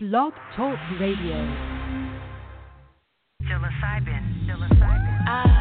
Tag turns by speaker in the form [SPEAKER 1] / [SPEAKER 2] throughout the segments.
[SPEAKER 1] Blog Talk Radio.
[SPEAKER 2] Psilocybin. Psilocybin.
[SPEAKER 3] Ah,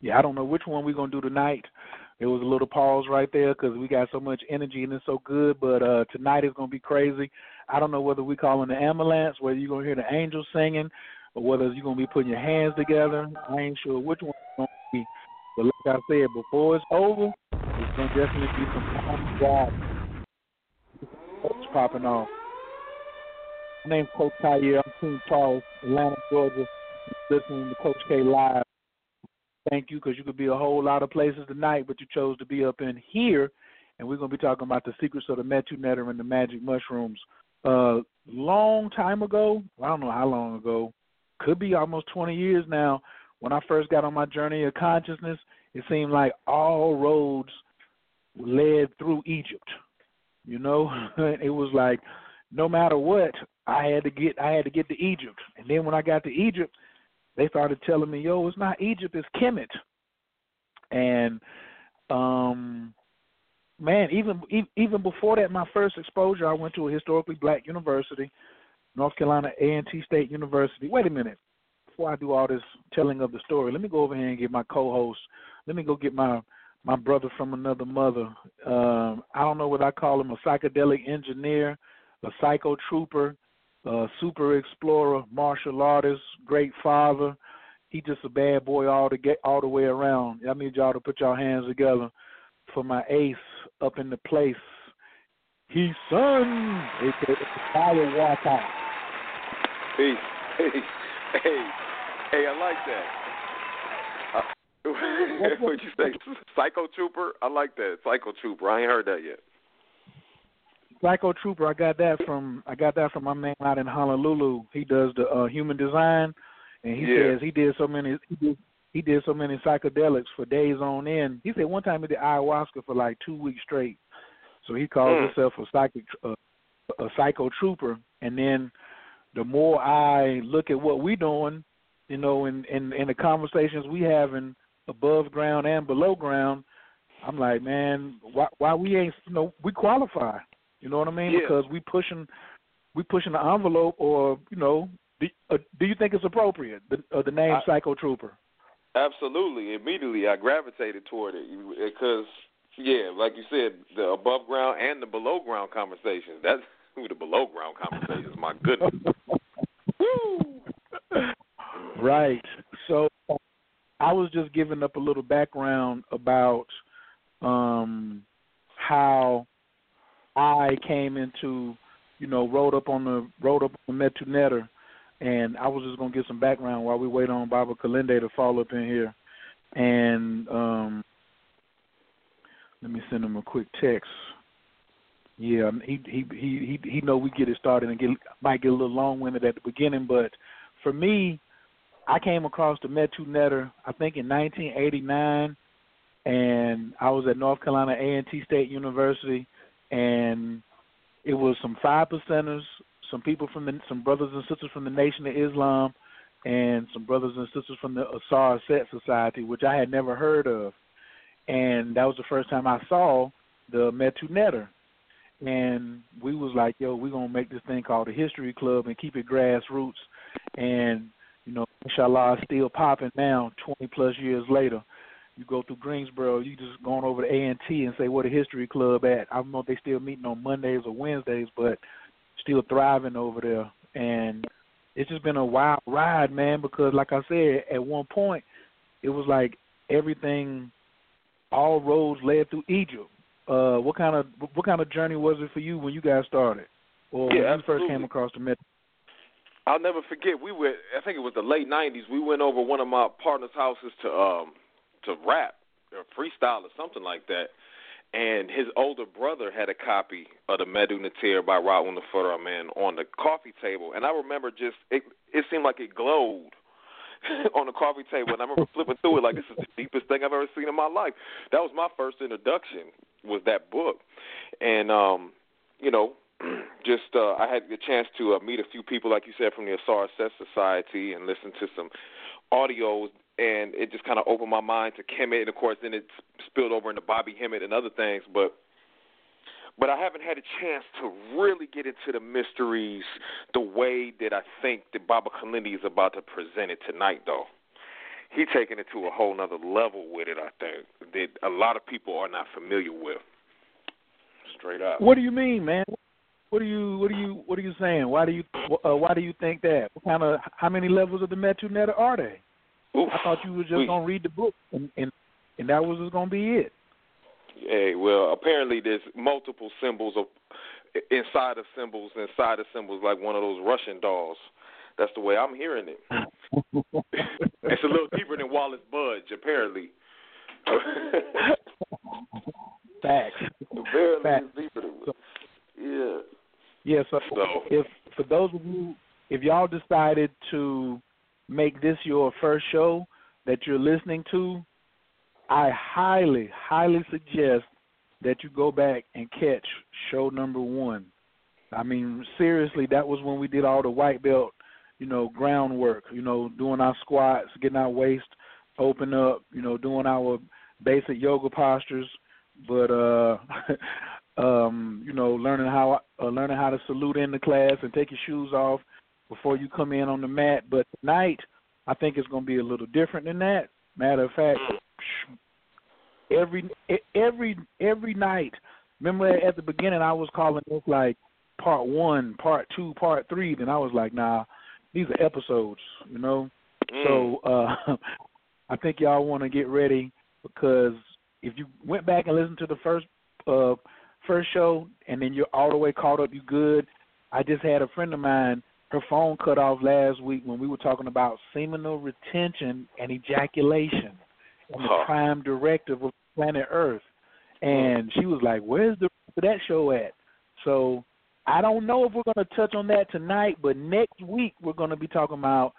[SPEAKER 3] Yeah, I don't
[SPEAKER 4] know which one we're gonna do tonight. There was a little pause right there because we got so much energy and it's so good. But uh tonight is gonna be crazy. I don't know whether we call in the ambulance, whether you're gonna hear the angels singing, or whether you're gonna be putting your hands together. I ain't sure which one it's gonna be. But like I said, before it's over, it's gonna definitely be some job. It's popping off. My name's Coach Khayr. I'm Team Charles, Atlanta, Georgia. Listening to Coach K live. Thank you, because you could be a whole lot of places tonight, but you chose to be up in here, and we're going to be talking about the secrets of the Metu Neter and the magic mushrooms. Uh, long time ago, I don't know how long ago, could be almost 20 years now, when I first got on my journey of consciousness, it seemed like all roads led through Egypt. You know, it was like no matter what, I had to get I had to get to Egypt. And then when I got to Egypt, they started telling me, "Yo, it's not Egypt, it's Kemet." And um man, even even before that, my first exposure, I went to a historically black university, North Carolina A&T State University. Wait a minute, before I do all this telling of the story, let me go over here and get my co-host. Let me go get my my brother from another mother. Um, I don't know what I call him, a psychedelic engineer, a psycho trooper, a super explorer, martial artist, great father. He just a bad boy all to get all the way around. I need y'all to put y'all hands together for my ace up in the place. He's son, aka Fire Walker.
[SPEAKER 5] Hey, hey, hey, hey, I like that. Uh, what'd you say? Psycho Trooper? I like that. Psycho Trooper. I ain't heard that yet.
[SPEAKER 4] Psycho Trooper, I got that from I got that from my man out in Honolulu. He does the uh, human design, and he
[SPEAKER 5] Yeah.
[SPEAKER 4] says he did so many he did he did so many psychedelics for days on end. He said one time he did ayahuasca for like two weeks straight. So he calls
[SPEAKER 5] Mm.
[SPEAKER 4] himself a psychic uh, a psycho trooper. And then the more I look at what we're doing, you know, in in, in the conversations we having above ground and below ground, I'm like, man, why why we ain't you know we qualify. You know what I mean?
[SPEAKER 5] Yeah.
[SPEAKER 4] Because we pushing we pushing the envelope, or you know, do, uh, do you think it's appropriate the uh, the name
[SPEAKER 5] I-
[SPEAKER 4] Psycho Trooper?
[SPEAKER 5] Absolutely. Immediately, I gravitated toward it because, yeah, like you said, the above ground and the below ground conversations. That's who the below ground conversations. My goodness.
[SPEAKER 4] right. So I was just giving up a little background about um how I came into, you know, rode up on the rode up on Metu Neter and I was just gonna give some background while we wait on Baba Kilindi to fall up in here. And um let me send him a quick text. Yeah, he he he he he know we get it started and get might get a little long winded at the beginning, but for me, I came across the Metu Neter I think in 1989, and I was at North Carolina A&T State University, and it was some five percenters, some people from the some brothers and sisters from the Nation of Islam, and some brothers and sisters from the Ausar Auset Society, which I had never heard of, and that was the first time I saw the Metu Neter. And we was like, yo, we're gonna make this thing called the History Club and keep it grassroots. And you know, inshallah, still popping now, 20 plus years later. You go through Greensboro, you just going over to A and T and say, "What a History Club at?" I don't know if they still meeting on Mondays or Wednesdays, but still thriving over there. And it's just been a wild ride, man. Because like I said, at one point, it was like everything, all roads led through Egypt. Uh, what kind of what kind of journey was it for you when you guys started, or
[SPEAKER 5] Yeah,
[SPEAKER 4] when you first came across the Met?
[SPEAKER 5] I'll never forget. We were, I think it was the late '90s. We went over one of my partner's houses to um to rap or freestyle or something like that. And his older brother had a copy of the Metu Neter by Ra Un Nefer Amen on the coffee table, and I remember just it. It seemed like it glowed on the coffee table, and I remember flipping through it like this is the deepest thing I've ever seen in my life. That was my first introduction was that book, and um, you know, just uh, I had the chance to uh, meet a few people, like you said, from the Ausar Auset Society, and listen to some audios, and it just kind of opened my mind to Kemet, and of course, then it spilled over into Bobby Hemmitt and other things, but. But I haven't had a chance to really get into the mysteries the way that I think that Baba Kilindi is about to present it tonight, though. He's taking it to a whole nother level with it, I think, that a lot of people are not familiar with. Straight up.
[SPEAKER 4] What do you mean, man? What are you what are you what are you saying? Why do you uh, why do you think that? What kind of how many levels of the Metu Neta are they?
[SPEAKER 5] Oof.
[SPEAKER 4] I thought you were just
[SPEAKER 5] We-
[SPEAKER 4] gonna read the book and and, and that was just gonna be it.
[SPEAKER 5] Hey, well, apparently there's multiple symbols of inside of symbols, inside of symbols, like one of those Russian dolls. That's the way I'm hearing it. it's a little deeper than Wallis Budge, apparently.
[SPEAKER 4] Facts.
[SPEAKER 5] apparently,
[SPEAKER 4] Fact.
[SPEAKER 5] it's deeper than. Yeah.
[SPEAKER 4] Yeah, so,
[SPEAKER 5] So-
[SPEAKER 4] if for those of you if y'all decided to make this your first show that you're listening to, I highly, highly suggest that you go back and catch show number one. I mean, seriously, that was when we did all the white belt, you know, groundwork, you know, doing our squats, getting our waist open up, you know, doing our basic yoga postures, but uh um, you know, learning how uh, learning how to salute in the class and take your shoes off before you come in on the mat. But tonight, I think it's going to be a little different than that. Matter of fact, every every every night. Remember at the beginning, I was calling this like part one, part two, part three. Then I was like, nah, these are episodes, you know.
[SPEAKER 5] Mm.
[SPEAKER 4] So uh, I think y'all want to get ready because if you went back and listened to the first uh, first show and then you're all the way caught up, you good. I just had a friend of mine. Her phone cut off last week when we were talking about seminal retention and ejaculation and the prime directive of planet Earth. Hmm. And she was like, "Where's the that show at?" So I don't know if we're going to touch on that tonight, but next week we're going to be talking about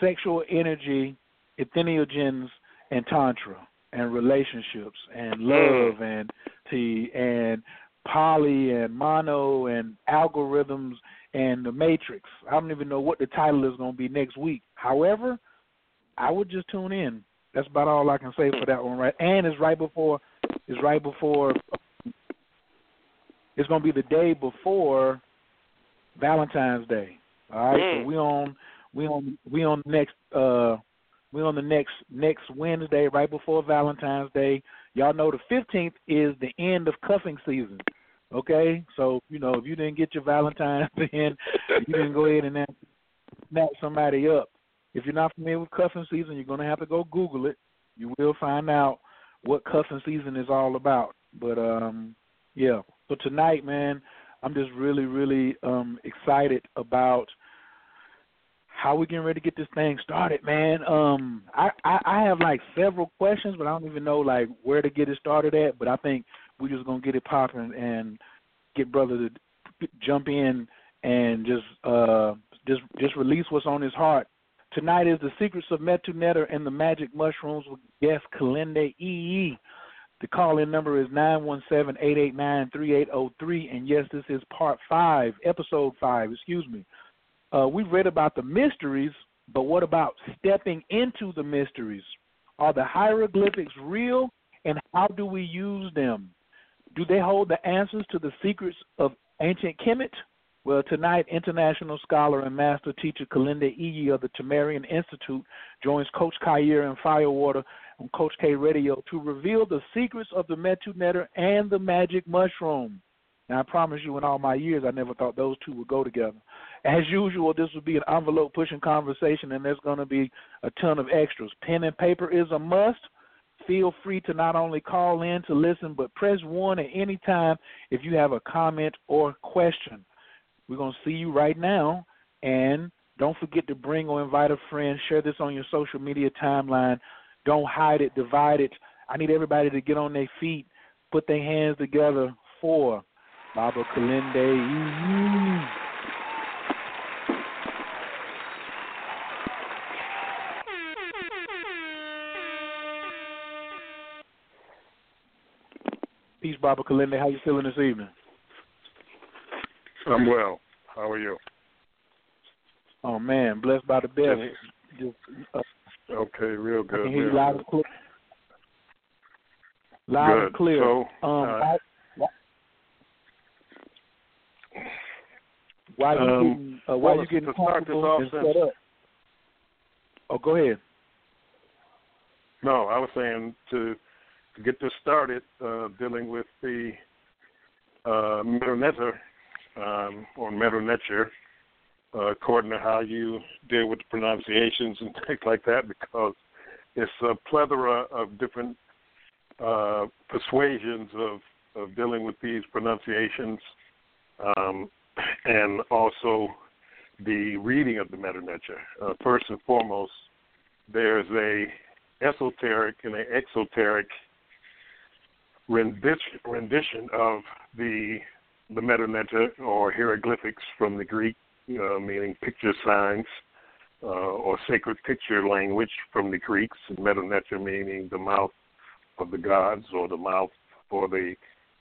[SPEAKER 4] sexual energy, entheogens, and tantra, and relationships, and hmm. love, and T, and poly, and mono, and algorithms, and the matrix. I don't even know what the title is going to be next week. However, I would just tune in. That's about all I can say for that one, right? And it's right before. It's right before. It's going to be the day before Valentine's Day. All right,
[SPEAKER 5] Mm.
[SPEAKER 4] so we on we on we on the next uh we on the next next Wednesday right before Valentine's Day. Y'all know the fifteenth is the end of cuffing season. Okay, so you know if you didn't get your Valentine's in, you can go ahead and then snap somebody up. If you're not familiar with cuffing season, you're gonna have to go Google it. You will find out what cuffing season is all about. But um yeah. So tonight, man, I'm just really, really um excited about how we getting ready to get this thing started, man. Um I, I, I have like several questions but I don't even know like where to get it started at, but I think we're just gonna get it popping and get brother to jump in and just uh just just release what's on his heart. Tonight is the secrets of Metu Neter and the magic mushrooms with guest Kilindi Iyi. The call in number is 917 889 3803. And yes, this is part five, episode five, excuse me. Uh, we've read about the mysteries, but what about stepping into the mysteries? Are the hieroglyphics real, and how do we use them? Do they hold the answers to the secrets of ancient Kemet? Well, tonight, international scholar and master teacher Kilindi Iyi of the Tamerrian Institute joins Coach Khayr and Firewater on Coach K Radio to reveal the secrets of the Metu Neter and the magic mushroom. Now, I promise you, in all my years, I never thought those two would go together. As usual, this will be an envelope pushing conversation, and there's going to be a ton of extras. Pen and paper is a must. Feel free to not only call in to listen, but press one at any time if you have a comment or question. We're going to see you right now, and don't forget to bring or invite a friend. Share this on your social media timeline. Don't hide it, divide it. I need everybody to get on their feet, put their hands together for Baba Kilindi. Peace, Baba Kilindi. How you feeling this evening?
[SPEAKER 6] I'm well. How are you?
[SPEAKER 4] Oh man, blessed by the best. Just, uh,
[SPEAKER 6] Okay, real
[SPEAKER 4] I
[SPEAKER 6] good.
[SPEAKER 4] can hear you loud and clear. Loud and
[SPEAKER 6] Good.
[SPEAKER 4] clear.
[SPEAKER 6] So,
[SPEAKER 4] um,
[SPEAKER 6] uh,
[SPEAKER 4] why, why, why you
[SPEAKER 6] Um,
[SPEAKER 4] getting uh, why
[SPEAKER 6] well,
[SPEAKER 4] you getting
[SPEAKER 6] to start this
[SPEAKER 4] comfortable
[SPEAKER 6] off,
[SPEAKER 4] and set up? Oh, go ahead.
[SPEAKER 6] No, I was saying to to get this started, uh, dealing with the uh, um, or Meronetter, uh, according to how you deal with the pronunciations and things like that, because it's a plethora of different uh, persuasions of, of dealing with these pronunciations, um, and also the reading of the Meronetter. Uh, first and foremost, there's a esoteric and an exoteric rendition, rendition of the the Metaneta or hieroglyphics from the Greek, uh, meaning picture signs uh, or sacred picture language from the Greeks, and Metaneta meaning the mouth of the gods or the mouth or the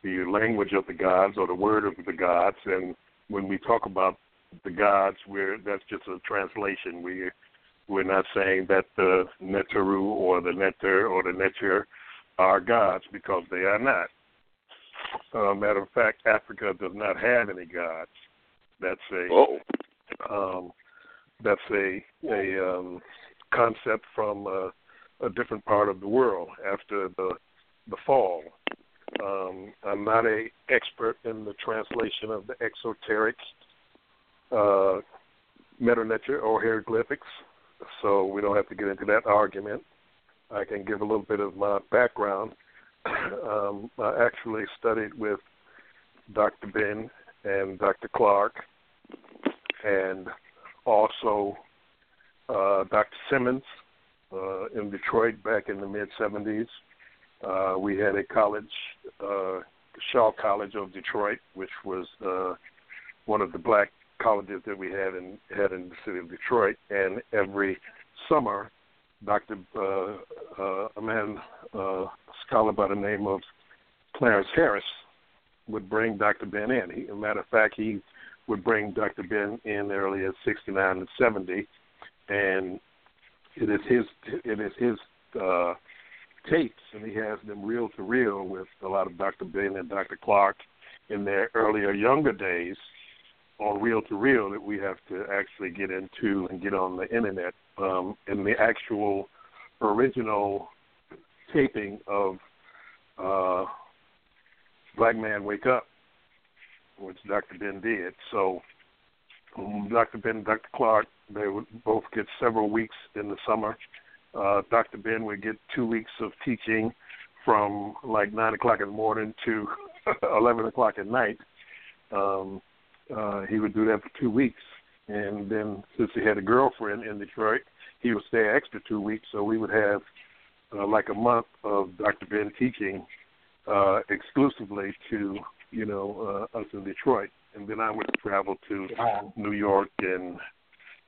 [SPEAKER 6] the language of the gods or the word of the gods. And when we talk about the gods, we're that's just a translation. We we're not saying that the Neteru or the Neter or the Neter are gods because they are not. Uh, matter of fact, Africa does not have any gods. That's a um, that's a a um, concept from uh, a different part of the world after the the fall. Um, I'm not a expert in the translation of the exoteric uh, Metanetcher or hieroglyphics, so we don't have to get into that argument. I can give a little bit of my background. um, I actually studied with Dr. Ben and Dr. Clarke, and also uh, Dr. Simmons uh, in Detroit back in the mid 70s. Uh, we had a college, uh, Shaw College of Detroit, which was uh, one of the black colleges that we had in had in the city of Detroit, and every summer, Dr. Uh, uh, a man, uh, scholar by the name of Clarence Harris, would bring Dr. Ben in. He, as a matter of fact, he would bring Dr. Ben in early as '69 and '70, and it is his it is his uh, tapes, and he has them reel to reel with a lot of Dr. Ben and Dr. Clarke in their earlier younger days on reel to reel that we have to actually get into and get on the internet. Um, and the actual original taping of uh, Black Man Wake Up, which Dr. Ben did. So um, Dr. Ben and Dr. Clarke, they would both get several weeks in the summer. Uh, Dr. Ben would get two weeks of teaching from like 9 o'clock in the morning to 11 o'clock at night. Um, uh, he would do that for two weeks. And then since he had a girlfriend in Detroit, he would stay extra two weeks. So we would have uh, like a month of Dr. Ben teaching uh, exclusively to, you know, uh, us in Detroit. And then I would travel to New York and,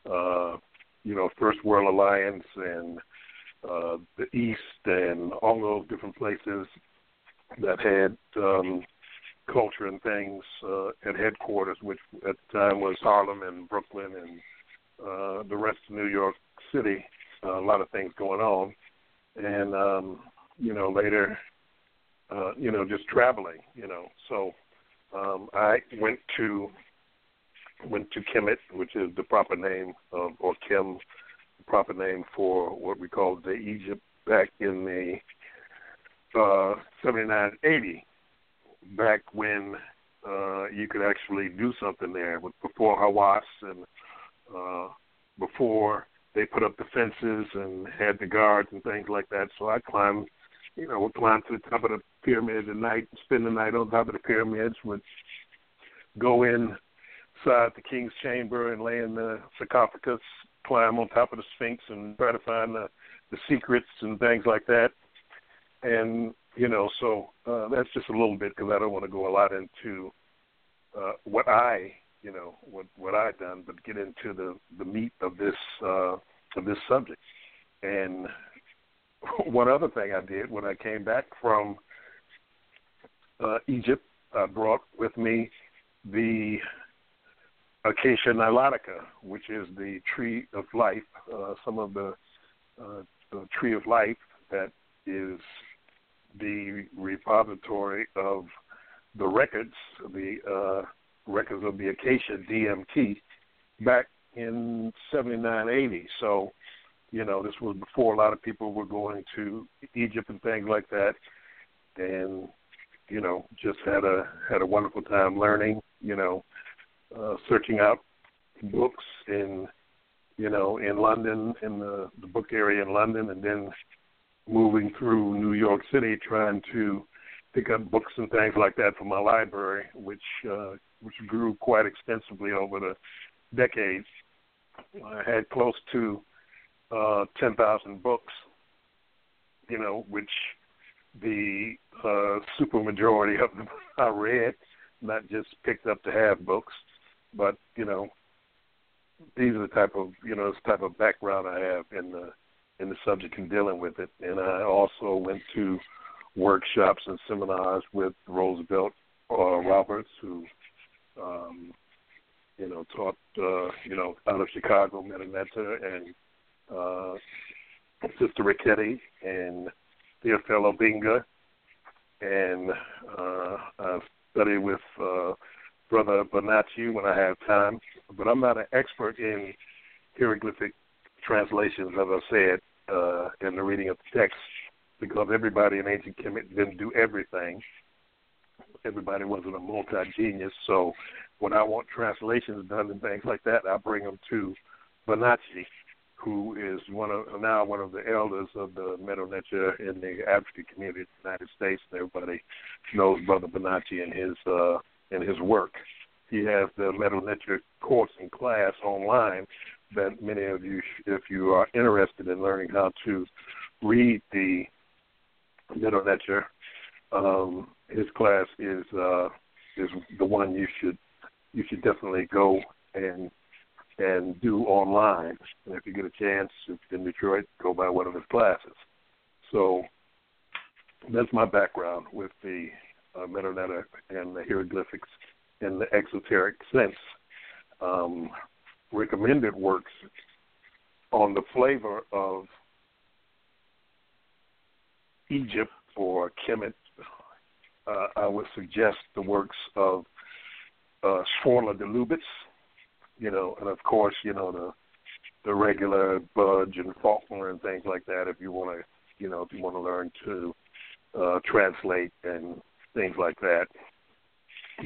[SPEAKER 6] uh, you know, First World Alliance and uh, the East and all those different places that had um, culture and things uh, at headquarters, which at the time was Harlem and Brooklyn and uh, the rest of New York City. Uh, a lot of things going on, and um, you know later, uh, you know just traveling. You know, so um, I went to went to Kemet, which is the proper name of or Kim, the proper name for what we call the Egypt back in the uh, 79, 80, back when uh, you could actually do something there. With before Hawass and uh, before they put up the fences and had the guards and things like that. So I climbed, you know, would climb to the top of the pyramid at night, spend the night on top of the pyramids, would go inside the king's chamber and lay in the sarcophagus, climb on top of the Sphinx and try to find the, the secrets and things like that. And you know, so uh, that's just a little bit because I don't want to go a lot into uh, what I, you know, what what I've done, but get into the the meat of this uh, of this subject. And one other thing I did when I came back from uh, Egypt, I brought with me the Acacia nilotica, which is the tree of life, uh, some of the, uh, the tree of life that is the repository of the records, the uh, records of the Acacia DMT back in 79, 80. So, you know, this was before a lot of people were going to Egypt and things like that, and you know, just had a had a wonderful time learning. You know, uh, searching out books in you know in London in the the book area in London, and then moving through New York City trying to pick up books and things like that for my library, which uh, which grew quite extensively over the decades. I had close to uh, 10,000 books, you know, which the uh, super majority of them I read, not just picked up to have books, but you know, these are the type of you know this type of background I have in the in the subject and dealing with it. And I also went to workshops and seminars with Roosevelt uh, Roberts, who, um, you know, taught, uh, you know, out of Chicago, Metanetta, and uh, Sister Riquetti, and Théophile Obenga. And uh, I studied with uh, Brother Bonacci when I have time. But I'm not an expert in hieroglyphic translations, as I said, uh, in the reading of the text, because everybody in ancient Kemet didn't do everything. Everybody wasn't a multi genius. So when I want translations done and things like that, I bring them to Bonacci, who is one of now one of the elders of the Medu Neter in the African community in the United States. And everybody knows Brother Bonacci and his uh, and his work. He has the Medu Neter course and class online that many of you, if you are interested in learning how to read the Medu Neter, um, his class is uh, is the one you should you should definitely go and and do online. And if you get a chance, if you're in Detroit, go by one of his classes. So that's my background with the uh, Medu Neter and the hieroglyphics in the exoteric sense. Um, recommended works on the flavor of Egypt or Kemet, uh, I would suggest the works of uh, de Lubicz, you know, and of course, you know the the regular Budge and Faulkner and things like that. If you want to, you know, if you want to learn to uh, translate and things like that,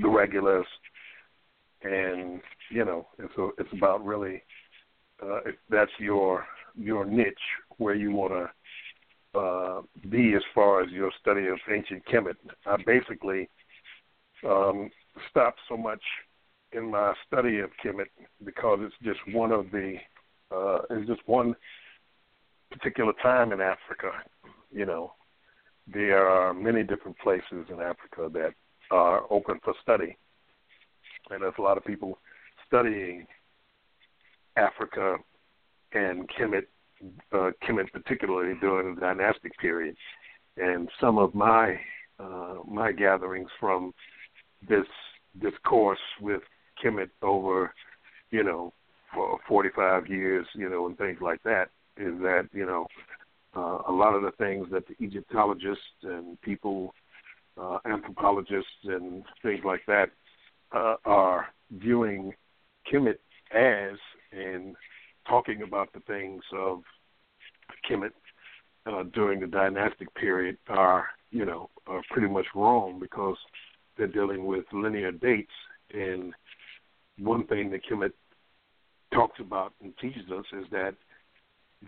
[SPEAKER 6] the regulars and you know, it's a, it's about really uh, if that's your your niche where you want to uh, be as far as your study of ancient Kemet. I basically um, stopped so much in my study of Kemet because it's just one of the uh, it's just one particular time in Africa. You know, there are many different places in Africa that are open for study and there's a lot of people studying Africa and Kemet, uh, Kemet particularly during the dynastic period. And some of my uh, my gatherings from this this course with Kemet over, you know, for 45 years, you know, and things like that, is that you know uh, a lot of the things that the Egyptologists and people, uh, anthropologists and things like that, uh, are viewing Kemet as and talking about the things of Kemet uh, during the dynastic period are, you know, are pretty much wrong because they're dealing with linear dates. And one thing that Kemet talks about and teaches us is that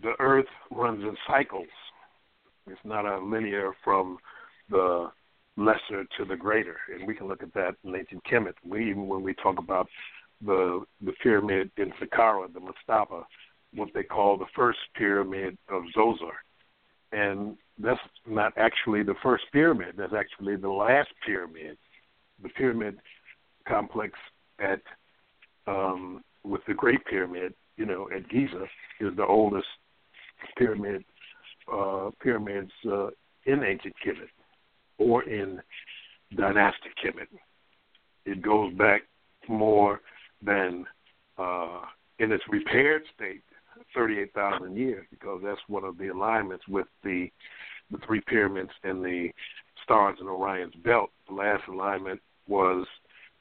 [SPEAKER 6] the Earth runs in cycles. It's not a linear from the lesser to the greater, and we can look at that in ancient Kemet. We even when we talk about the the pyramid in Saqqara, the Mastaba, what they call the first pyramid of Zoser, and that's not actually the first pyramid. That's actually the last pyramid. The pyramid complex at um, with the Great Pyramid, you know, at Giza is the oldest pyramid uh, pyramids uh, in ancient Kemet or in dynastic Kemet. It goes back more than uh, in its repaired state, 38,000 years, because that's one of the alignments with the the three pyramids and the stars in Orion's belt. The last alignment was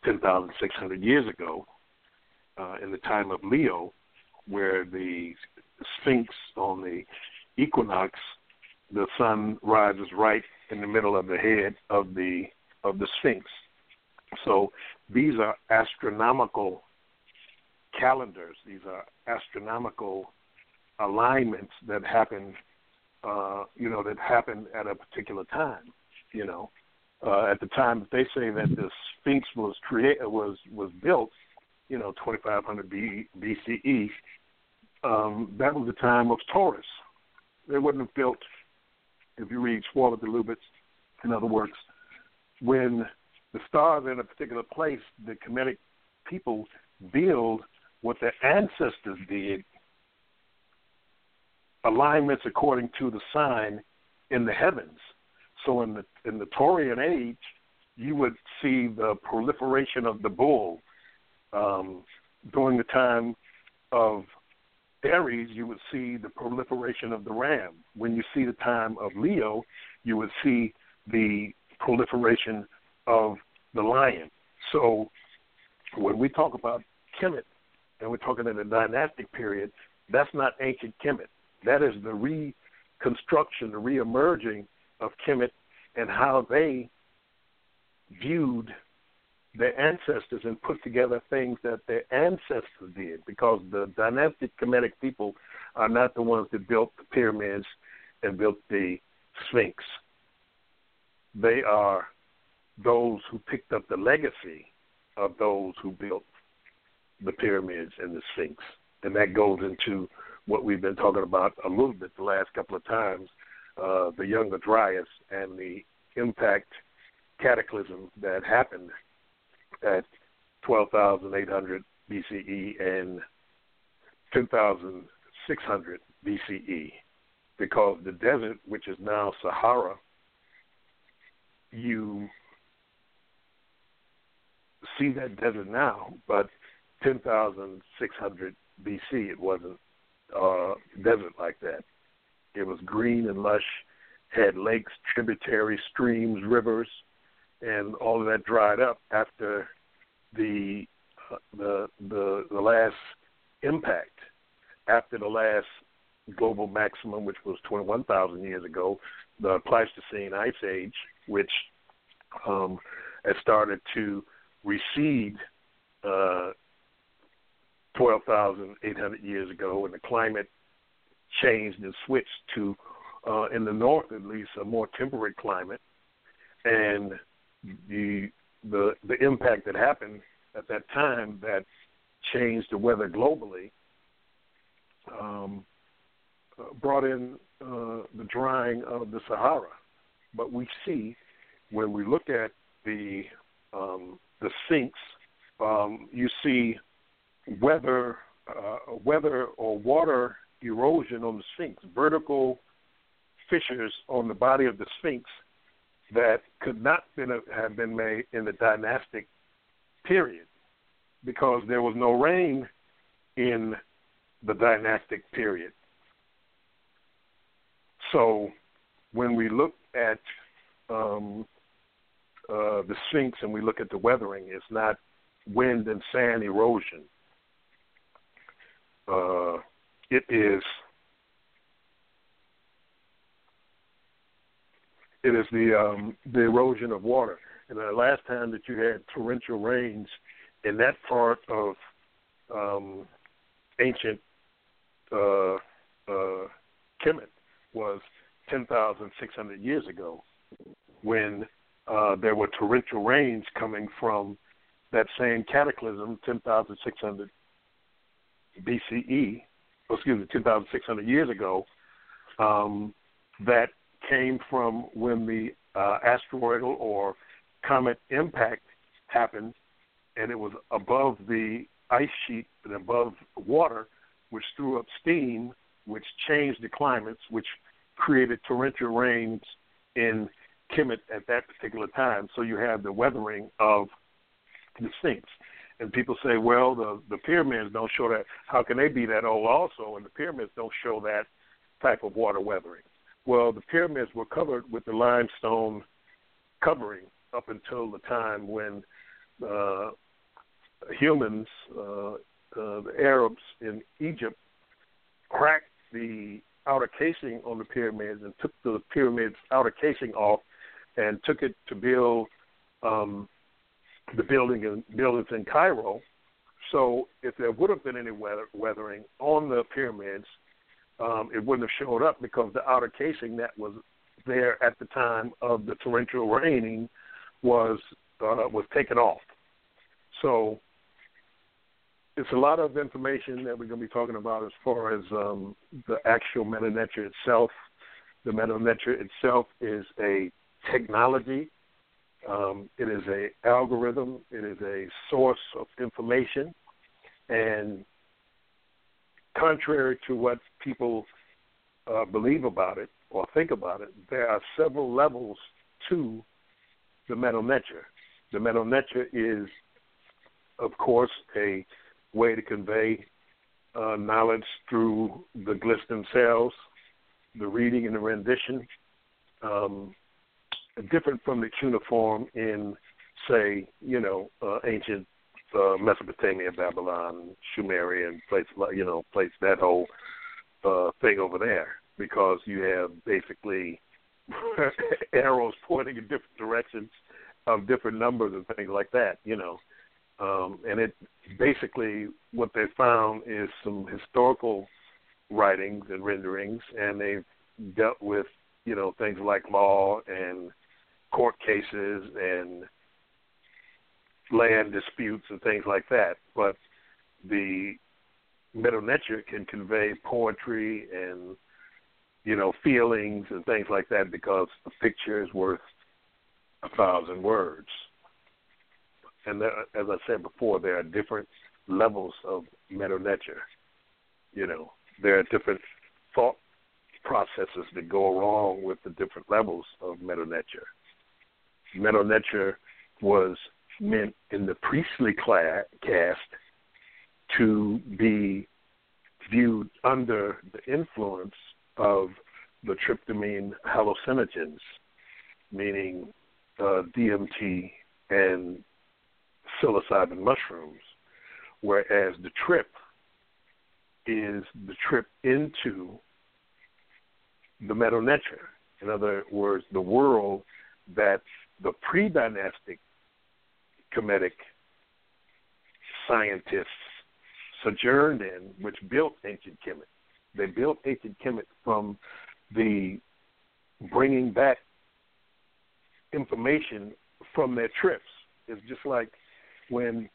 [SPEAKER 6] 10,600 years ago, uh, in the time of Leo, where the Sphinx on the equinox, the sun rises right in the middle of the head of the of the Sphinx. So these are astronomical calendars. These are astronomical alignments that happen, uh, you know, that happen at a particular time. You know, uh, at the time that they say that the Sphinx was created was was built, you know, 2500 B, BCE. Um, that was the time of Taurus. They wouldn't have built, if you read Schwaller de Lubicz and other works, when the stars are in a particular place, the Kemetic people build what their ancestors did, alignments according to the sign in the heavens. So in the in the Taurian age, you would see the proliferation of the bull um, during the time of Aries, you would see the proliferation of the ram. When you see the time of Leo, you would see the proliferation of the lion. So when we talk about Kemet, and we're talking in the dynastic period, that's not ancient Kemet. That is the reconstruction, the reemerging of Kemet and how they viewed their ancestors and put together things that their ancestors did because the dynastic Kemetic people are not the ones that built the pyramids and built the Sphinx. They are those who picked up the legacy of those who built the pyramids and the Sphinx. And that goes into what we've been talking about a little bit the last couple of times uh, the Younger Dryas and the impact cataclysm that happened at 12,800 BCE and 10,600 BCE because the desert, which is now Sahara, you see that desert now, but 10,600 BC it wasn't uh, desert like that. It was green and lush, had lakes, tributary streams, rivers, and all of that dried up after the uh, the the the last impact, after the last global maximum, which was 21,000 years ago, the Pleistocene Ice Age, which um, started to recede uh, 12,800 years ago, and the climate changed and switched to, uh, in the north at least, a more temperate climate, and the the the impact that happened at that time that changed the weather globally um, uh, brought in uh, the drying of the Sahara. But we see when we look at the um, the Sphinx, um, you see weather uh, weather or water erosion on the Sphinx, vertical fissures on the body of the Sphinx that could not been, have been made in the dynastic period because there was no rain in the dynastic period. So when we look at um, uh, the Sphinx and we look at the weathering, it's not wind and sand erosion. Uh, it is it is the um, the erosion of water. And the last time that you had torrential rains in that part of um, ancient uh, uh, Kemet was 10,600 years ago, when uh, there were torrential rains coming from that same cataclysm, 10,600 BCE, excuse me, 10,600 years ago, um, that came from when the uh, asteroidal or comet impact happened, and it was above the ice sheet and above water, which threw up steam, which changed the climates, which created torrential rains in Kemet at that particular time. So you have the weathering of the Sphinx. And people say, well, the the pyramids don't show that. How can they be that old also? And the pyramids don't show that type of water weathering. Well, the pyramids were covered with the limestone covering up until the time when uh, humans, uh, uh, the Arabs in Egypt, cracked the outer casing on the pyramids and took the pyramids outer casing off and took it to build um, the building in, buildings in Cairo. So if there would have been any weather, weathering on the pyramids, um, it wouldn't have showed up because the outer casing that was there at the time of the torrential raining was uh, was taken off. So it's a lot of information that we're going to be talking about as far as um, the actual Medu Neter itself. The Medu Neter itself is a technology. Um, it is a algorithm. It is a source of information, and contrary to what people uh, believe about it or think about it, there are several levels to the Medu Neter. The Medu Neter is, of course, a way to convey uh, knowledge through the glyphs themselves, the reading and the rendition, um, different from the cuneiform in, say, you know, uh, ancient uh, Mesopotamia, Babylon, Sumeria, and places you know, place that whole uh, thing over there because you have basically arrows pointing in different directions of different numbers and things like that. You know, um, and it basically what they found is some historical writings and renderings, and they've dealt with you know things like law and court cases and land disputes and things like that. But the Neter can convey poetry and you know feelings and things like that because a picture is worth a thousand words and there, as I said before, there are different levels of Neter. You know, there are different thought processes that go along with the different levels of. Medu Neter was meant in the priestly caste to be viewed under the influence of the tryptamine hallucinogens, meaning uh, DMT and psilocybin mushrooms, whereas the trip is the trip into the Medu Neter. In other words, the world that the pre-dynastic Kemetic scientists sojourned in, which built ancient Kemet. They built ancient Kemet from the bringing back information from their trips. It's just like when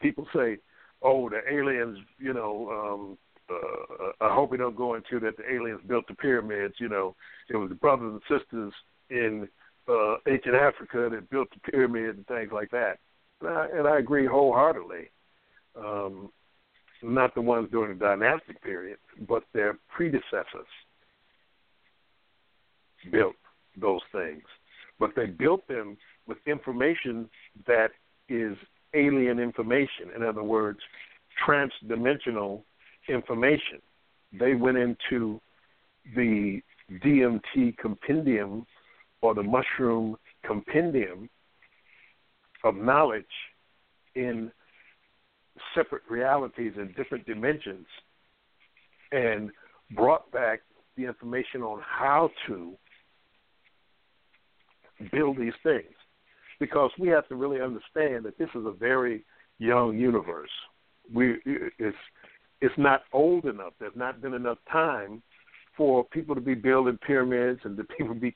[SPEAKER 6] people say, "Oh, the aliens," you know, um, uh, I hope we don't go into that. The aliens built the pyramids. You know, it was the brothers and sisters in uh, ancient Africa that built the pyramid and things like that. And I, and I agree wholeheartedly. Um, not the ones during the dynastic period, but their predecessors built those things. but they built them with information that is alien information. In other words, transdimensional information. They went into the DMT compendium or the mushroom compendium of knowledge in separate realities and different dimensions and brought back the information on how to build these things because we have to really understand that this is a very young universe. We it's it's not old enough. There's not been enough time for people to be building pyramids and the people be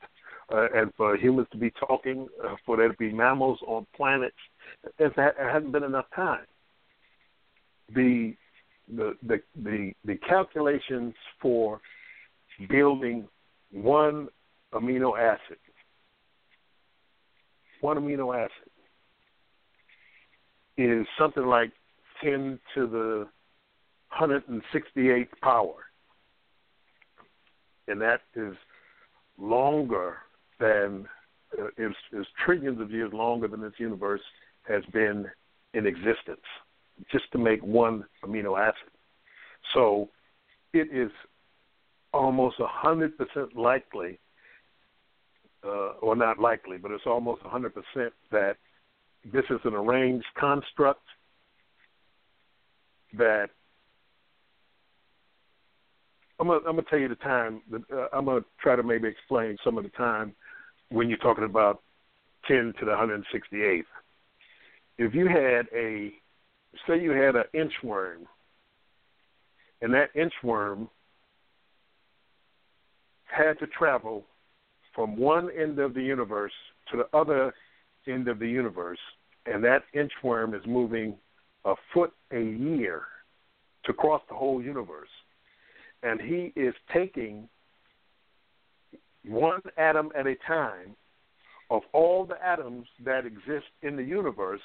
[SPEAKER 6] uh, and for humans to be talking, uh, for there to be mammals on planets. There hasn't been enough time. The the the the, the calculations for building one amino acid, one amino acid, is something like ten to the 168th power, and that is longer than uh, is, is trillions of years longer than this universe has been in existence, just to make one amino acid. So it is almost a hundred percent likely, uh, or not likely, but it's almost a hundred percent that this is an arranged construct that I'm gonna, I'm gonna tell you the time. Uh, I'm gonna try to maybe explain some of the time when you're talking about 10 to the 168th. If you had a, say you had an inchworm, and that inchworm had to travel from one end of the universe to the other end of the universe, and that inchworm is moving a foot a year to cross the whole universe. And he is taking one atom at a time of all the atoms that exist in the universe,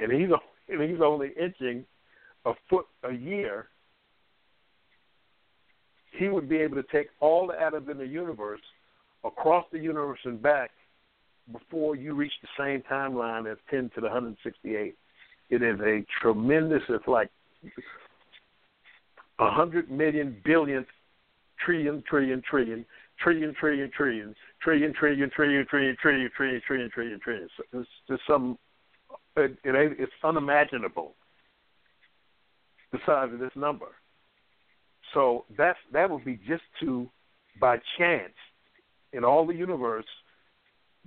[SPEAKER 6] and he's and he's only inching a foot a year. He would be able to take all the atoms in the universe across the universe and back before you reach the same timeline as 10 to the 168. It is a tremendous, it's like a hundred million billion trillion trillion trillion trillion, trillion, trillion, trillion, trillion, trillion, trillion, trillion, trillion, trillion, trillion, trillion. It's just some. It, it it's unimaginable. The size of this number. So that's that would be just to, by chance, in all the universe,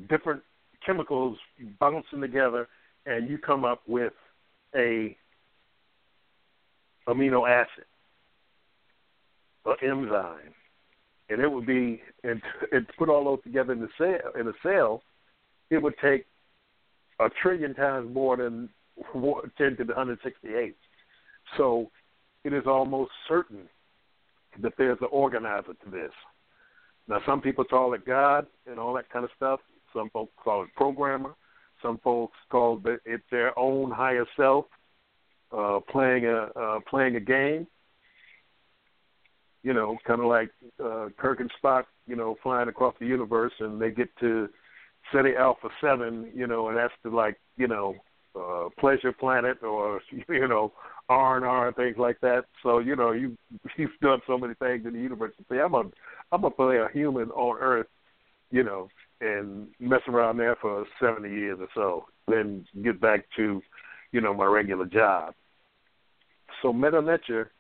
[SPEAKER 6] different chemicals bouncing together, and you come up with a amino acid, an enzyme and it would be and and put all those together in the cell in a cell, it would take a trillion times more than ten to the hundred sixty eight. So it is almost certain that there's an organizer to this. Now some people call it God and all that kind of stuff. Some folks call it programmer. Some folks call it their own higher self uh, playing a uh, playing a game you know, kind of like uh, Kirk and Spock, you know, flying across the universe, and they get to Ceti Alpha Seven, you know, and that's the like, you know, uh, Pleasure Planet or you know, R and R and things like that. So you know, you you've done so many things in the universe. To say I'm a I'm gonna play a human on Earth, you know, and mess around there for seventy years or so, then get back to, you know, my regular job. So Metu Neter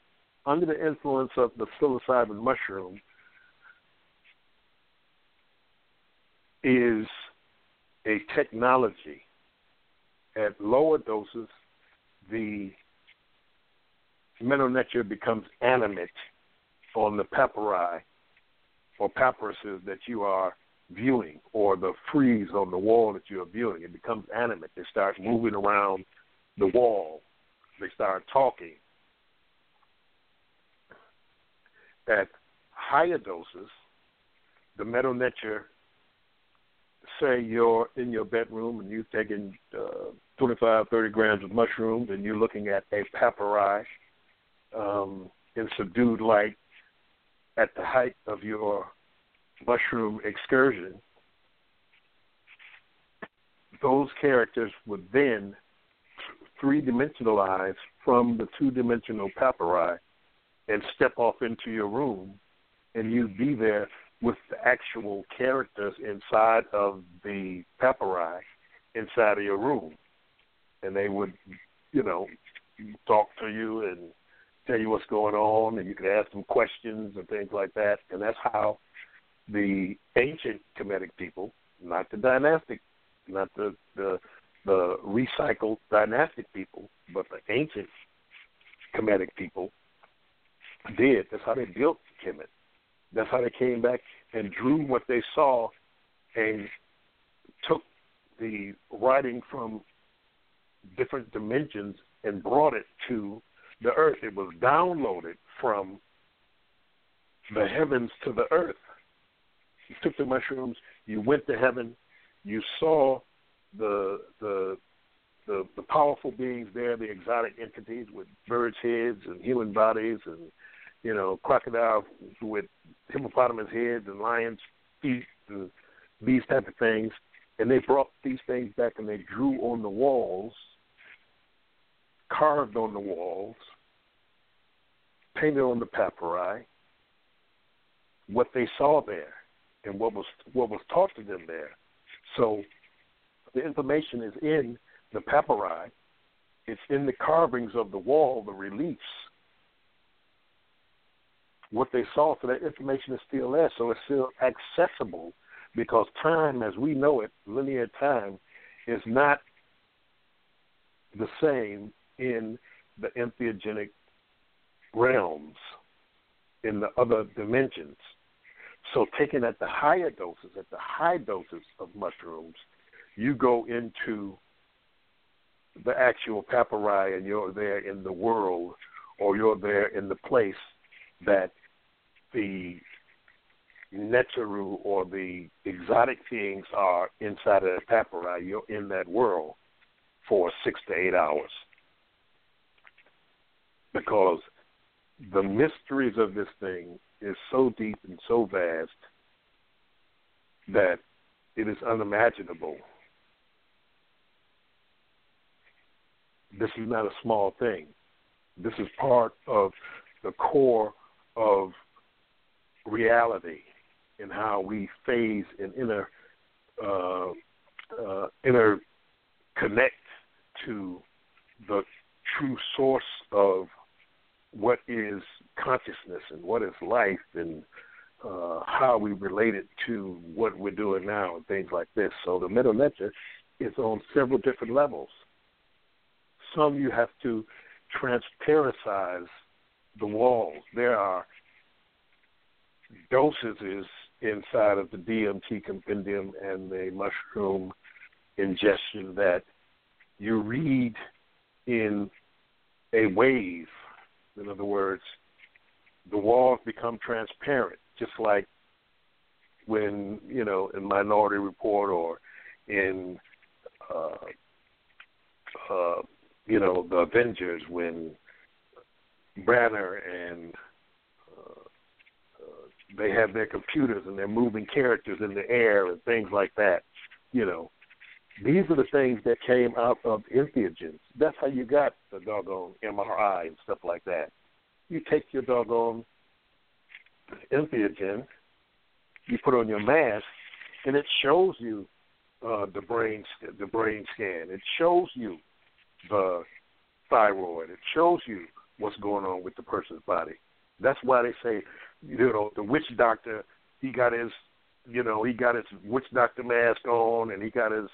[SPEAKER 6] under the influence of the psilocybin mushroom is a technology. At lower doses, the Metu Neter becomes animate on the papyri or papyruses that you are viewing or the frieze on the wall that you are viewing. It becomes animate. They start moving around the wall. They start talking at higher doses, the Metu Neter, say you're in your bedroom and you've taken uh, 25, 30 grams of mushrooms and you're looking at a papyri um, in subdued light at the height of your mushroom excursion, those characters would then three dimensionalize from the two dimensional papyri and step off into your room and you'd be there with the actual characters inside of the papyri inside of your room. And they would, you know, talk to you and tell you what's going on and you could ask them questions and things like that. And that's how the ancient Kemetic people, not the dynastic, not the the, the recycled dynastic people, but the ancient Kemetic people did. That's how they built Kemet. That's how they came back and drew what they saw and took the writing from different dimensions and brought it to the earth. It was downloaded from the heavens to the earth. You took the mushrooms, you went to heaven, you saw the the the, the powerful beings there, the exotic entities with birds' heads and human bodies and you know, crocodile with hippopotamus heads and lions' feet and these type of things. And they brought these things back and they drew on the walls, carved on the walls, painted on the papyri what they saw there and what was what was taught to them there. So the information is in the papyri, it's in the carvings of the wall, the reliefs what they saw, so that information is still there, so it's still accessible because time, as we know it, linear time, is not the same in the entheogenic realms, in the other dimensions. So, taken at the higher doses, at the high doses of mushrooms, you go into the actual papyri and you're there in the world or you're there in the place that the Neteru or the exotic things are inside of the papyri, you're in that world for six to eight hours. Because the mysteries of this thing is so deep and so vast that it is unimaginable. This is not a small thing. This is part of the core of reality and how we phase and inter uh, uh, interconnect to the true source of what is consciousness and what is life and uh, how we relate it to what we're doing now and things like this. So the Metu Neter is on several different levels. Some you have to transparencies the walls. There are dosages inside of the DMT compendium and the mushroom ingestion that you read in a wave. In other words, the walls become transparent, just like when, you know, in Minority Report or in, uh, uh, you know, the Avengers when Banner and they have their computers and they're moving characters in the air and things like that. You know, these are the things that came out of entheogens. That's how you got the doggone MRI and stuff like that. You take your doggone entheogen, you put on your mask, and it shows you uh, the brain the brain scan. It shows you the thyroid. It shows you what's going on with the person's body. That's why they say you know, the witch doctor, he got his, you know, he got his witch doctor mask on, and he got his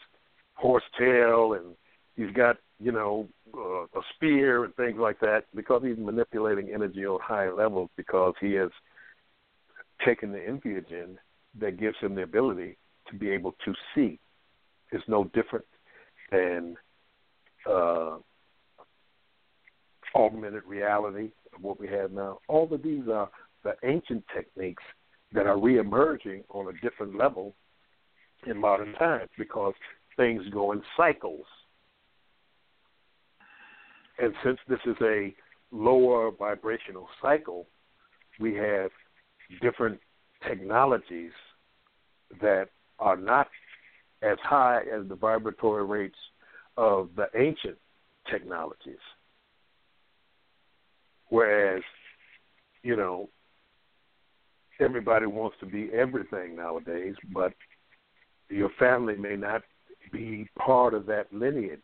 [SPEAKER 6] horse tail, and he's got, you know, uh, a spear and things like that because he's manipulating energy on higher levels because he has taken the entheogen that gives him the ability to be able to see. It's no different than uh, augmented reality of what we have now. All of these are the ancient techniques that are reemerging on a different level in modern times because things go in cycles. And since this is a lower vibrational cycle, we have different technologies that are not as high as the vibratory rates of the ancient technologies. Whereas, you know, everybody wants to be everything nowadays, but your family may not be part of that lineage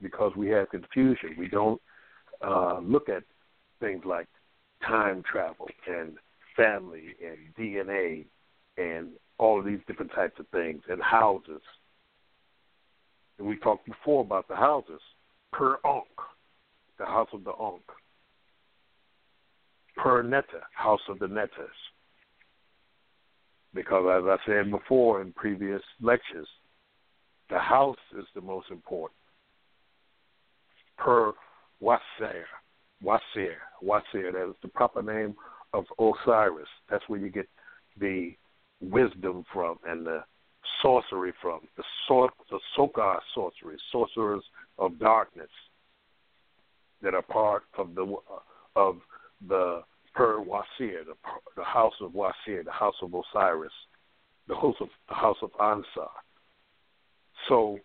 [SPEAKER 6] because we have confusion. We don't uh, look at things like time travel and family and DNA and all of these different types of things and houses. And we talked before about the houses. Per Ankh, the house of the Ankh, Per Netta, house of the Nettas. Because as I said before in previous lectures, the house is the most important. Per Wasir, Wasir, Wasir, that is the proper name of Osiris. That's where you get the wisdom from and the sorcery from, the, sor- the Sokar sorcery, sorcerers of darkness that are part of the of the Per Wasir, the, the house of Wasir, the house of Osiris, the house of the house of Ausar. So,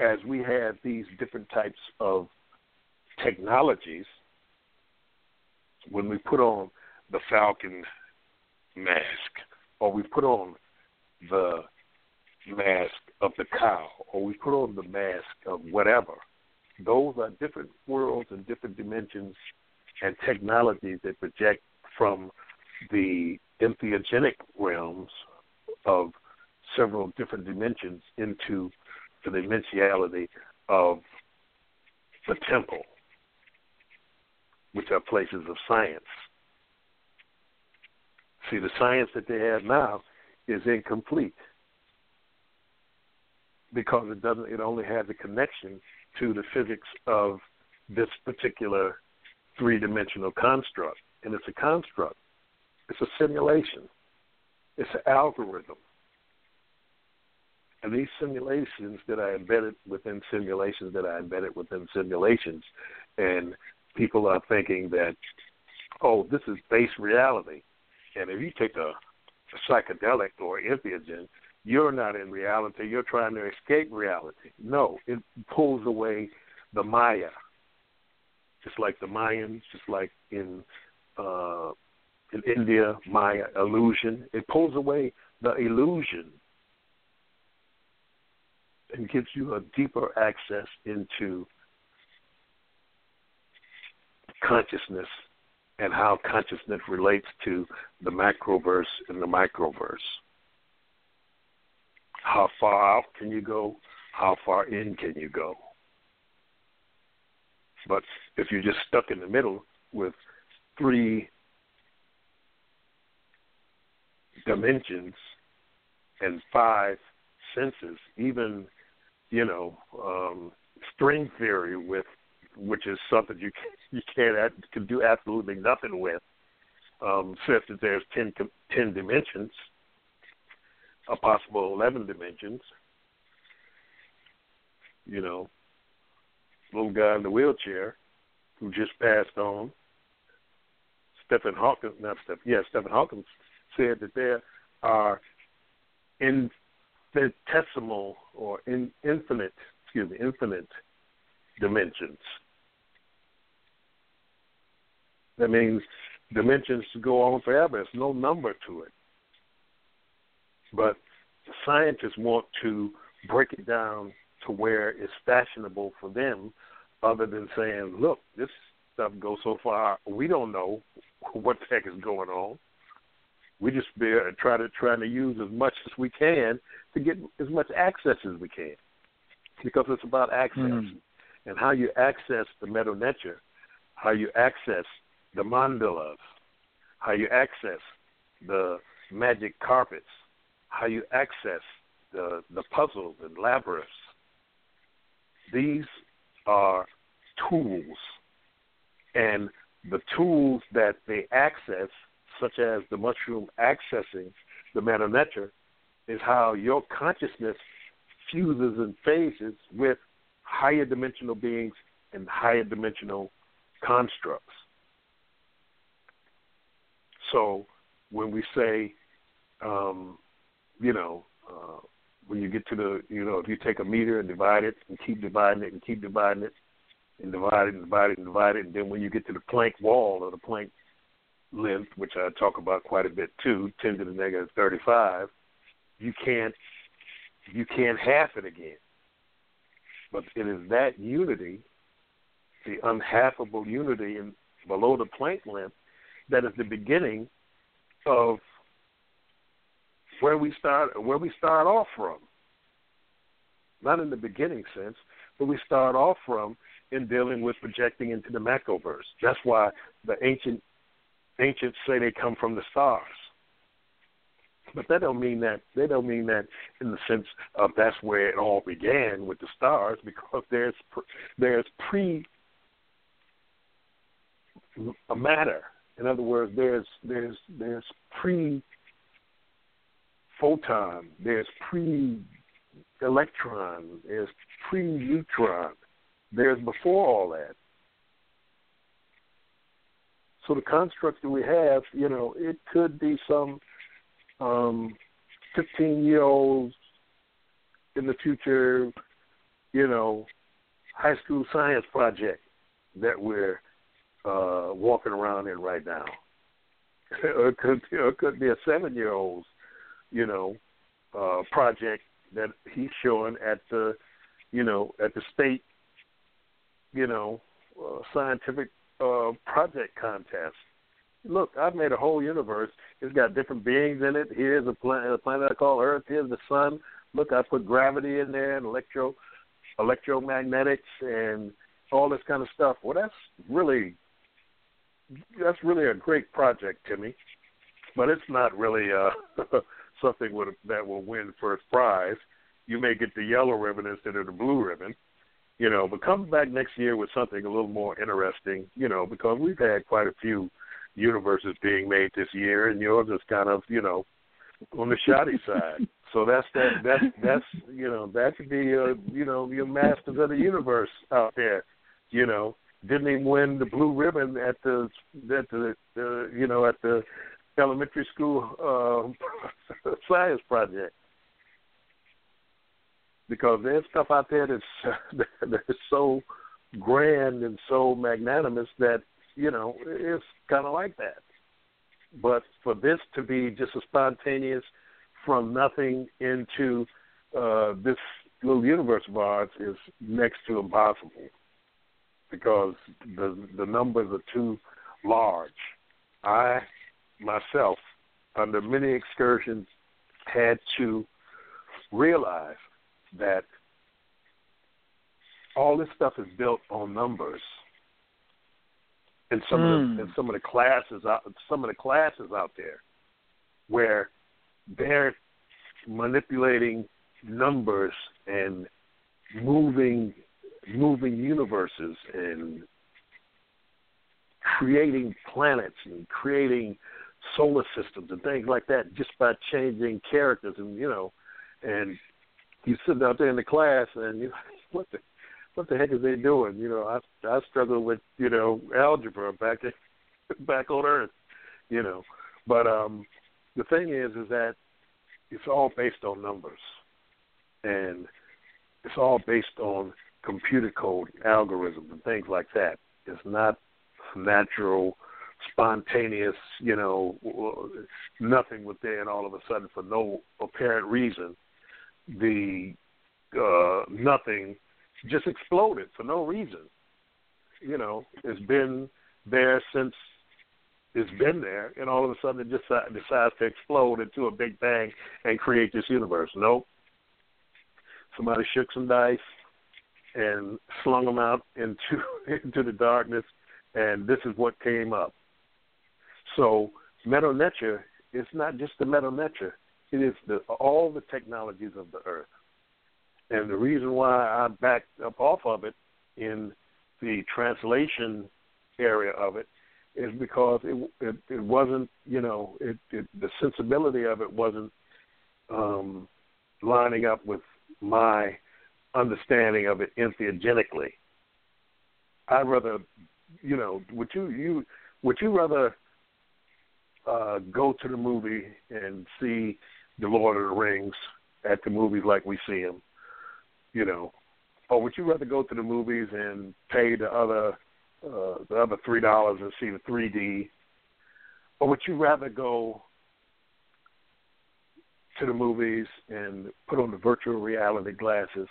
[SPEAKER 6] as we have these different types of technologies, when we put on the falcon mask, or we put on the mask of the cow, or we put on the mask of whatever, those are different worlds and different dimensions and technologies that project from the entheogenic realms of several different dimensions into the dimensionality of the temple, which are places of science. See, the science that they have now is incomplete because it doesn't. It only has a connection to the physics of this particular three-dimensional construct, and it's a construct. It's a simulation. It's an algorithm. And these simulations that are embedded within simulations that are embedded within simulations, and people are thinking that, oh, this is base reality. And if you take a, a psychedelic or entheogen, you're not in reality. You're trying to escape reality. No, it pulls away the Maya, just like the Mayans, just like in uh, in India, Maya illusion. It pulls away the illusion and gives you a deeper access into consciousness and how consciousness relates to the macroverse and the microverse. How far out can you go? How far in can you go? But if you're just stuck in the middle with three dimensions and five senses, even you know um, string theory with which is something you you can't can do absolutely nothing with. Um, says that there's 10, 10 dimensions, a possible eleven dimensions. You know, little guy in the wheelchair who just passed on. Stephen Hawkins, not Stephen, yeah, Stephen Hawkins said that there are infinitesimal or in, infinite, excuse me, infinite dimensions. That means dimensions go on forever. There's no number to it. But scientists want to break it down to where it's fashionable for them, other than saying, look, this stuff goes so far, we don't know what the heck is going on. We just be, uh, try to try to use as much as we can to get as much access as we can, because it's about access
[SPEAKER 4] Mm.
[SPEAKER 6] and how you access the Metu Neter, how you access the mandalas, how you access the magic carpets, how you access the the puzzles and labyrinths. These are tools, and the tools that they access, such as the mushroom accessing the nature, is how your consciousness fuses and phases with higher dimensional beings and higher dimensional constructs. So when we say, um, you know, uh, when you get to the you know if you take a meter and divide it and keep dividing it and keep dividing it and divide it and divide it and divide it and then when you get to the Planck wall or the Planck length, which I talk about quite a bit too, ten to the negative thirty five, you can't you can't half it again. But it is that unity, the unhalfable unity in below the Planck length, that is the beginning of where we start where we start off from. Not in the beginning sense, but we start off from in dealing with projecting into the macroverse. That's why the ancient ancients say they come from the stars. But that don't mean that they don't mean that in the sense of that's where it all began with the stars, because there's there's pre a matter. In other words, there's there's there's pre photon, there's pre electron, there's pre neutron, there's before all that. So the construct that we have, you know, it could be some um, 15 year olds in the future, you know, high school science project that we're uh, walking around in right now. it could, it could be a seven year old's, you know, uh, project that he's showing at the, you know, at the state, you know, uh, scientific uh, project contest. Look, I've made a whole universe. It's got different beings in it. Here's a planet, a planet I call Earth. Here's the sun. Look, I put gravity in there and electro, electromagnetics and all this kind of stuff. Well, that's really, that's really a great project, Timmy. But it's not really uh, something with, that will win first prize. You may get the yellow ribbon instead of the blue ribbon you know, but come back next year with something a little more interesting, you know, because we've had quite a few universes being made this year, and yours is kind of, you know, on the shoddy side. So that's that. That's that's you know that could be uh, you know your masters of the universe out there. You know, didn't even win the blue ribbon at the at the uh, you know at the elementary school uh, science project because there's stuff out there that's that's so grand and so magnanimous that you know it's kind of like that. But for this to be just a spontaneous from nothing into uh, this little universe of ours is next to impossible because the the numbers are too large. I myself, under many excursions, had to realize that all this stuff is built on numbers. And some mm. of the hmm. and some of the classes out some of the classes out there where they're manipulating numbers and moving moving universes and creating planets and creating solar systems and things like that just by changing characters and you know and you sitting out there in the class and you what the what the heck is they doing? You know, I I struggle with you know algebra back in, back on Earth, you know, but um the thing is is that it's all based on numbers, and it's all based on computer code, algorithms, and things like that. It's not natural, spontaneous, you know, nothing was there and all of a sudden for no apparent reason the uh, nothing just exploded for no reason. You know, it's been there since it's been there, and all of a sudden it just decides to explode into a big bang and create this universe. Nope. Somebody shook some dice and slung them out into into the darkness, and this is what came up. So Medu Neter is not just the Medu Neter; it is the, all the technologies of the earth. And the reason why I backed up off of it in the translation area of it is because it it, it wasn't you know it, it the sensibility of it wasn't um, lining up with my understanding of it entheogenically. I'd rather you know would you you would you rather uh, go to the movie and see the Lord of the Rings at the movies like we see them, you know, or would you rather go to the movies and pay the other uh, the other three dollars and see the 3D, or would you rather go to the movies and put on the virtual reality glasses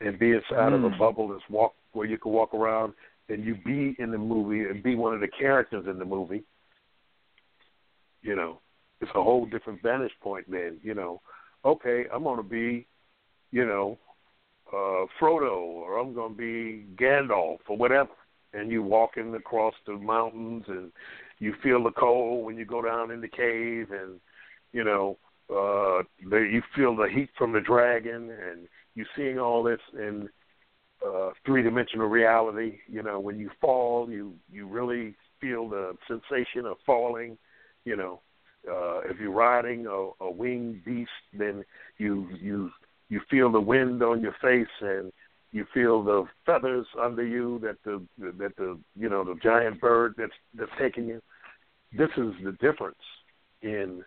[SPEAKER 6] and be inside mm. of a
[SPEAKER 4] Mm.
[SPEAKER 6] bubble that's walk where you can walk around and you be in the movie and be one of the characters in the movie. You know, it's a whole different vantage point, man. You know, okay, I'm gonna be, you know, uh Frodo or I'm gonna be Gandalf or whatever. And you walking across the mountains and you feel the cold when you go down in the cave and you know, uh you feel the heat from the dragon and you're seeing all this in uh three dimensional reality, you know, when you fall you you really feel the sensation of falling, you know. Uh if you're riding a, a winged beast then you you you feel the wind on your face and you feel the feathers under you that the that the you know the giant bird that's that's taking you. This is the difference in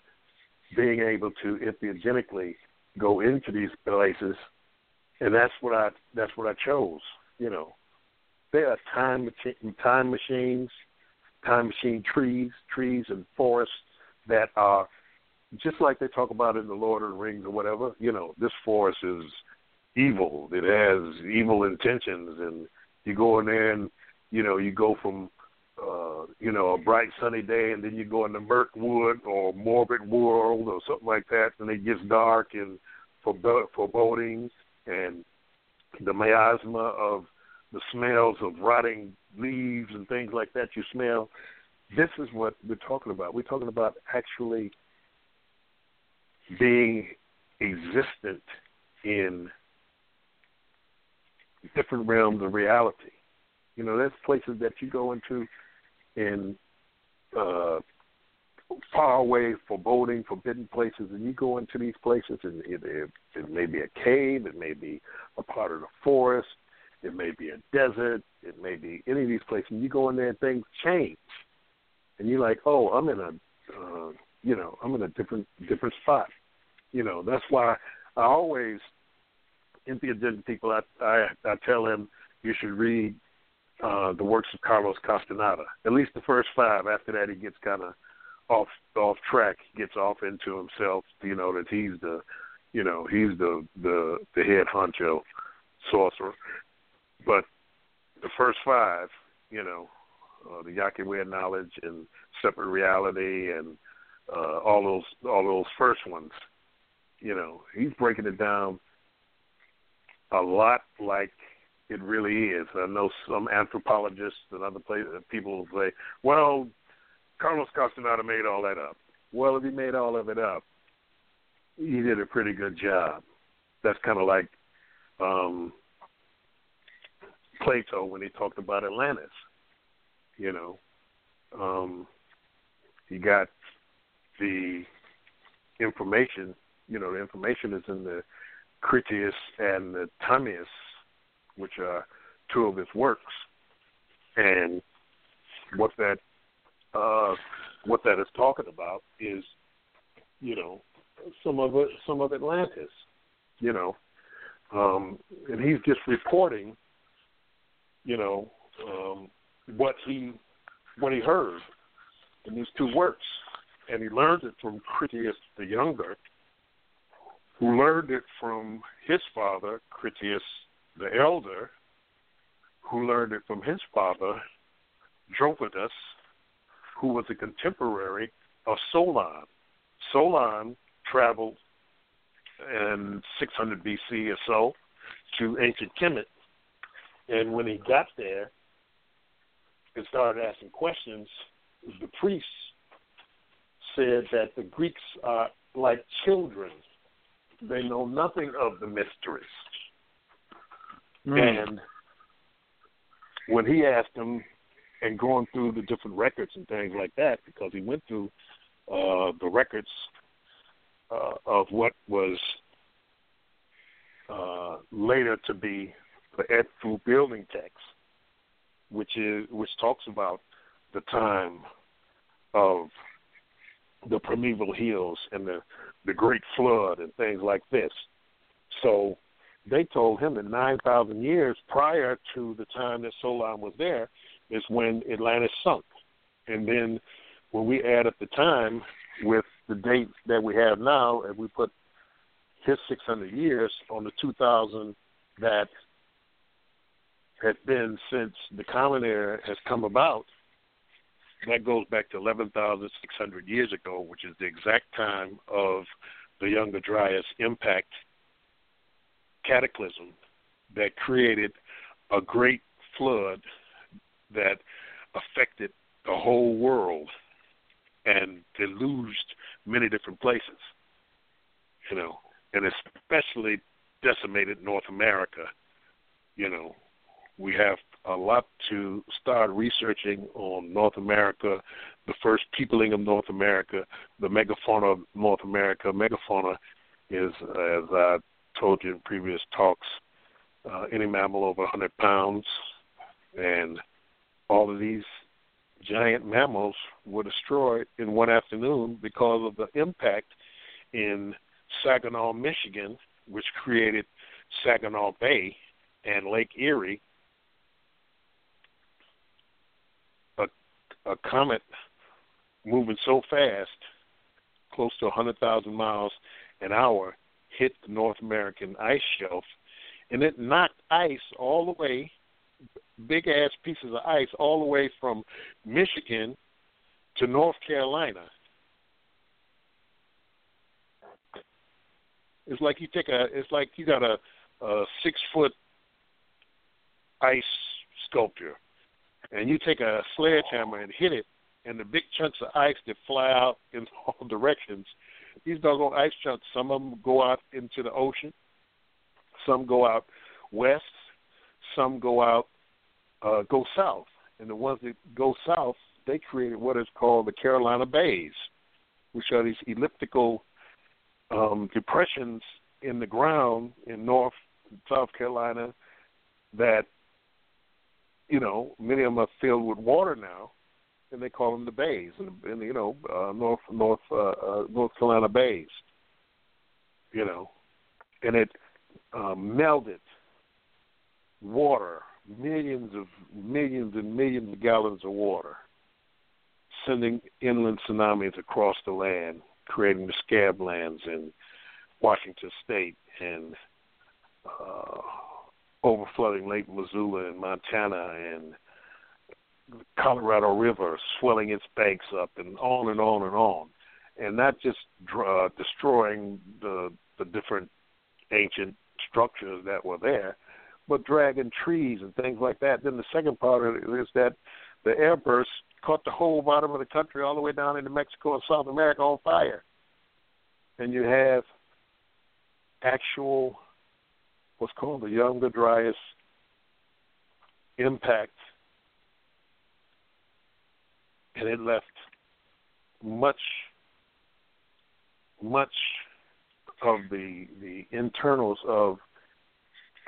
[SPEAKER 6] being able to entheogenically go into these places, and that's what I that's what I chose. You know, there are time time machines, time machine trees, trees and forests that are just like they talk about in the Lord of the Rings or whatever. You know, this forest is evil. It has evil intentions, and you go in there and you know you go from uh, you know a bright sunny day, and then you go into Mirkwood or Morbid World or something like that, and it gets dark and forebo- foreboding, and the miasma of the smells of rotting leaves and things like that you smell. This is what we're talking about. We're talking about actually being existent in different realms of reality. You know, there's places that you go into in uh, far away, foreboding, forbidden places, and you go into these places, and it, it, it may be a cave, it may be a part of the forest, it may be a desert, it may be any of these places. And you go in there, and things change, and you're like, oh, I'm in a, uh, you know, I'm in a different different spot. You know, that's why I always entheogen people. I I, I tell them you should read uh, the works of Carlos Castaneda, at least the first five. After that, he gets kind of off off track, gets off into himself. You know that he's the, you know, he's the the the head honcho sorcerer. But the first five, you know, uh, the Yaqui Way knowledge and separate reality and uh, all those all those first ones, you know, he's breaking it down a lot like it really is. I know some anthropologists and other people will say, "Well, Carlos Castaneda made all that up." Well, if he made all of it up, he did a pretty good job. That's kind of like um, Plato when he talked about Atlantis. You know, um, he got the information. You know, the information is in the Critias and the Timaeus, which are two of his works, and what that uh, what that is talking about is, you know, some of it, some of Atlantis, you know, um, and he's just reporting, you know, um, what he what he heard in these two works, and he learned it from Critias the younger, who learned it from his father Critias the elder, who learned it from his father Dropides, who was a contemporary of Solon. Solon traveled in 600 BC or so to ancient Kemet, and when he got there and started asking questions, the priests said that the Greeks are like children. They know nothing of the mysteries.
[SPEAKER 4] Mm.
[SPEAKER 6] And when he asked him, and going through the different records and things like that, because he went through uh, the records uh, of what was uh, later to be the Edfu building text, which is which talks about the time of the primeval hills and the the great flood and things like this. So they told him that 9,000 years prior to the time that Solon was there is when Atlantis sunk. And then when we add up the time with the date that we have now, and we put his 600 years on the 2,000 that had been since the Common Era has come about, that goes back to 11,600 years ago, which is the exact time of the Younger Dryas impact cataclysm that created a great flood that affected the whole world and deluged many different places. You know, and especially decimated North America. You know, we have a lot to start researching on North America, the first peopling of North America, the megafauna of North America. Megafauna is, as I told you in previous talks, uh, any mammal over 100 pounds, and all of these giant mammals were destroyed in one afternoon because of the impact in Saginaw, Michigan, which created Saginaw Bay and Lake Erie. A comet moving so fast, close to 100,000 miles an hour, hit the North American ice shelf, and it knocked ice all the way, big ass pieces of ice, all the way from Michigan to North Carolina. It's like you take a, it's like you got a, a six foot ice sculpture, and you take a sledgehammer and hit it, and the big chunks of ice that fly out in all directions these doggone ice chunks, some of them go out into the ocean, some go out west, some go out uh, go south, and the ones that go south, they created what is called the Carolina Bays, which are these elliptical um, depressions in the ground in North South Carolina that you know many of them are filled with water now and they call them the bays, and, and you know, uh, North North uh, uh, North Carolina bays. You know, and it uh, melded water, millions of millions and millions of gallons of water, sending inland tsunamis across the land, creating the scablands in Washington State and uh, overflooding Lake Missoula in Montana and the Colorado River swelling its banks up, and on and on and on, and not just uh, destroying the the different ancient structures that were there, but dragging trees and things like that. Then the second part of it is that the airburst caught the whole bottom of the country all the way down into Mexico and South America on fire, and you have actual what's called the Younger Dryas impact and it left much much of the the internals of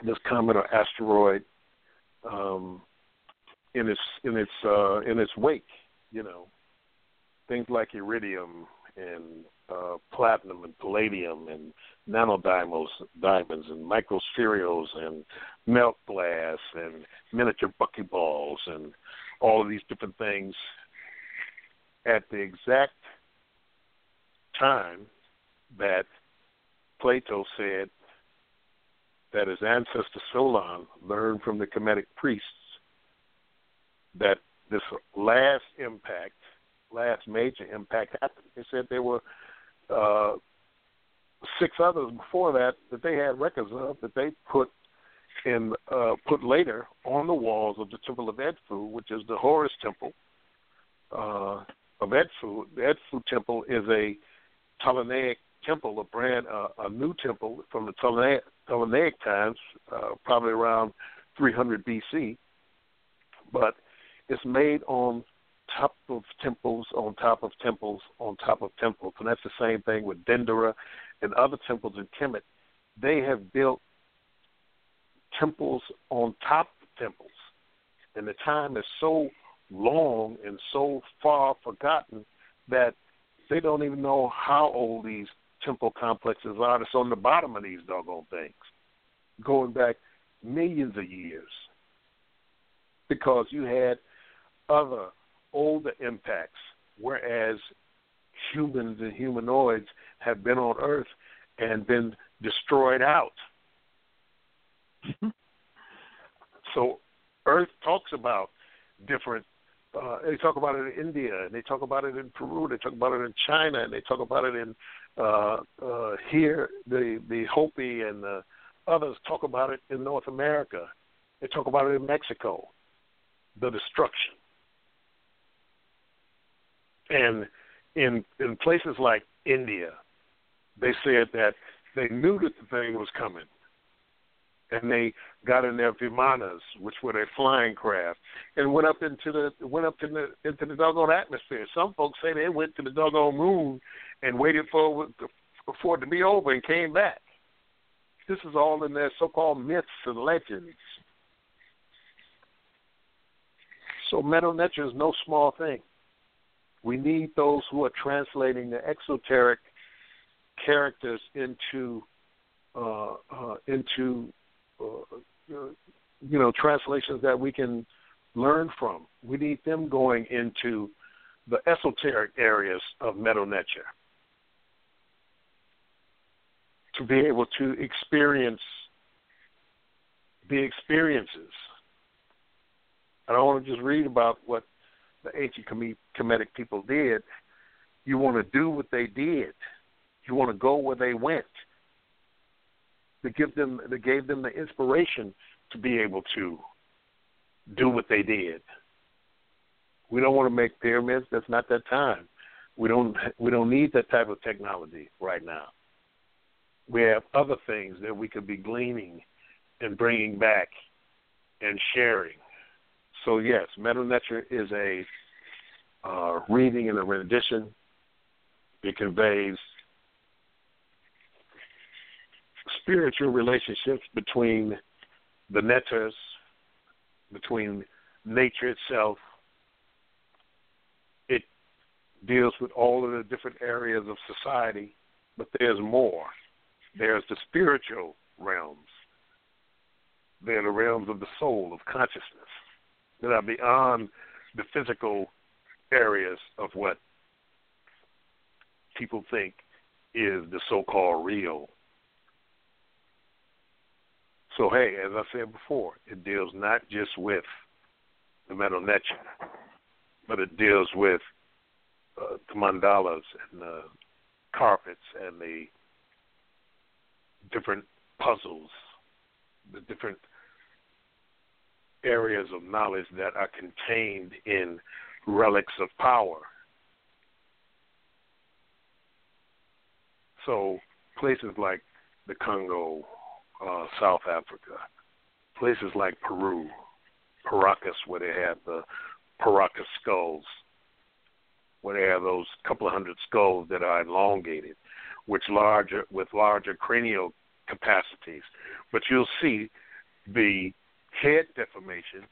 [SPEAKER 6] this comet or asteroid um, in its in its uh, in its wake. You know, things like iridium and uh, platinum and palladium and nanodiamonds diamonds and microspherules and melt glass and miniature buckyballs and all of these different things at the exact time that Plato said that his ancestor Solon learned from the Kemetic priests that this last impact, last major impact happened. He said there were uh, six others before that that they had records of that they put in uh, put later on the walls of the Temple of Edfu, which is the Horus Temple, uh, of Edfu. The Edfu temple is a Ptolemaic temple, a brand, uh, a new temple from the Ptolemaic, Ptolemaic times, uh, probably around 300 BC. But it's made on top of temples, on top of temples, on top of temples. And that's the same thing with Dendera and other temples in Kemet. They have built temples on top of temples. And the time is so long and so far forgotten that They don't even know how old these temple complexes are that's on the bottom of these doggone things, going back millions of years. Because you had other older impacts, whereas humans and humanoids have been on Earth and been destroyed out. so Earth talks about different. Uh, they talk about it in India, and they talk about it in Peru, they talk about it in China, and they talk about it in uh, uh, here. The the Hopi and the others talk about it in North America. They talk about it in Mexico, the destruction. And in in places like India, they said that they knew that the thing was coming, and they got in their vimanas, which were their flying craft, and went up into the went up in the into the doggone atmosphere. Some folks say they went to the doggone moon and waited for for it to be over and came back. This is all in their so-called myths and legends. So Medu Neter is no small thing. We need those who are translating the exoteric characters into uh, uh, into uh, you know translations that we can learn from. We need them going into the esoteric areas of Medu Neter to be able to experience the experiences. I don't want to just read about what the ancient Kemetic people did. You want to do what they did. You want to go where they went. To give them, that gave them the inspiration to be able to do what they did. We don't want to make pyramids. That's not that time. We don't. We don't need that type of technology right now. We have other things that we could be gleaning and bringing back and sharing. So yes, Medu Neter is a uh, reading and a rendition. It conveys spiritual relationships between the Neters, between nature itself. It deals with all of the different areas of society, but there's more. There's the spiritual realms. They're the realms of the soul, of consciousness, that are beyond the physical areas of what people think is the so called real. So, hey, as I said before, it deals not just with the Medu Neter, but it deals with uh, the mandalas and the carpets and the different puzzles, the different areas of knowledge that are contained in relics of power. So places like the Congo, uh, South Africa, places like Peru, Paracas, where they have the Paracas skulls, where they have those couple of hundred skulls that are elongated, which larger with larger cranial capacities. But you'll see the head deformation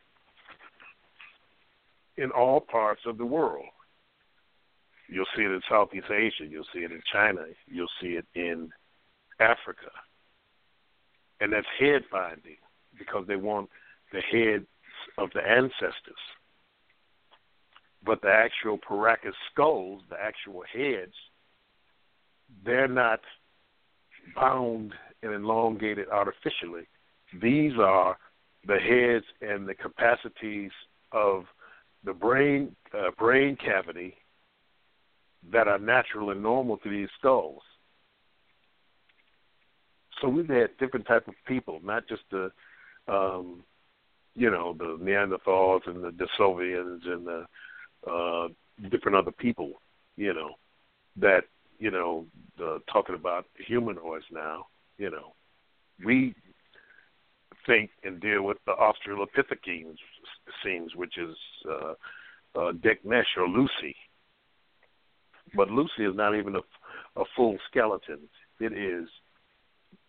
[SPEAKER 6] in all parts of the world. You'll see it in Southeast Asia, you'll see it in China, you'll see it in Africa. And that's head binding because they want the heads of the ancestors. But the actual Paracas skulls, the actual heads, they're not bound and elongated artificially. These are the heads and the capacities of the brain uh, brain cavity that are natural and normal to these skulls. So we've had different type of people, not just the um, you know the Neanderthals and the Denisovans and the uh, different other people, you know, that you know the, talking about humanoids now. You know, we think and deal with the Australopithecines scenes, which is uh, uh, Dinknesh or Lucy. But Lucy is not even a, a full skeleton. It is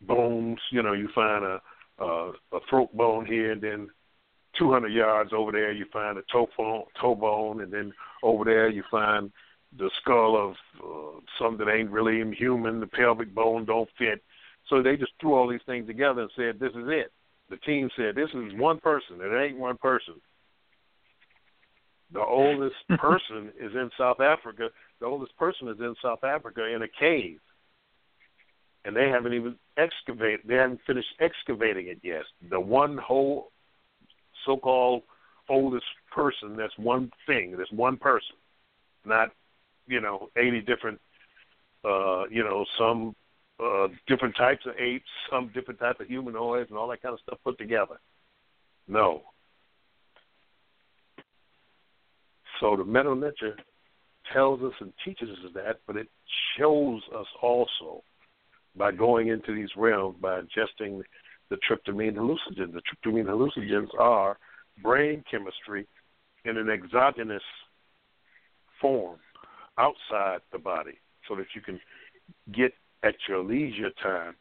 [SPEAKER 6] bones. You know, you find a, a, a throat bone here, and then 200 yards over there you find a toe bone, toe bone, and then over there you find the skull of uh, something that ain't really human. The pelvic bone don't fit. So they just threw all these things together and said, "This is it." The team said, "This is one person. It ain't one person." The oldest person is in South Africa. The oldest person is in South Africa in a cave, and they haven't even excavated. They haven't finished excavating it yet. The one whole so-called oldest person. That's one thing. That's one person, not you know eighty different. Uh, you know some uh, different types of apes, some different type of humanoids, and all that kind of stuff put together. No. So the Medu Neter tells us and teaches us that, but it shows us also by going into these realms by ingesting the tryptamine hallucinogens. The tryptamine hallucinogens are brain chemistry in an exogenous form outside the body so that you can get at your leisure time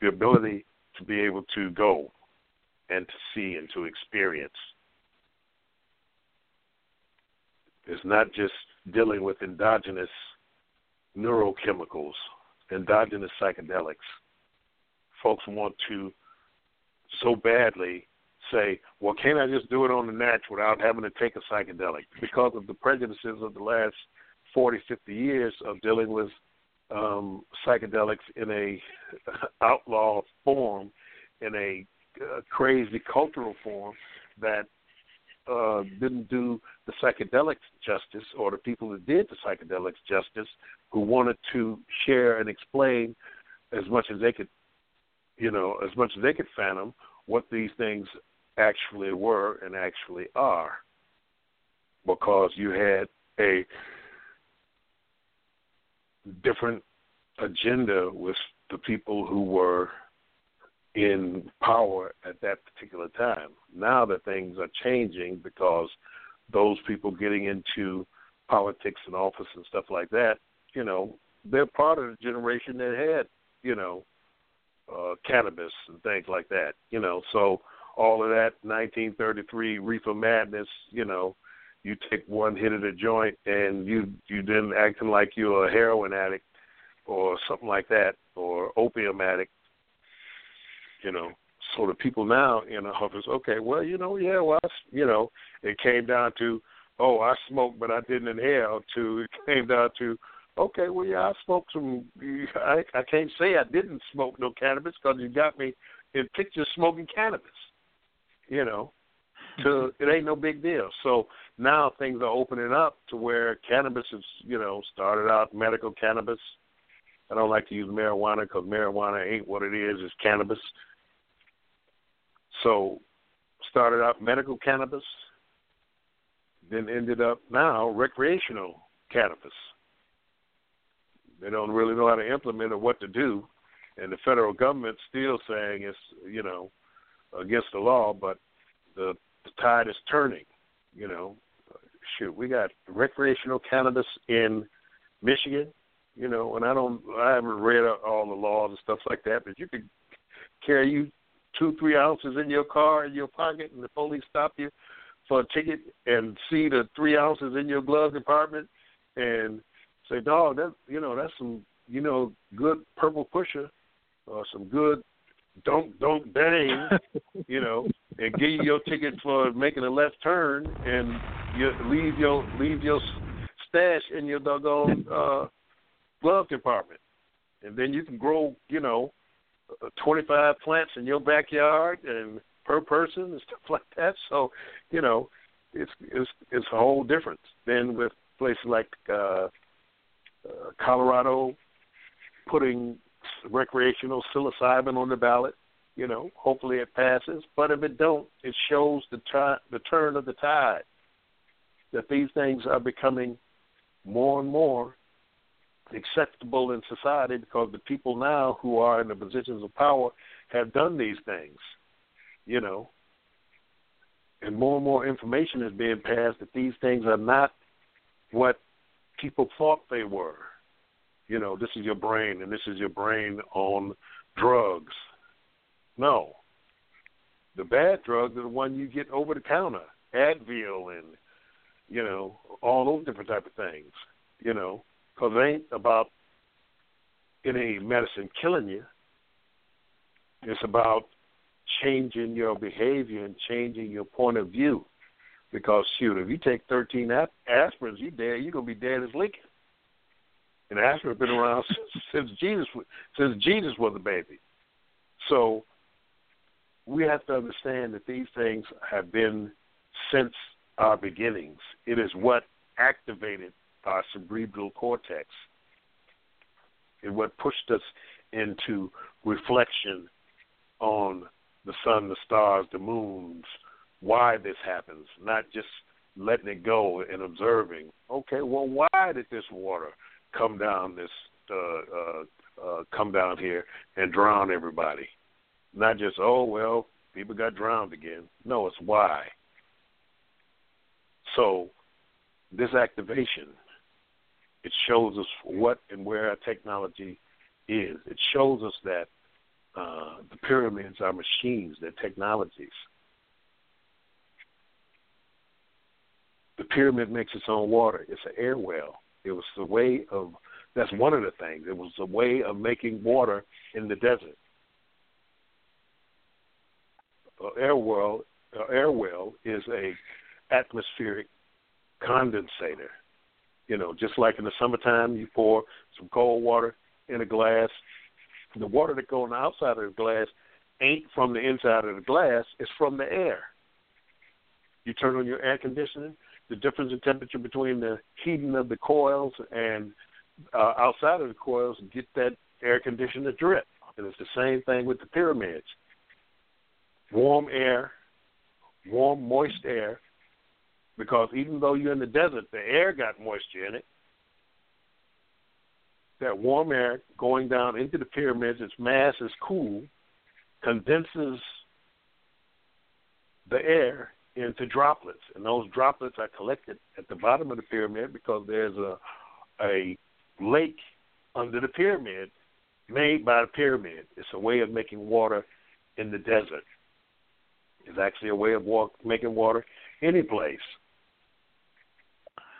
[SPEAKER 6] the ability to be able to go and to see and to experience. It's not just dealing with endogenous neurochemicals, endogenous psychedelics. Folks want to so badly say, well, can't I just do it on the natural without having to take a psychedelic? Because of the prejudices of the last 40, 50 years of dealing with um, psychedelics in a outlaw form, in a uh, crazy cultural form that uh, didn't do the psychedelics justice, or the people that did the psychedelics justice, who wanted to share and explain as much as they could, you know, as much as they could fathom what these things actually were and actually are, because you had a different agenda with the people who were in power at that particular time. Now that things are changing because those people getting into politics and office and stuff like that, you know, they're part of the generation that had, you know, uh, cannabis and things like that, you know. So all of that 1933 reefer madness, you know, you take one hit of the joint and you you then acting like you're a heroin addict or something like that or opium addict you know. So the people now in the office okay well you know yeah well I, you know it came down to oh i smoked but i didn't inhale to it came down to okay well yeah i smoked some i i can't say i didn't smoke no cannabis because you got me in pictures smoking cannabis you know to it ain't no big deal so now things are opening up to where cannabis is you know started out medical cannabis I don't like to use marijuana because marijuana ain't what it is. It's cannabis. So, started out medical cannabis, then ended up now recreational cannabis. They don't really know how to implement or what to do, and the federal government's still saying it's you know against the law, but the, the tide is turning. You know, shoot, we got recreational cannabis in Michigan, you know, and I don't, I haven't read all the laws and stuff like that, but you could carry you two, three ounces in your car in your pocket, and the police stop you for a ticket and see the three ounces in your glove compartment and say, "Dog, that you know that's some you know good purple pusher or some good don't don't bang, you know, and give you your ticket for making a left turn and you leave your leave your stash in your doggone uh glove compartment, and then you can grow, you know, uh, 25 plants in your backyard and per person and stuff like that. So, you know, it's it's it's a whole difference than with places like uh, uh, Colorado putting recreational psilocybin on the ballot. You know, hopefully it passes. But if it don't, it shows the t- the turn of the tide that these things are becoming more and more acceptable in society because the people now who are in the positions of power have done these things, you know. And more and more information is being passed that these things are not what people thought they were. You know, this is your brain and this is your brain on drugs. No. The bad drugs are the one you get over the counter, Advil and you know, all those different type of things you know, because it ain't about any medicine killing you. It's about changing your behavior and changing your point of view. Because shoot, if you take 13 aspirins, you dead. You're gonna be dead as Lincoln. And aspirin's been around since Jesus since Jesus was a baby. So we have to understand that these things have been since our beginnings. It is what activated our cerebral cortex and what pushed us into reflection on the sun, the stars, the moons, why this happens, not just letting it go and observing. Okay, well, why did this water come down this uh, uh, uh, come down here and drown everybody? Not just oh well, people got drowned again. No, it's why. So this activation, it shows us what and where our technology is. It shows us that uh, the pyramids are machines, they're technologies. The pyramid makes its own water. It's an air well. It was the way of that's one of the things. It was a way of making water in the desert. An air well, uh, air well is a atmospheric condensator. You know, just like in the summertime, you pour some cold water in a glass. The water that goes on the outside of the glass ain't from the inside of the glass; it's from the air. You turn on your air conditioning. The difference in temperature between the heating of the coils and uh, outside of the coils get that air conditioner drip. And it's the same thing with the pyramids. Warm air, warm, moist air because even though you're in the desert, the air got moisture in it. That warm air going down into the pyramids, its mass is cool, condenses the air into droplets, and those droplets are collected at the bottom of the pyramid because there's a a lake under the pyramid made by the pyramid. It's a way of making water in the desert. It's actually a way of walk, making water any place.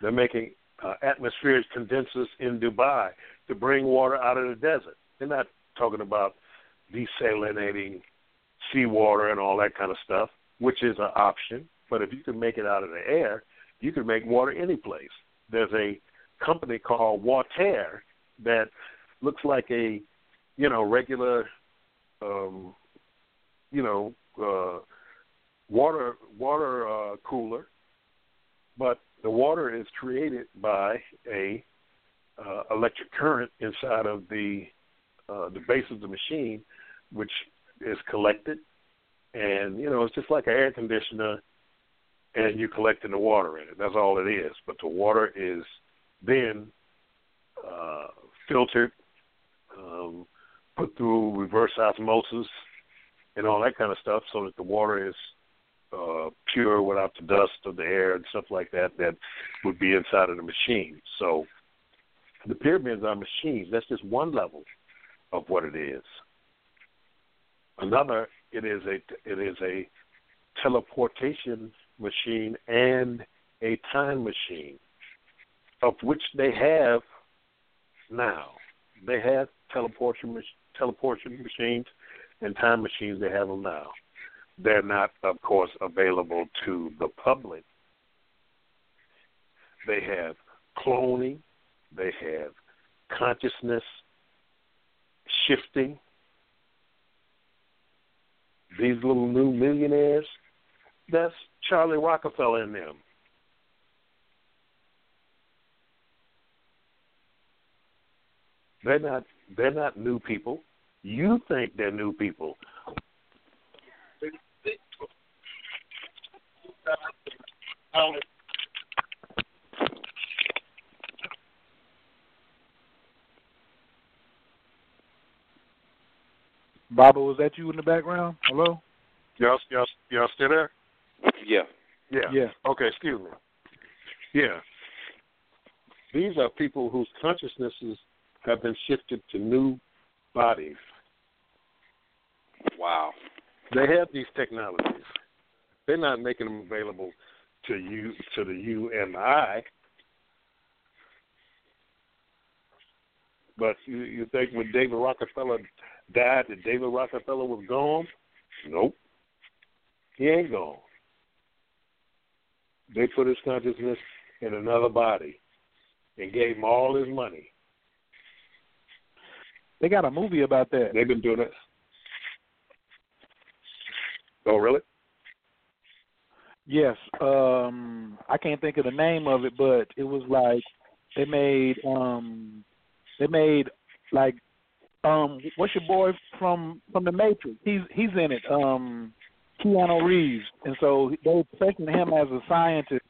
[SPEAKER 6] They're making uh, atmospheric condensers in Dubai to bring water out of the desert. They're not talking about desalinating seawater and all that kind of stuff, which is an option. But if you can make it out of the air, you can make water any place. There's a company called Water that looks like a, you know, regular, um, you know, uh, water water uh, cooler, but the water is created by a uh, electric current inside of the uh, the base of the machine, which is collected, and you know it's just like an air conditioner, and you're collecting the water in it. That's all it is. But the water is then uh, filtered, um, put through reverse osmosis, and all that kind of stuff, so that the water is uh, pure without the dust of the air and stuff like that that would be inside of the machine. So the pyramids are machines. That's just one level of what it is. Another, it is a it is a teleportation machine and a time machine, of which they have now. They have teleportation teleportation machines and time machines. They have them now. They're not, of course, available to the public. They have cloning, they have consciousness shifting. These little new millionaires, that's Charlie Rockefeller in them. They're not they're not new people. You think they're new people.
[SPEAKER 4] Baba, was that you in the background? Hello?
[SPEAKER 6] Yes, yes, y'all, y'all still there?
[SPEAKER 5] Yeah.
[SPEAKER 6] Yeah.
[SPEAKER 4] Yeah.
[SPEAKER 6] Okay, excuse me. Yeah. These are people whose consciousnesses have been shifted to new bodies.
[SPEAKER 5] Wow.
[SPEAKER 6] They have these technologies. They're not making them available to you, to the you and I. But you, you think when David Rockefeller died that David Rockefeller was gone? Nope. He ain't gone. They put his consciousness in another body and gave him all his money.
[SPEAKER 4] They got a movie about that.
[SPEAKER 6] They've been doing it. Oh, really?
[SPEAKER 4] Yes. Um I can't think of the name of it, but it was like they made um they made like um what's your boy from from the Matrix? He's he's in it. Um Keanu Reeves. And so they expecting him as a scientist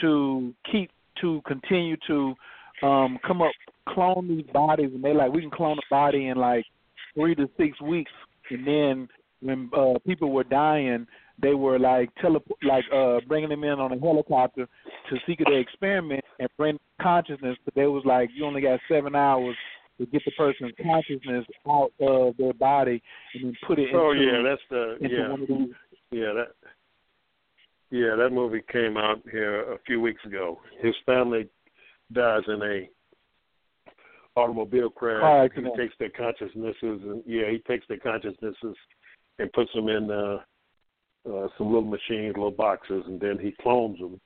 [SPEAKER 4] to keep to continue to um come up clone these bodies and they like we can clone a body in like three to six weeks and then when uh people were dying they were like tele like uh bringing them in on a helicopter to secretly experiment and bring consciousness but they was like you only got seven hours to get the person's consciousness out of their body and then put it into,
[SPEAKER 6] Oh yeah, that's the yeah
[SPEAKER 4] one of these
[SPEAKER 6] yeah that yeah that movie came out here a few weeks ago. His family dies in a automobile crash.
[SPEAKER 4] Car
[SPEAKER 6] he takes their consciousnesses and yeah he takes their consciousnesses and puts them in uh, uh, some little machines, little boxes, and then he clones them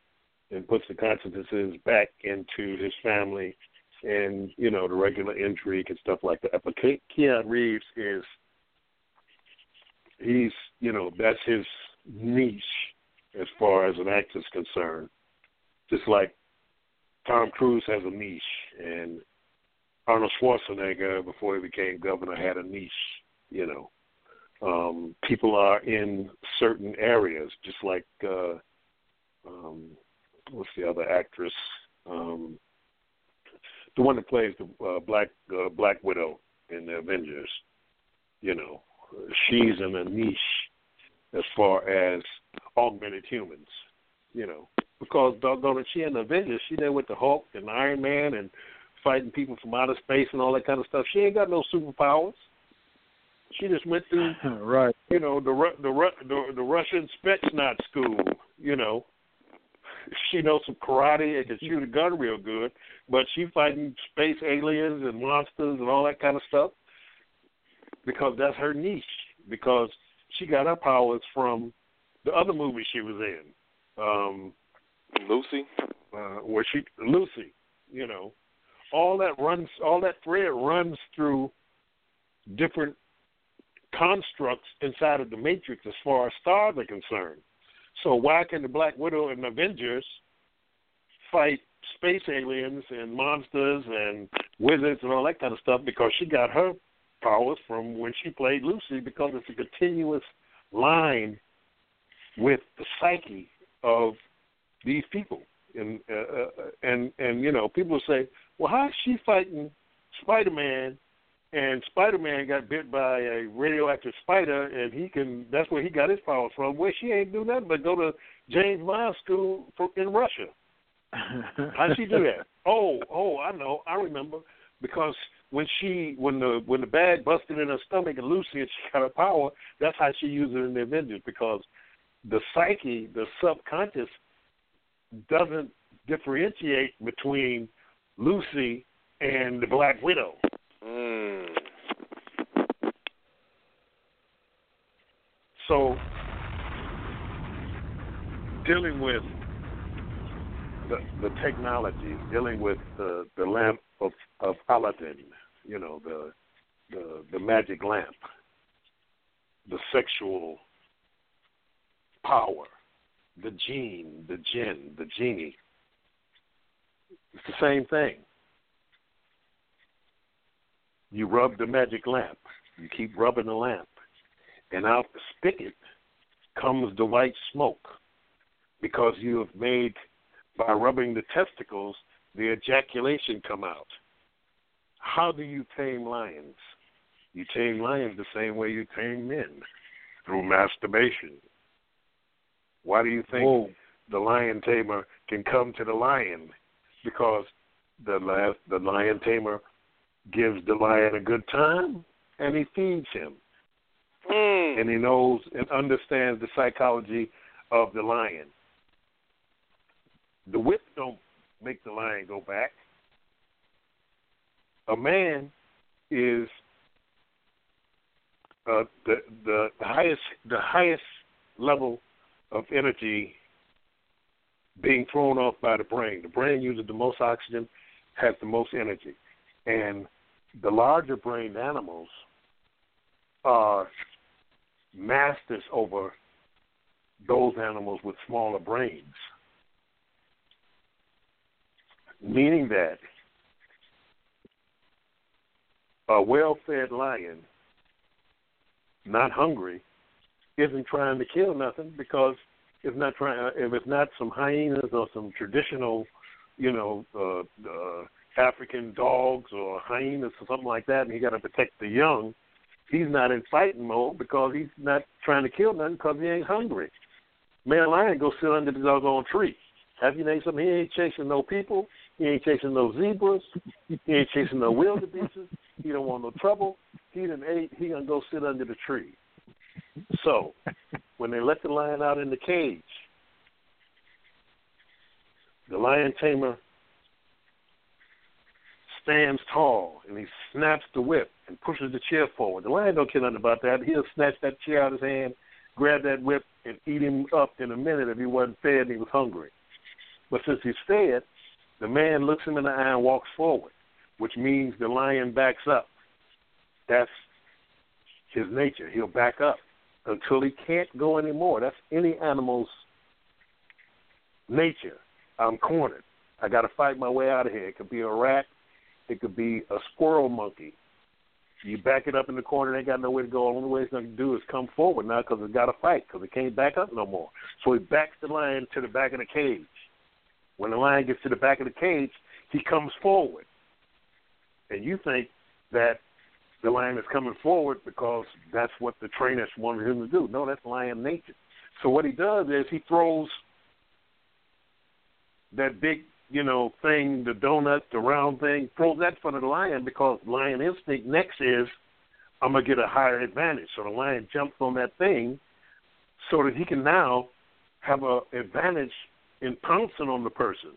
[SPEAKER 6] and puts the consciousnesses back into his family and you know the regular intrigue and stuff like that. But Ke- Keanu Reeves is he's you know that's his niche as far as an actor's concerned. Just like Tom Cruise has a niche, and Arnold Schwarzenegger, before he became governor, had a niche. You know, um, people are in certain areas, just like uh, um, what's the other actress? Um, the one that plays the uh, Black uh, Black Widow in the Avengers. You know, she's in a niche as far as augmented humans. You know, because doggone it, she in the Avengers, she there with the Hulk and Iron Man and fighting people from outer space and all that kind of stuff. She ain't got no superpowers. She just went through
[SPEAKER 4] right.
[SPEAKER 6] you know the Ru- the Ru- the, the Russian Spetsnaz school. You know, she knows some karate and can shoot a gun real good, but she fighting space aliens and monsters and all that kind of stuff because that's her niche. Because she got her powers from the other movie she was in, um,
[SPEAKER 5] Lucy.
[SPEAKER 6] uh, where she Lucy. You know, all that runs, all that thread runs through different constructs inside of the Matrix as far as stars are concerned. So why can the Black Widow and Avengers fight space aliens and monsters and wizards and all that kind of stuff? Because she got her powers from when she played Lucy because it's a continuous line with the psyche of these people. And uh, uh, and and you know, people say, "Well, how is she fighting Spider-Man and Spider Man got bit by a radioactive spider, and he can. That's where he got his powers from. Where she ain't do nothing but go to James Bond school for, in Russia. How'd she do that? Oh, oh, I know. I remember because when she when the when the bag busted in her stomach and Lucy and she got her power, that's how she used it in the Avengers because the psyche, the subconscious, doesn't differentiate between Lucy and the Black Widow.
[SPEAKER 5] Mm.
[SPEAKER 6] So, dealing with the, the technology, dealing with the, the lamp of, of Aladdin, you know, the, the the magic lamp, the sexual power, the gene, the jinn, the genie. It's the same thing. You rub the magic lamp. You keep rubbing the lamp. And out the spigot comes the white smoke because you have made, by rubbing the testicles, the ejaculation come out. How do you tame lions? You tame lions the same way you tame men through masturbation. Why do you think
[SPEAKER 4] Whoa.
[SPEAKER 6] the lion tamer can come to the lion? Because the la- the lion tamer gives the lion a good time and he feeds him
[SPEAKER 5] Mm.
[SPEAKER 6] And he knows and understands the psychology of the lion. The whip don't make the lion go back. A man is uh, the, the highest the highest level of energy being thrown off by the brain. The brain uses the most oxygen, has the most energy, and the larger brained animals are masters over those animals with smaller brains. Meaning that a well fed lion, not hungry, isn't trying to kill nothing because it's not trying if it's not some hyenas or some traditional, you know, uh, uh African dogs or hyenas or something like that and he gotta protect the young, he's not in fighting mode because he's not trying to kill nothing because he ain't hungry. Man lion go sit under the doggone tree. Have you named something? He ain't chasing no people. He ain't chasing no zebras. He ain't chasing no wildebeestes. He don't want no trouble. He done ate. He gonna go sit under the tree. So, when they let the lion out in the cage, the lion tamer stands tall and he snaps the whip and pushes the chair forward. The lion don't care nothing about that. He'll snatch that chair out of his hand, grab that whip, and eat him up in a minute if he wasn't fed and he was hungry. But since he's fed, the man looks him in the eye and walks forward, which means the lion backs up. That's his nature. He'll back up until he can't go anymore. That's any animal's nature. I'm cornered. I got to fight my way out of here. It could be a rat. It could be a squirrel monkey. You back it up in the corner, they got nowhere to go. The only way it's going to do is come forward now because it's got to fight because it can't back up no more. So he backs the lion to the back of the cage. When the lion gets to the back of the cage, he comes forward. And you think that the lion is coming forward because that's what the trainers wanted him to do. No, that's lion nature. So what he does is he throws that big, you know, thing, the donut, the round thing, throws that for the lion because lion instinct next is I'm gonna get a higher advantage. So the lion jumps on that thing so that he can now have a advantage in pouncing on the person.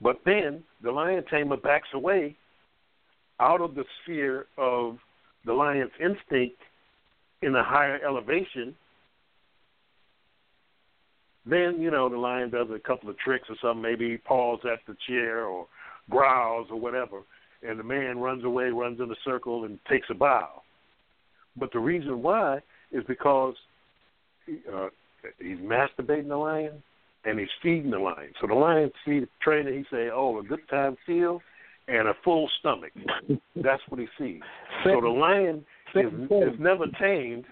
[SPEAKER 6] But then the lion tamer backs away out of the sphere of the lion's instinct in a higher elevation. Then, you know, the lion does a couple of tricks or something, maybe he paws at the chair or growls or whatever, and the man runs away, runs in a circle, and takes a bow. But the reason why is because he, uh, he's masturbating the lion and he's feeding the lion. So the lion see the trainer, he say, "Oh, a good time feel and a full stomach." That's what he sees. So the lion is, is never tamed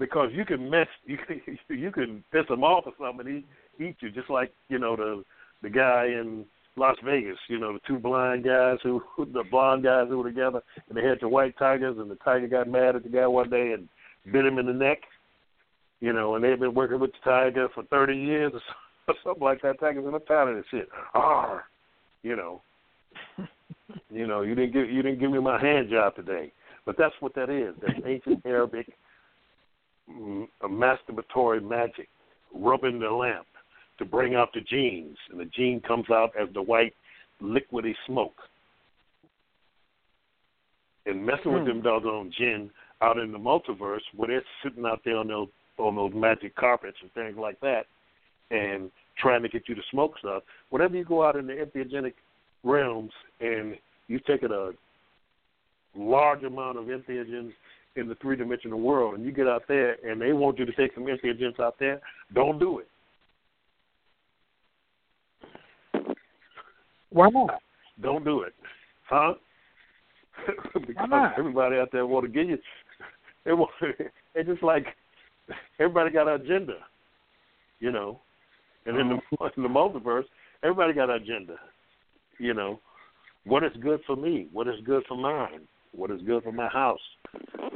[SPEAKER 6] because you can mess, you can you can piss him off or something, and he eat you just like you know the the guy in Las Vegas. You know the two blind guys who the blonde guys who were together, and they had the white tigers, and the tiger got mad at the guy one day and bit him in the neck you know, and they've been working with the Tiger for 30 years or something like that. Tiger's in a town and shit. Ah, you know, you know, you didn't give you didn't give me my hand job today, but that's what that is. That's ancient Arabic masturbatory magic, rubbing the lamp to bring out the genes, and the gene comes out as the white liquidy smoke. And messing with hmm. them doggone jinn out in the multiverse, where they're sitting out there on those on those magic carpets and things like that, and trying to get you to smoke stuff. Whenever you go out in the entheogenic realms and you've taken a large amount of entheogens in the three dimensional world, and you get out there and they want you to take some entheogens out there, don't do it.
[SPEAKER 4] Why not?
[SPEAKER 6] Don't do it, huh? because everybody out there want to give you. It, it's just like everybody got an agenda, you know. And in the uh-huh. in the multiverse, everybody got an agenda, you know. What is good for me? What is good for mine? What is good for my house?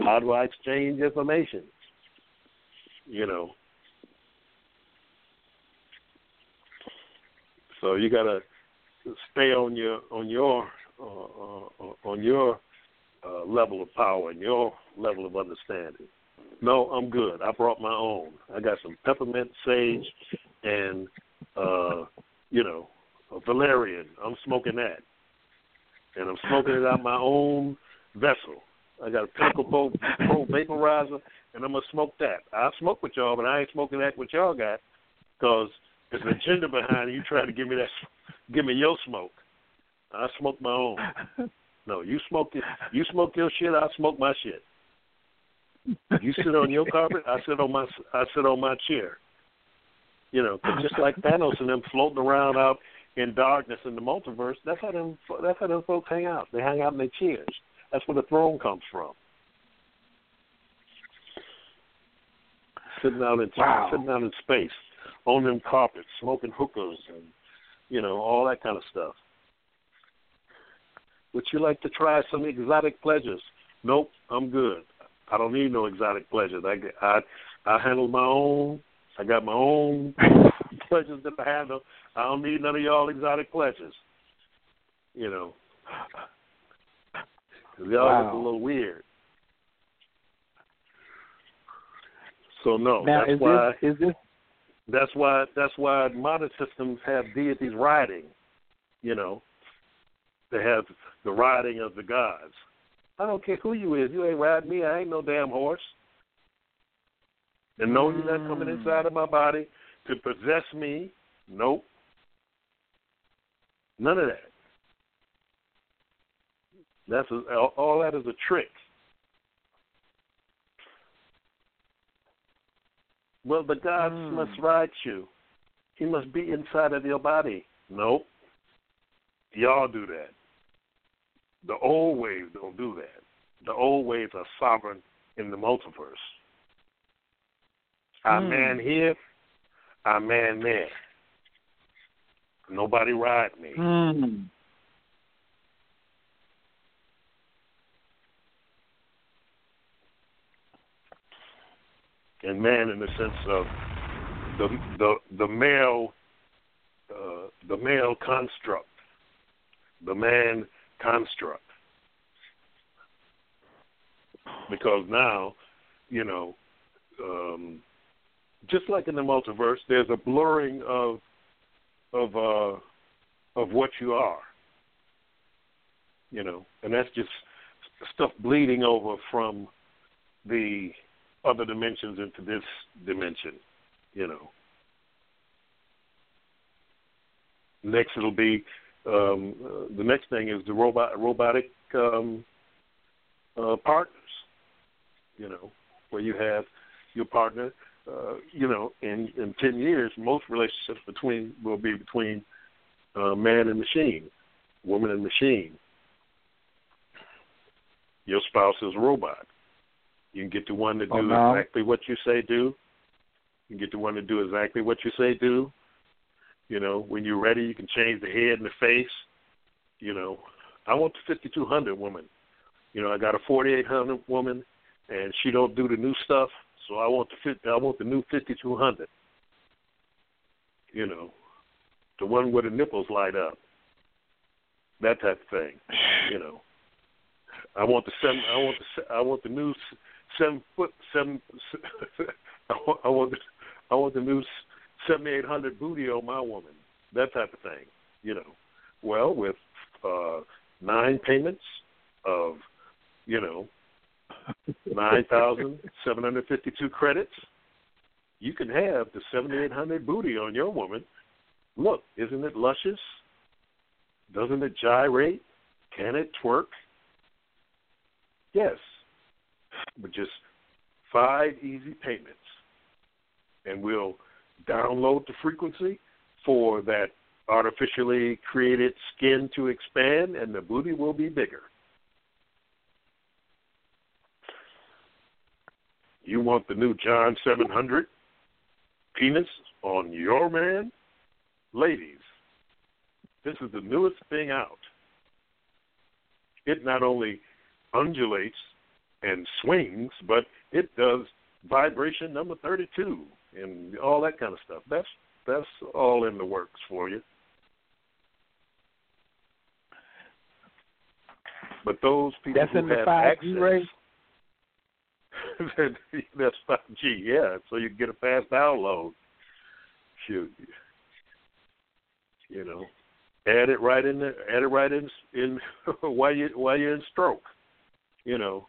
[SPEAKER 6] How do I exchange information? You know. So you gotta stay on your on your uh, uh, on your uh, level of power and your level of understanding. No, I'm good. I brought my own. I got some peppermint, sage, and uh, you know, valerian. I'm smoking that. and I'm smoking it out my own vessel. I got a Pinnacle Pro, Pro vaporizer, and I'm gonna smoke that. I smoke with y'all, but I ain't smoking that what y'all got, because there's an agenda behind it. You trying to give me that, give me your smoke. I smoke my own. No, you smoke it. You smoke your shit. I smoke my shit. You sit on your carpet. I sit on my. I sit on my chair. You know, 'cause just like Thanos and them floating around out in darkness in the multiverse. That's how them. That's how them folks hang out. They hang out in their chairs. That's where the throne comes from. Sitting out in
[SPEAKER 4] Wow.
[SPEAKER 6] sitting out in space, on them carpets, smoking hookahs and you know all that kind of stuff. Would you like to try some exotic pleasures? Nope, I'm good. I don't need no exotic pleasures. I get- I I handle my own. I got my own pleasures that I handle. I don't need none of y'all exotic pleasures. You know, 'Cause y'all
[SPEAKER 4] Wow.
[SPEAKER 6] look a little weird. So no,
[SPEAKER 4] now
[SPEAKER 6] that's
[SPEAKER 4] is
[SPEAKER 6] why
[SPEAKER 4] this is this
[SPEAKER 6] that's why that's why modern systems have deities riding. You know, they have the riding of the gods. I don't care who you is. You ain't riding me. I ain't no damn horse. And no, you're not coming
[SPEAKER 4] Mm.
[SPEAKER 6] inside of my body to possess me. Nope. None of that. That's a, all, that is a trick. Well, the gods
[SPEAKER 4] Mm.
[SPEAKER 6] must ride you. He must be inside of your body. Nope. Y'all do that. The old ways don't do that. The old ways are sovereign in the multiverse. I
[SPEAKER 4] Hmm.
[SPEAKER 6] man here, I man there. Nobody ride me.
[SPEAKER 4] Hmm.
[SPEAKER 6] And man in the sense of the the the male uh, the male construct, the man construct. Because now, you know, um, just like in the multiverse, there's a blurring of of uh, of what you are. You know, and that's just stuff bleeding over from the other dimensions into this dimension, you know. Next, it'll be um, uh, the next thing is the robot robotic um, uh, partners, you know, where you have your partner. Uh, you know, in in ten years, most relationships between will be between uh, man and machine, woman and machine. Your spouse is a robot. You can get the one to oh, do
[SPEAKER 4] Oh, no.
[SPEAKER 6] exactly what you say do. You can get the one to do exactly what you say do. You know, when you're ready, you can change the head and the face. You know, I want the 5200 woman. You know, I got a 4800 woman, and she don't do the new stuff, so I want the 50, I want the new 5200. You know, the one where the nipples light up. That type of thing. You know, I want the seven. I want the I want the new seven foot seven. I want I want the, I want the new seventy eight hundred booty on my woman. That type of thing. You know, well with uh nine payments of you know nine thousand seven hundred fifty two credits, you can have the seventy eight hundred booty on your woman. Look, isn't it luscious? Doesn't it gyrate? Can it twerk? Yes, but just five easy payments, and we'll download the frequency for that artificially created skin to expand, and the booty will be bigger. You want the new John 700 penis on your man? Ladies, this is the newest thing out. It not only undulates and swings, but it does vibration number 32 and all that kind of stuff. That's that's all in the works for you. But those people
[SPEAKER 4] That's
[SPEAKER 6] who
[SPEAKER 4] in the
[SPEAKER 6] have
[SPEAKER 4] 5G
[SPEAKER 6] access,
[SPEAKER 4] ray?
[SPEAKER 6] that's 5G, yeah. So you can get a fast download. Shoot, you know. add it right in there, add it right in in while you while you're in stroke. You know,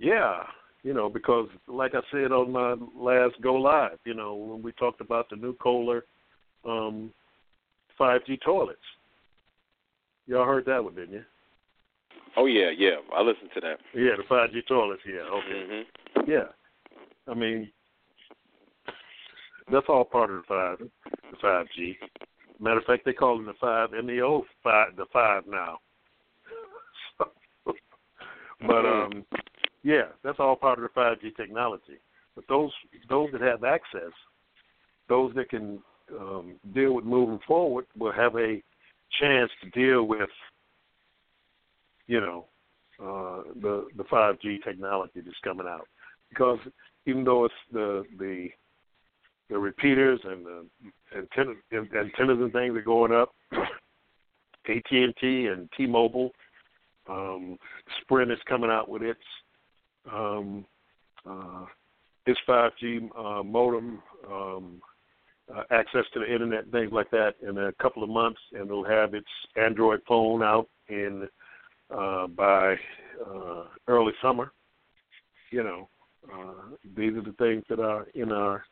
[SPEAKER 6] yeah, you know because like I said on my last go live, you know when we talked about the new Kohler um, 5G toilets. Y'all heard that one, didn't you?
[SPEAKER 5] Oh yeah, yeah. I listened to that.
[SPEAKER 6] Yeah, the 5G toilets. Yeah, okay.
[SPEAKER 5] hmm
[SPEAKER 6] Yeah, I mean that's all part of the five, the 5G. Matter of fact, they call them the five and the old five, the five now. but um, yeah, that's all part of the 5G technology. But those those that have access, those that can um, deal with moving forward, will have a chance to deal with, you know, uh, the the 5G technology that's coming out. Because even though it's the the the repeaters and the antenna, antennas and things are going up, AT and T and T-Mobile, um, Sprint is coming out with its um, uh, its 5G uh, modem, um, uh, access to the internet, things like that, in a couple of months, and it'll have its Android phone out in uh, by uh, early summer. You know, uh, these are the things that are in our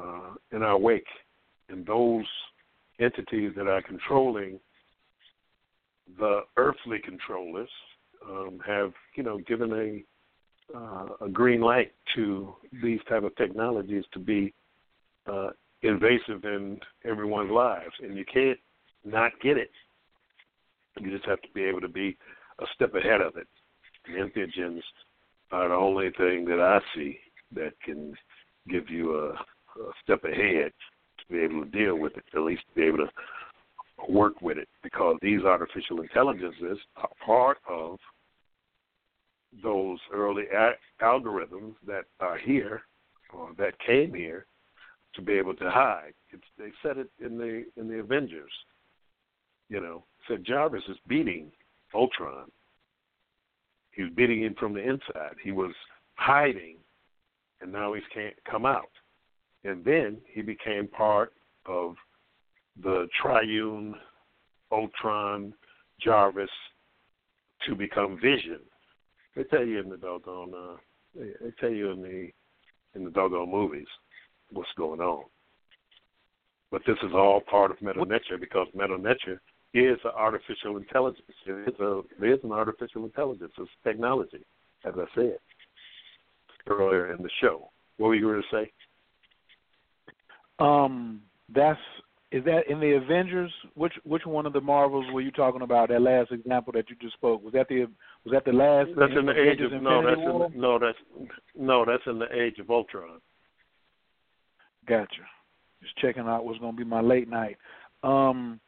[SPEAKER 6] uh, in our wake, and those entities that are controlling the earthly controllers um, have, you know, given a uh, a green light to these type of technologies to be uh, invasive in everyone's lives, and you can't not get it. You just have to be able to be a step ahead of it. And entheogens are the only thing that I see that can give you a, a step ahead to be able to deal with it, at least be able to work with it, because these artificial intelligences are part of those early a- algorithms that are here or that came here to be able to hide. It's, they said it in the in the Avengers. You know, said Jarvis is beating Ultron. He was beating him from the inside. He was hiding, and now he can't come out. And then he became part of the triune Ultron Jarvis to become Vision. They tell you in the doggone uh, they, they tell you in the in the doggone movies what's going on. But this is all part of Metu Neter because Metu Neter is an artificial intelligence. It is a it is an artificial intelligence. It's technology, as I said earlier in the show. What were you going to say?
[SPEAKER 4] Um, that's is that in the Avengers? Which which one of the Marvels were you talking about? That last example that you just spoke was that the was that the last?
[SPEAKER 6] That's in the age
[SPEAKER 4] Avengers
[SPEAKER 6] of no. That's
[SPEAKER 4] War?
[SPEAKER 6] in, no. That's no. That's in the age of Ultron.
[SPEAKER 4] Gotcha. Just checking out what's going to be my late night. Um,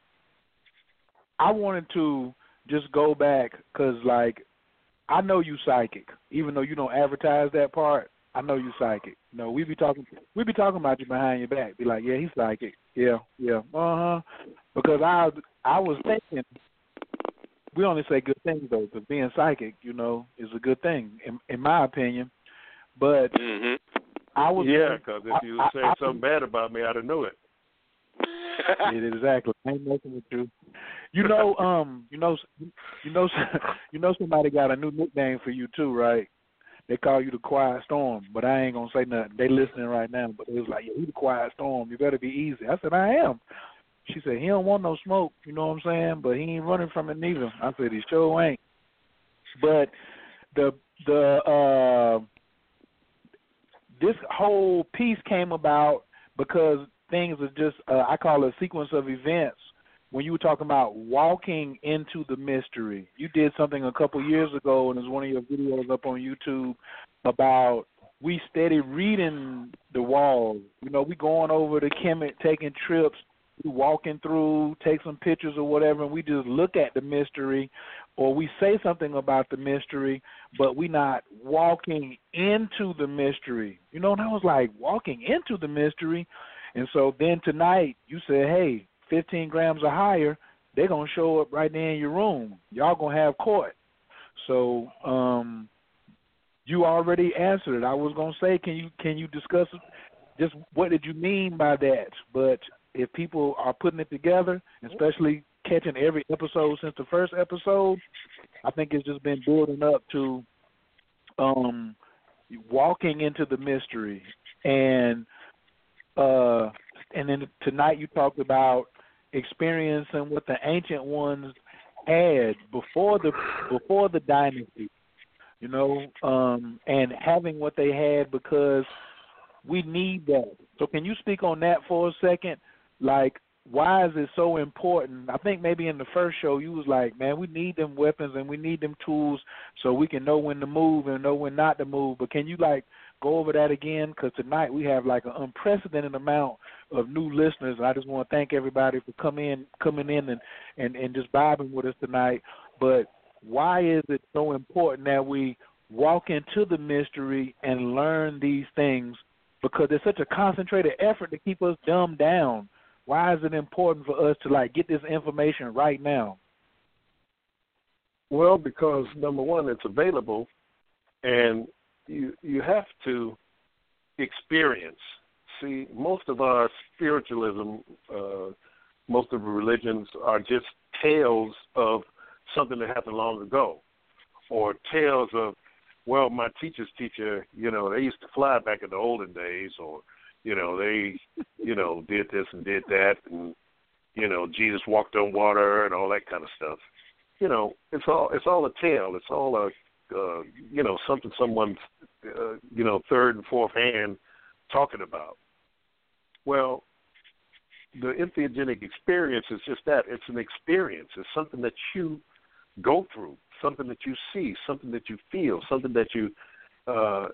[SPEAKER 4] I wanted to just go back because, like, I know you psychic, even though you don't advertise that part. I know you're psychic. No, we be talking, we be talking about you behind your back. Be like, yeah, he's psychic. Yeah, yeah, uh huh. Because I, I was thinking, we only say good things though, because being psychic, you know, is a good thing in, in my opinion. But
[SPEAKER 5] hmm
[SPEAKER 4] I was
[SPEAKER 6] Yeah, because if you
[SPEAKER 4] I-
[SPEAKER 6] say
[SPEAKER 4] I- I-
[SPEAKER 6] something bad about me, I'd have knew it.
[SPEAKER 4] Yeah, exactly. I ain't messing with you. You know, um, you know, you know, you know, somebody got a new nickname for you too, right? They call you the Quiet Storm, but I ain't gonna say nothing. They listening right now, but it was like, yeah, he the Quiet Storm. You better be easy. I said, I am. She said, he don't want no smoke. You know what I'm saying? But he ain't running from it neither. I said, he sure ain't. But the the uh this whole piece came about because things are just uh, I call it a sequence of events. When you were talking about walking into the mystery, you did something a couple years ago, and there's one of your videos up on YouTube about we steady reading the walls. You know, we going over to Kemet, taking trips, we walking through, take some pictures or whatever, and we just look at the mystery, or we say something about the mystery, but we not walking into the mystery. You know, and I was like, walking into the mystery. And so then tonight you said, hey, 15 grams or higher, they're going to show up right there in your room. Y'all going to have court. So um, you already answered it. I was going to say, can you can you discuss just what did you mean by that? But if people are putting it together, especially catching every episode since the first episode. I think it's just been building up to um walking into the mystery and uh and then tonight you talked about experiencing what the ancient ones had before the before the dynasty you know um and having what they had because we need that so can you speak on that for a second like why is it so important? I think maybe in the first show you was like, man, we need them weapons and we need them tools so we can know when to move and know when not to move. But can you like go over that again? Because tonight we have like an unprecedented amount of new listeners. I just want to thank everybody for coming in, coming in and and and just vibing with us tonight. But why is it so important that we walk into the mystery and learn these things? Because it's such a concentrated effort to keep us dumbed down why is it important for us to like get this information right now?
[SPEAKER 6] Well, because number one, it's available, and you you have to experience. See, most of our spiritualism, uh, most of the religions are just tales of something that happened long ago, or tales of, well, my teacher's teacher, you know, they used to fly back in the olden days, or you know they you know did this and did that and you know jesus walked on water and all that kind of stuff you know it's all it's all a tale it's all a uh, you know something someone's uh, you know third and fourth hand talking about. Well the entheogenic experience is just that. It's an experience. It's something that you go through something that you see something that you feel something that you uh,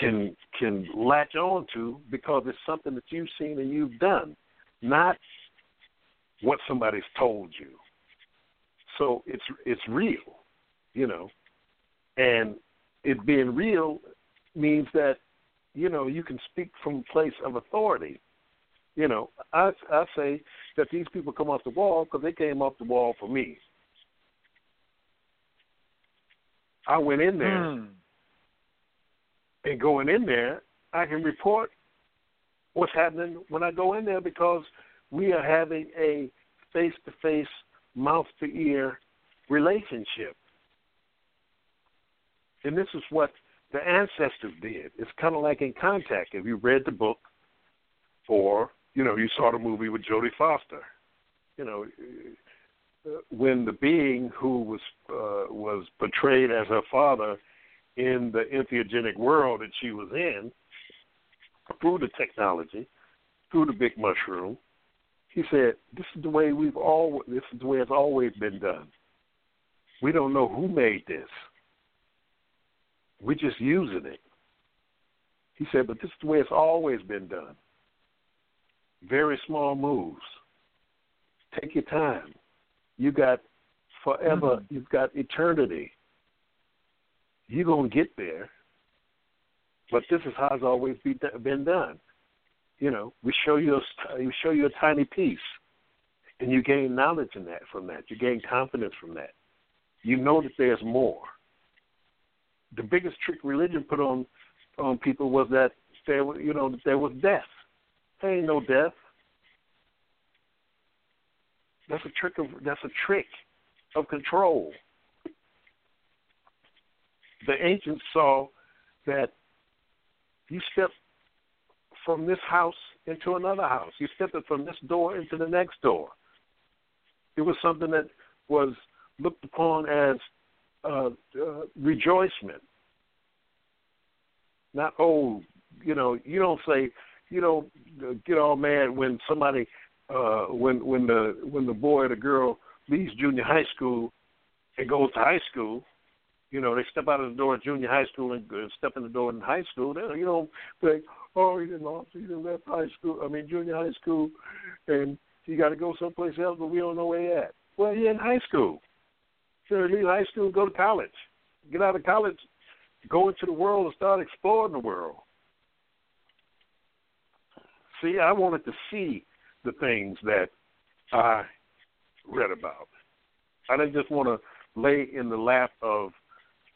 [SPEAKER 6] can can latch on to because it's something that you've seen and you've done, not what somebody's told you. So it's it's real, you know, and it being real means that you know you can speak from a place of authority. You know, I I say that these people come off the wall because they came off the wall for me. I went in there.
[SPEAKER 4] Mm
[SPEAKER 6] and going in there, I can report what's happening when I go in there because we are having a face to face, mouth to ear relationship. And this is what the ancestors did. It's kind of like in contact. If you read the book or, you know, you saw the movie with Jodie Foster, you know, when the being who was uh, was portrayed as her father in the entheogenic world that she was in through the technology, through the big mushroom. He said, "This is the way we've all. This is the way it's always been done. We don't know who made this. We're just using it." He said, "But this is the way it's always been done. Very small moves. Take your time. You got forever.
[SPEAKER 4] Mm-hmm.
[SPEAKER 6] You've got eternity you're going to get there. But this is how it's always be, been done. You know, we show you a, we show you a tiny piece, and you gain knowledge in that from that. You gain confidence from that. You know that there's more. The biggest trick religion put on on people was that there, you know, there was death. There ain't no death. That's a trick of that's a trick of control the ancients saw that you step from this house into another house. You step it from this door into the next door. It was something that was looked upon as uh, uh, rejoicement. Not oh, you know, you don't say, you don't get all mad when somebody, uh, when when the when the boy or the girl leaves junior high school and goes to high school you know, they step out of the door junior high school and uh, step in the door in high school. They, you know, think, oh, he didn't, he didn't left high school. I mean, junior high school, and he got to go someplace else, but we don't know where he at. Well, he in high school. So leave high school, go to college. Get out of college, go into the world and start exploring the world. See, I wanted to see the things that I read about. I didn't just want to lay in the lap of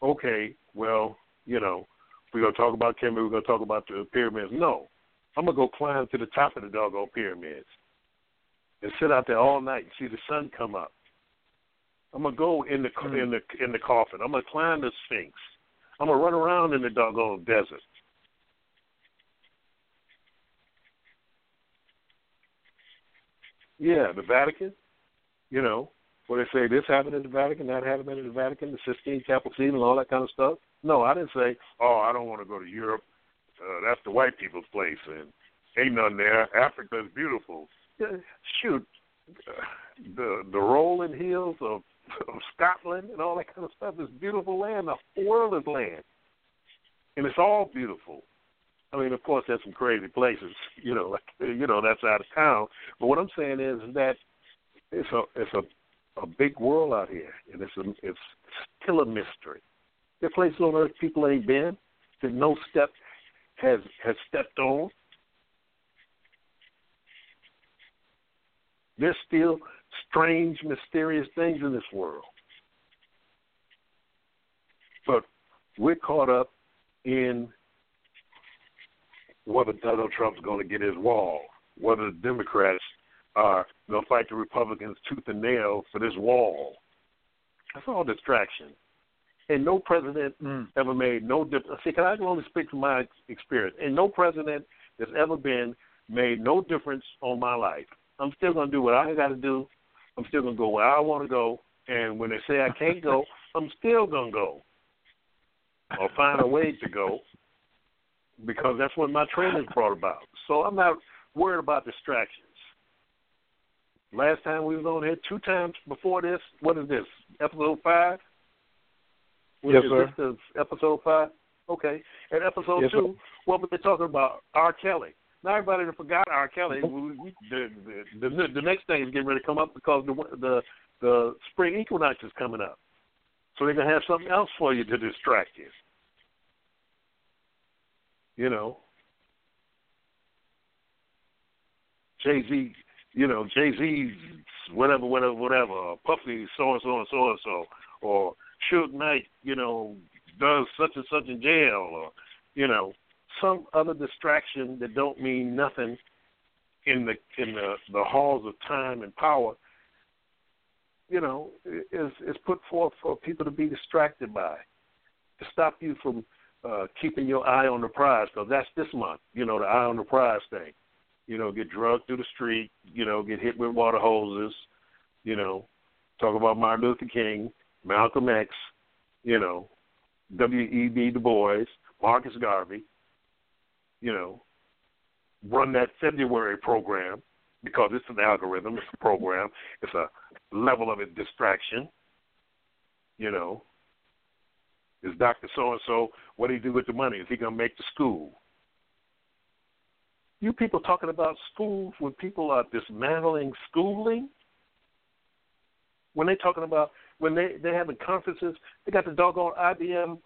[SPEAKER 6] okay, well, you know, we're gonna talk about Kemet, we're gonna talk about the pyramids. No. I'm gonna go climb to the top of the doggone pyramids. and sit out there all night and see the sun come up. I'm gonna go in the
[SPEAKER 4] Mm.
[SPEAKER 6] in the in the coffin. I'm gonna climb the Sphinx. I'm gonna run around in the doggone desert. Yeah, the Vatican. You know, where they say this happened in the Vatican, that happened in the Vatican, the Sistine Chapel scene, and all that kind of stuff. No, I didn't say, oh, I don't want to go to Europe. Uh, that's the white people's place, and ain't none there. Africa is beautiful. Yeah, shoot, uh, the the rolling hills of, of Scotland and all that kind of stuff is beautiful land. The world is land, and it's all beautiful. I mean, of course, there's some crazy places, you know, like you know that's out of town. But what I'm saying is that it's a it's a a big world out here, and it's a it's still a mystery. There are places on earth people ain't been that no step has has stepped on. There's still strange, mysterious things in this world. But we're caught up in whether Donald Trump's going to get his wall, whether the Democrats are going to fight the Republicans tooth and nail for this wall. That's all distraction. And no president
[SPEAKER 4] Mm.
[SPEAKER 6] ever made no difference. See, can I can only speak from my experience? And no president that's ever been made no difference on my life. I'm still going to do what I got to do. I'm still going to go where I want to go. And when they say I can't go, I'm still going to go or find a way to go because that's what my training's brought about. So I'm not worried about distractions. Last time we was on here, two times before this, what is this, episode five? Was-
[SPEAKER 4] Yes,
[SPEAKER 6] is
[SPEAKER 4] sir.
[SPEAKER 6] This the episode five? Okay. And episode
[SPEAKER 4] Yes, sir.
[SPEAKER 6] two, what were they talking about? R. Kelly. Now everybody forgot R. Kelly. The, the the next thing is getting ready to come up because the the the spring equinox is coming up, so they're gonna have something else for you to distract you. You know, Jay Z, you know Jay Z, whatever, whatever, whatever. Puffy, so and so and so and so, or Suge Knight, you know, does such and such in jail, or you know, some other distraction that don't mean nothing in the in the the halls of time and power. You know, is is put forth for people to be distracted by, to stop you from uh, keeping your eye on the prize, because that's this month. You know, the eye on the prize thing. You know, get drugged through the street. You know, get hit with water hoses. You know, talk about Martin Luther King, Malcolm X. You know, W. E. B. Du Bois, Marcus Garvey. You know, run that February program because it's an algorithm, it's a program, it's a level of it distraction. You know, is Doctor So and So what do he do with the money? Is he gonna make the school? You people talking about schools when people are dismantling schooling? When they talking about when they they having conferences, they got the doggone IBM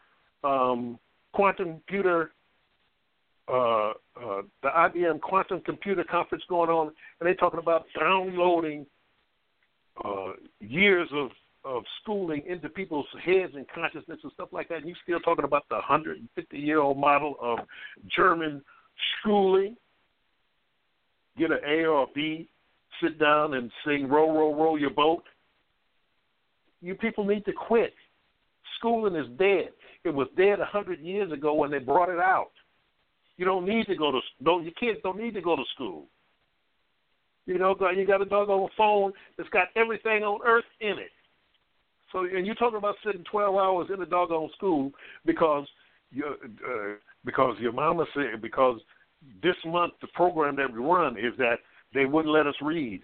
[SPEAKER 6] um, quantum computer uh, uh, the IBM quantum computer conference going on, and they're talking about downloading uh, years of of schooling into people's heads and consciousness and stuff like that. And you're still talking about the 150 year old model of German schooling? Get an A or a B, sit down and sing "Row, row, row your boat." You people need to quit. Schooling is dead. It was dead a hundred years ago when they brought it out. You don't need to go to don't your kids don't need to go to school. You know, you got a doggone phone that's got everything on earth in it. So, and you're talking about sitting 12 hours in the doggone school because your uh, because your mama said because this month the program that we run is that they wouldn't let us read.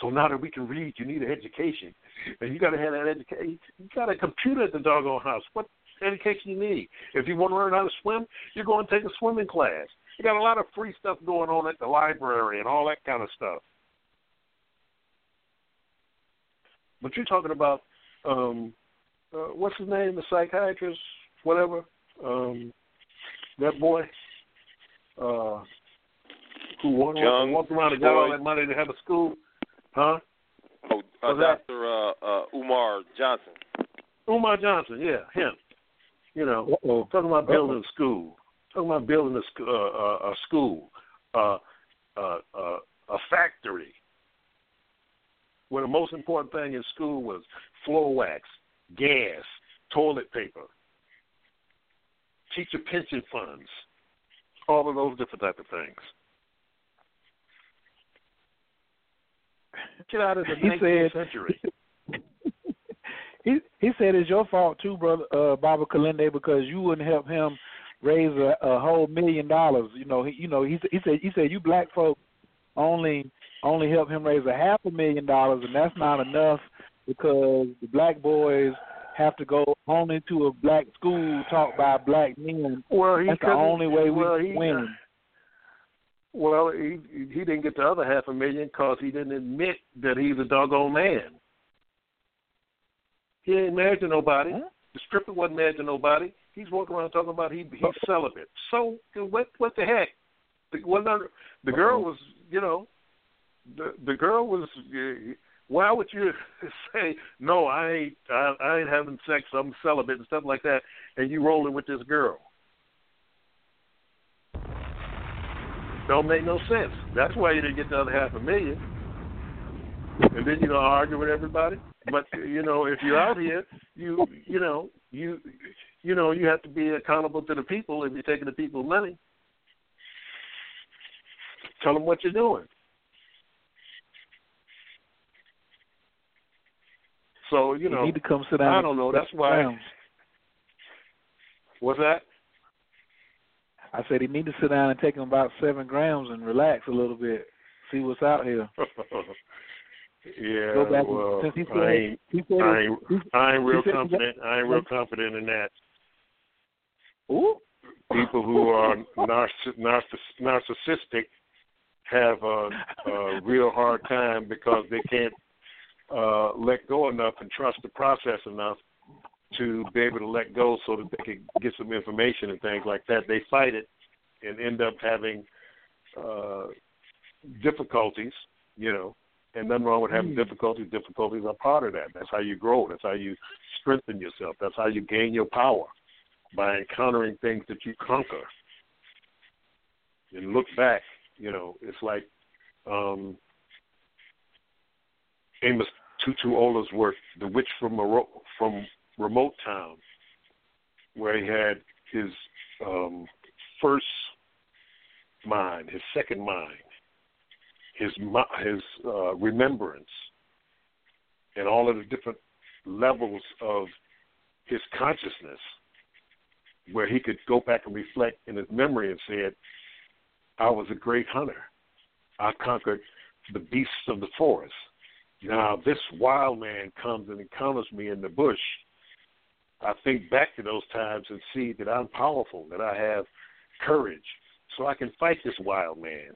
[SPEAKER 6] So now that we can read, you need an education, and you got to have that education. You got a computer at the doggone house. What education you need? If you want to learn how to swim, you're going to take a swimming class. You got a lot of free stuff going on at the library and all that kind of stuff. But you're talking about um, uh, what's his name, the psychiatrist, whatever, um, that boy uh, who walked,
[SPEAKER 5] Young
[SPEAKER 6] walked around and got all that money to have a school, huh?
[SPEAKER 5] Oh, uh,
[SPEAKER 6] that-
[SPEAKER 5] Dr. Uh, uh, Umar Johnson.
[SPEAKER 6] Umar Johnson, yeah, him. You know,
[SPEAKER 4] Uh-oh.
[SPEAKER 6] talking about building a school, talking about building a, sc- uh, uh, a school, uh, uh, uh, a factory. where the most important thing in school was floor wax, gas, toilet paper, teacher pension funds, all of those different type of things. Get out of the
[SPEAKER 4] He
[SPEAKER 6] 19th
[SPEAKER 4] said-
[SPEAKER 6] century.
[SPEAKER 4] he he said it's your fault too, brother uh, Baba Kilindi, because you wouldn't help him raise a, a whole million dollars. You know, he you know he he said he said you black folk only only help him raise a half a million dollars, and that's not enough because the black boys have to go only to a black school taught by black men.
[SPEAKER 6] Well, he
[SPEAKER 4] That's the only way we
[SPEAKER 6] well, he,
[SPEAKER 4] win.
[SPEAKER 6] Well, he he didn't get the other half a million because he didn't admit that he's a doggone man. He ain't married to nobody.
[SPEAKER 4] Huh?
[SPEAKER 6] The stripper wasn't married to nobody. He's walking around talking about he he's celibate. So what what the heck? The, what other, the girl was, you know, the the girl was. Uh, why would you say no? I ain't I, I ain't having sex. I'm celibate and stuff like that. And you rolling with this girl. Don't make no sense. That's why you didn't get the other half a million. And then you gonna argue with everybody. But you know, if you're out here, you you know you you know you have to be accountable to the people if you're taking the people's money. Tell them what you're doing. So you know, you
[SPEAKER 4] need to come sit down.
[SPEAKER 6] I don't know. That's why.
[SPEAKER 4] Down.
[SPEAKER 6] What's that?
[SPEAKER 4] I said he need to sit down and take him about seven grams and relax a little bit, see what's out here.
[SPEAKER 6] yeah.
[SPEAKER 4] Go back
[SPEAKER 6] well,
[SPEAKER 4] since he said,
[SPEAKER 6] I ain't,
[SPEAKER 4] he said
[SPEAKER 6] I ain't,
[SPEAKER 4] he,
[SPEAKER 6] I ain't real
[SPEAKER 4] he said-
[SPEAKER 6] confident. I ain't real confident in that.
[SPEAKER 4] Ooh.
[SPEAKER 6] People who are narciss- narciss- narcissistic have a, a real hard time because they can't uh, let go enough and trust the process enough to be able to let go so that they can get some information and things like that. They fight it and end up having uh, difficulties, you know, and nothing wrong with having
[SPEAKER 4] Hmm.
[SPEAKER 6] difficulties. Difficulties are part of that. That's how you grow. That's how you strengthen yourself. That's how you gain your power by encountering things that you conquer. And look back, you know, it's like um, Amos Tutuola's work, The Witch from Moro- from Remote Town, where he had his um, first mind, his second mind, his his uh, remembrance, and all of the different levels of his consciousness, where he could go back and reflect in his memory and said, "I was a great hunter. I conquered the beasts of the forest." Now this wild man comes and encounters me in the bush. I think back to those times and see that I'm powerful, that I have courage, so I can fight this wild man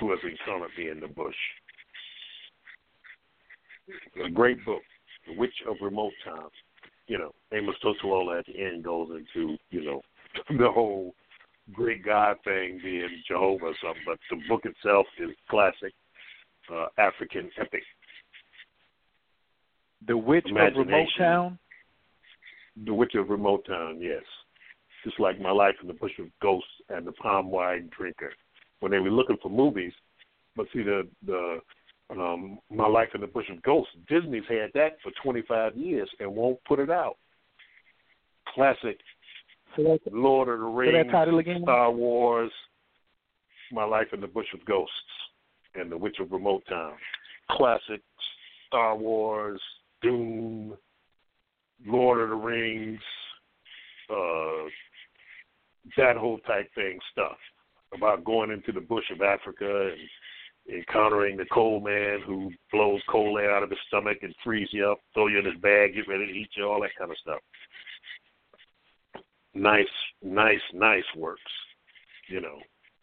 [SPEAKER 6] who has encountered me in the bush. A great book, The Witch of Remote Town. You know, Amos Tutuola at the end goes into, you know, the whole great God thing being Jehovah or something, but the book itself is classic uh, African epic.
[SPEAKER 4] The Witch of Remote Town.
[SPEAKER 6] The Witch of Remote Town, yes. Just like My Life in the Bush of Ghosts and The Palm Wine Drinker. When they were looking for movies, but see the the um, My Life in the Bush of Ghosts, Disney's had that for 25 years and won't put it out. Classic
[SPEAKER 4] So
[SPEAKER 6] Lord of the Rings,
[SPEAKER 4] again.
[SPEAKER 6] Star Wars, My Life in the Bush of Ghosts, and The Witch of Remote Town. Classic Star Wars, Doom, Lord of the Rings, uh, that whole type thing stuff about going into the bush of Africa and encountering the coal man who blows coal air out of his stomach and frees you up, throw you in his bag, get ready to eat you, all that kind of stuff. Nice, nice, nice works, you know.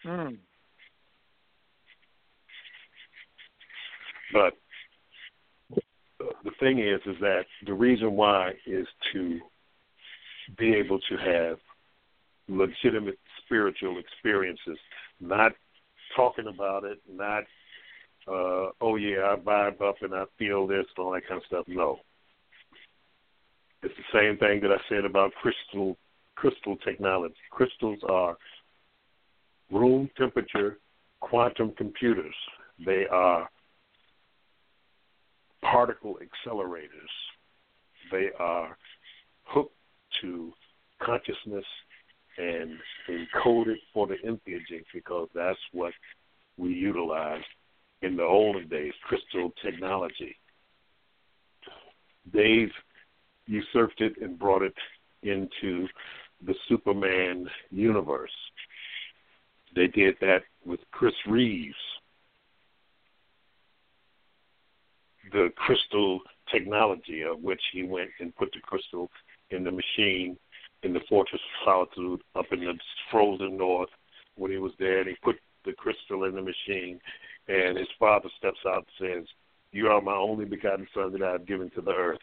[SPEAKER 4] Mm.
[SPEAKER 6] But the thing is, is that the reason why is to be able to have legitimate spiritual experiences, not talking about it, not uh, oh yeah, I vibe up and I feel this and all that kind of stuff. No, it's the same thing that I said about crystal crystal technology. Crystals are room temperature quantum computers. They are particle accelerators. They are hooked to consciousness and encoded for the entheogens because that's what we utilized in the olden days, crystal technology. They've usurped it and brought it into the Superman universe. They did that with Chris Reeves. The crystal technology of which he went and put the crystal in the machine in the Fortress of Solitude up in the frozen north when he was there and he put the crystal in the machine and his father steps out and says, You are my only begotten son that I have given to the earth.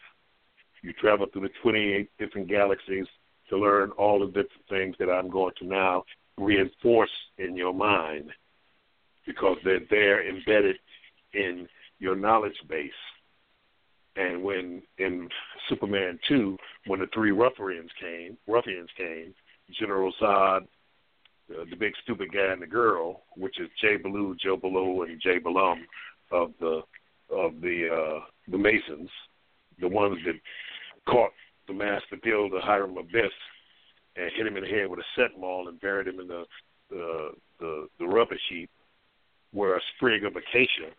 [SPEAKER 6] You travel through the 28 different galaxies to learn all the different things that I'm going to now reinforce in your mind because they're there embedded in your knowledge base. And when in Superman two, when the three ruffians came, ruffians came, General Zod, uh, the big stupid guy and the girl, which is Jubela, Joe Baloo, and Jubelum of the of the uh, the Masons, the ones that caught the master builder Hiram Abiff and hit him in the head with a set maul and buried him in the the the, the rubbish heap where a sprig of acacia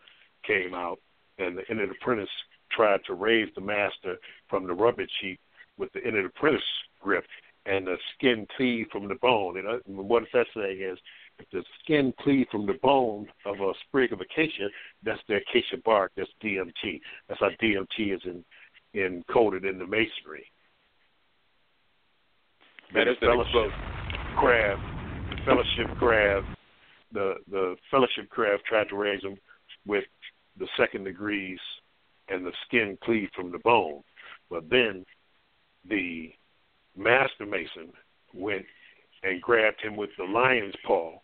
[SPEAKER 6] came out and the entered apprentice tried to raise the master from the rubbish heap with the entered apprentice grip and the skin cleaved from the bone. And, uh, what it's saying is if the skin cleaved from the bone of a sprig of acacia, that's the acacia bark, that's DMT. That's how DMT is in, encoded in the masonry.
[SPEAKER 5] Man,
[SPEAKER 6] the fellowship craft, the fellowship craft, the the fellowship craft tried to raise them with the second degrees and the skin cleaved from the bone. But then the master mason went and grabbed him with the lion's paw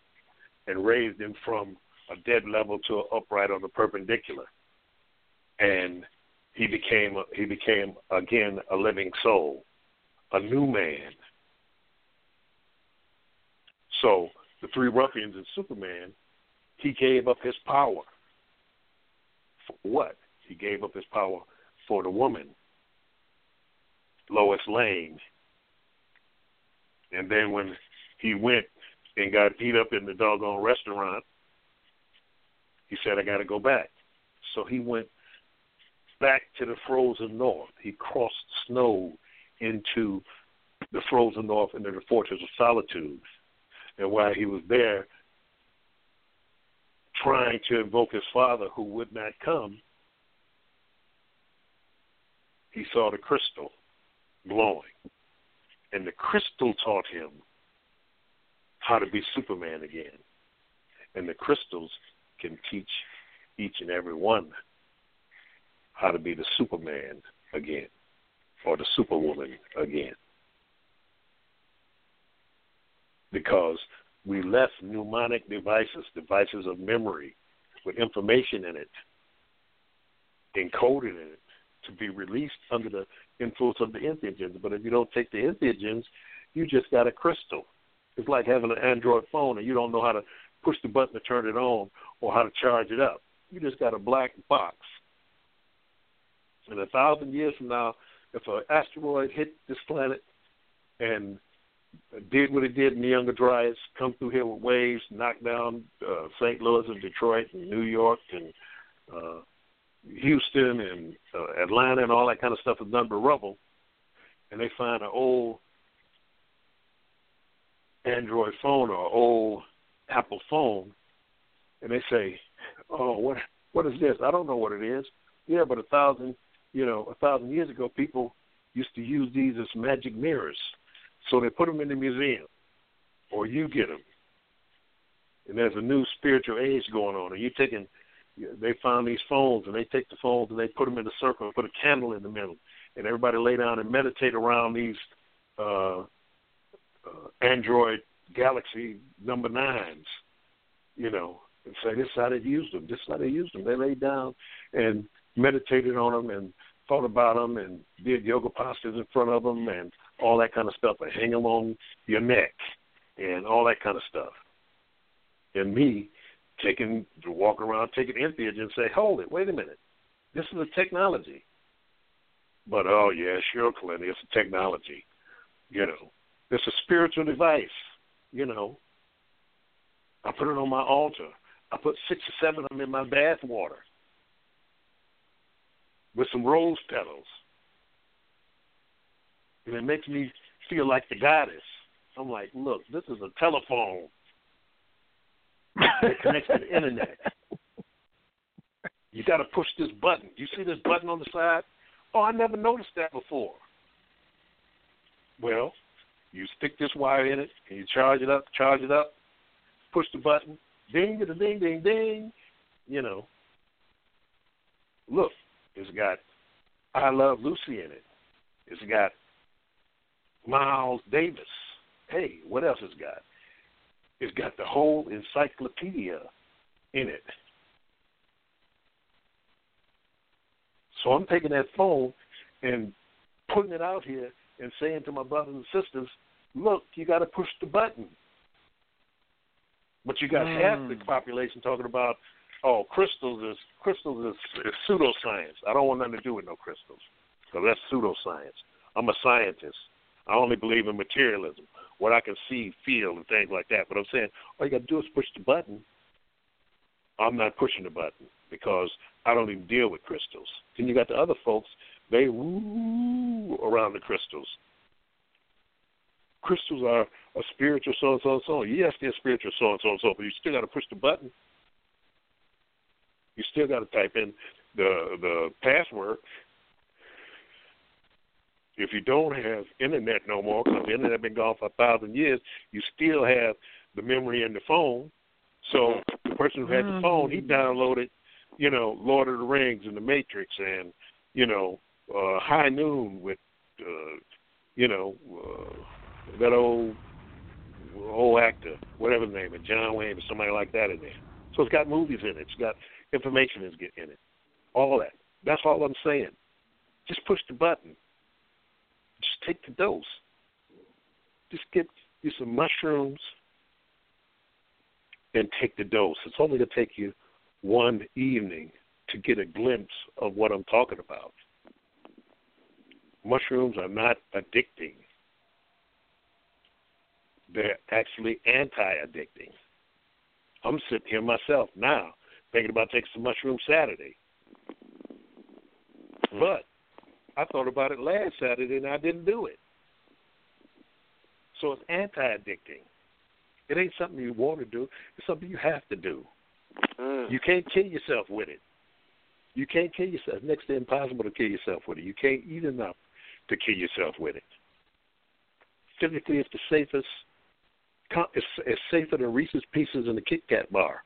[SPEAKER 6] and raised him from a dead level to an upright on the perpendicular. And he became he became again a living soul, a new man, so the three ruffians and Superman, he gave up his power. For what? He gave up his power for the woman, Lois Lane. And then when he went and got beat up in the doggone restaurant, he said, I got to go back. So he went back to the frozen north. He crossed snow into the frozen north into the fortress of solitude and while he was there trying to invoke his father who would not come, he saw the crystal glowing. And the crystal taught him how to be Superman again. And the crystals can teach each and every one how to be the Superman again or the Superwoman again because we left mnemonic devices, devices of memory with information in it, encoded in it, to be released under the influence of the entheogens. But if you don't take the entheogens, you just got a crystal. It's like having an Android phone and you don't know how to push the button to turn it on or how to charge it up. You just got a black box. And a thousand years from now, if an asteroid hit this planet and did what it did in the Younger Dryas, come through here with waves, knock down uh, St. Louis and Detroit and New York and uh, Houston and uh, Atlanta and all that kind of stuff is done but rubble. And they find an old Android phone or old Apple phone, and they say, "Oh, what what is this? I don't know what it is." Yeah, but a thousand, you know, a thousand years ago, people used to use these as magic mirrors so they put them in the museum, or you get them. And there's a new spiritual age going on, and you taking. They found these phones, and they take the phones and they put them in a circle and put a candle in the middle, and everybody lay down and meditate around these uh, uh, Android Galaxy number nines, you know, and say this is how they used them. This is how they used them. They laid down and meditated on them and thought about them and did yoga postures in front of them and all that kind of stuff, and hang along your neck and all that kind of stuff. And me taking to walk around taking entheogens and say, hold it, wait a minute. This is a technology. But oh yeah, sure, Clint, it's a technology. You know, it's a spiritual device. You know, I put it on my altar. I put six or seven of them in my bath water with some rose petals, and it makes me feel like the goddess. I'm like, look, this is a telephone the internet. You got to push this button. You see this button on the side? Oh, I never noticed that before. Well, you stick this wire in it and you charge it up, charge it up, push the button, ding, ding, ding, ding, ding. You know, look, it's got I Love Lucy in it. It's got Miles Davis. Hey, what else it's got? It's got the whole encyclopedia in it. So I'm taking that phone and putting it out here and saying to my brothers and sisters, look, you got to push the button. But you got mm. half the population talking about, oh, crystals is crystals is, is pseudoscience. I don't want nothing to do with no crystals because that's pseudoscience. I'm a scientist. I only believe in materialism, what I can see, feel, and things like that. But I'm saying all you got to do is push the button. I'm not pushing the button because I don't even deal with crystals. Then you got the other folks, they woo around the crystals. Crystals are a spiritual so and so and so. Yes, they're spiritual so and so and so, but you still got to push the button. You still got to type in the the password. If you don't have internet no more, because the internet has been gone for a thousand years, you still have the memory in the phone. So the person who had the phone, he mm. downloaded you know, Lord of the Rings and The Matrix and, you know, uh, High Noon with, uh, you know, uh, that old old actor, whatever the name is, John Wayne or somebody like that in there. So it's got movies in it. It's got information is in it. All that. That's all I'm saying. Just push the button. Just take the dose. Just get you some mushrooms and take the dose. It's only going to take you one evening to get a glimpse of what I'm talking about. Mushrooms are not addicting. They're actually anti-addicting. I'm sitting here myself now thinking about taking some mushrooms Saturday. But I thought about it last Saturday and I didn't do it. So it's anti addicting. It ain't something you want to do, it's something you have to do. Mm. You can't kill yourself with it. You can't kill yourself. Next to impossible to kill yourself with it. You can't eat enough to kill yourself with it. Physically, it's the safest. It's, it's safer than Reese's Pieces in the Kit Kat bar.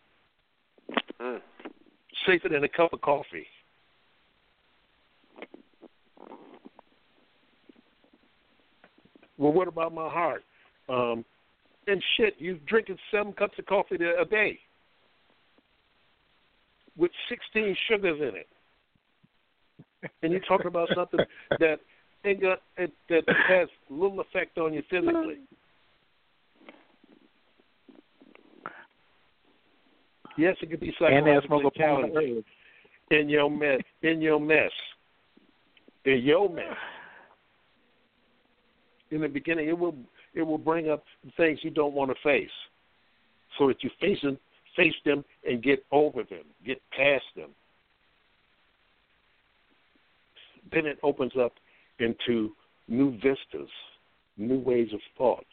[SPEAKER 6] Mm. Safer than a cup of coffee. Well, what about my heart? Um, and shit, you're drinking seven cups of coffee a day with 16 sugars in it. And you're talking about something that ain't got it, that has little effect on you physically. Yes, it could be psychologically challenging in your mess. In your mess. In your mess. In the beginning, it will it will bring up things you don't want to face, so that you're facing face them and get over them, get past them. Then it opens up into new vistas, new ways of thought,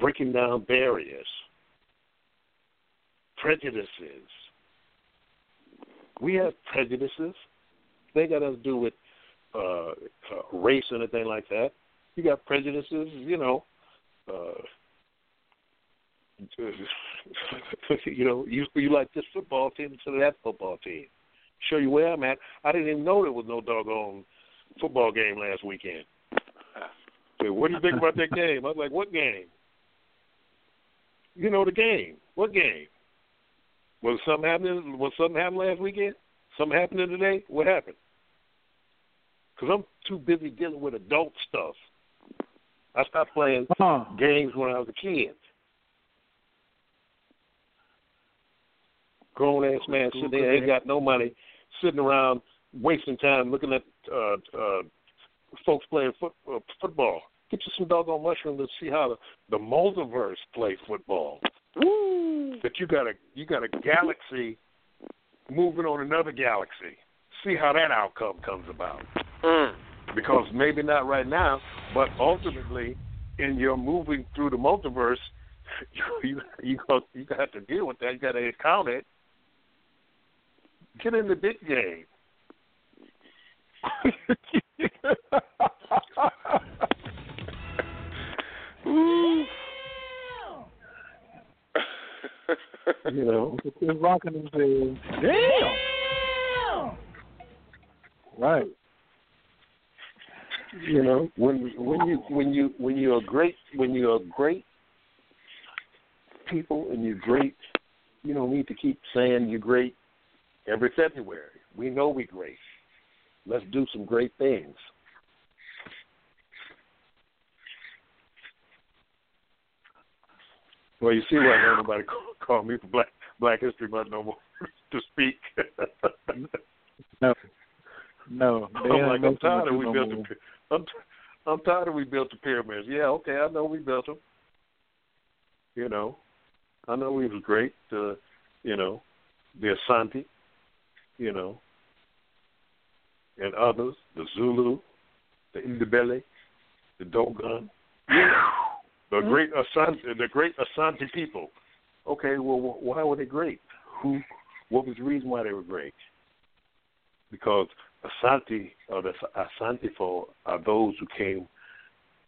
[SPEAKER 6] breaking down barriers, prejudices. We have prejudices. They got to do with uh, uh, race or anything like that. You got prejudices, you know, uh, you know, you you like this football team instead of that football team. Show you where I'm at. I didn't even know there was no doggone football game last weekend. Say, what do you think about that game? I was like, what game? You know the game. What game? Was something happening? Was something happening last weekend? Something happening today? What happened? Because I'm too busy dealing with adult stuff. I stopped playing uh-huh. games when I was a kid. grown ass man sitting there, ain't got no money, sitting around wasting time looking at uh, uh, folks playing foot, uh, football. Get you some doggone mushroom to see how the, the multiverse play football. Woo! That you got a you got a galaxy moving on another galaxy. See how that outcome comes about.
[SPEAKER 5] Mm.
[SPEAKER 6] Because maybe not right now, but ultimately, in your moving through the multiverse, you you you, you got to deal with that. You got to account it. Get in the big game.
[SPEAKER 4] Ooh,
[SPEAKER 6] You know,
[SPEAKER 4] Chris rocking and says, "Damn." Right.
[SPEAKER 6] You know when when you when you when you're great when you're great people and you're great you don't need to keep saying you're great every february. We know we're great. Let's do some great things. Well you see why don't nobody call, call me for black black history month no more to speak.
[SPEAKER 4] No. No.
[SPEAKER 6] I'm like, I'm tired of we built the, I'm, I'm tired of we built the pyramids. Yeah, okay, I know we built them. You know, I know we was great. Uh, you know, the Asante, you know, and others, the Zulu, the Ndebele, the Dogon, the great Asante, the great Asante people. Okay, well, why were they great? Who? What was the reason why they were great? Because Asante or the Asante folk are those who came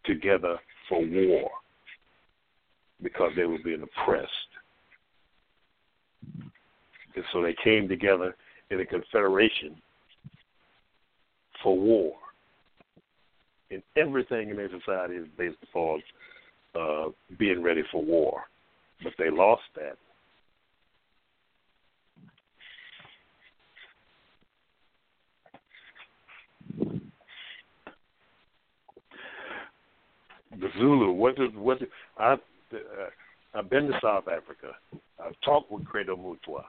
[SPEAKER 6] together for war because they were being oppressed. And so they came together in a confederation for war. And everything in their society is based upon uh, being ready for war. But they lost that. The Zulu. What does what? Does, I uh, I've been to South Africa. I've talked with Credo Mutwa.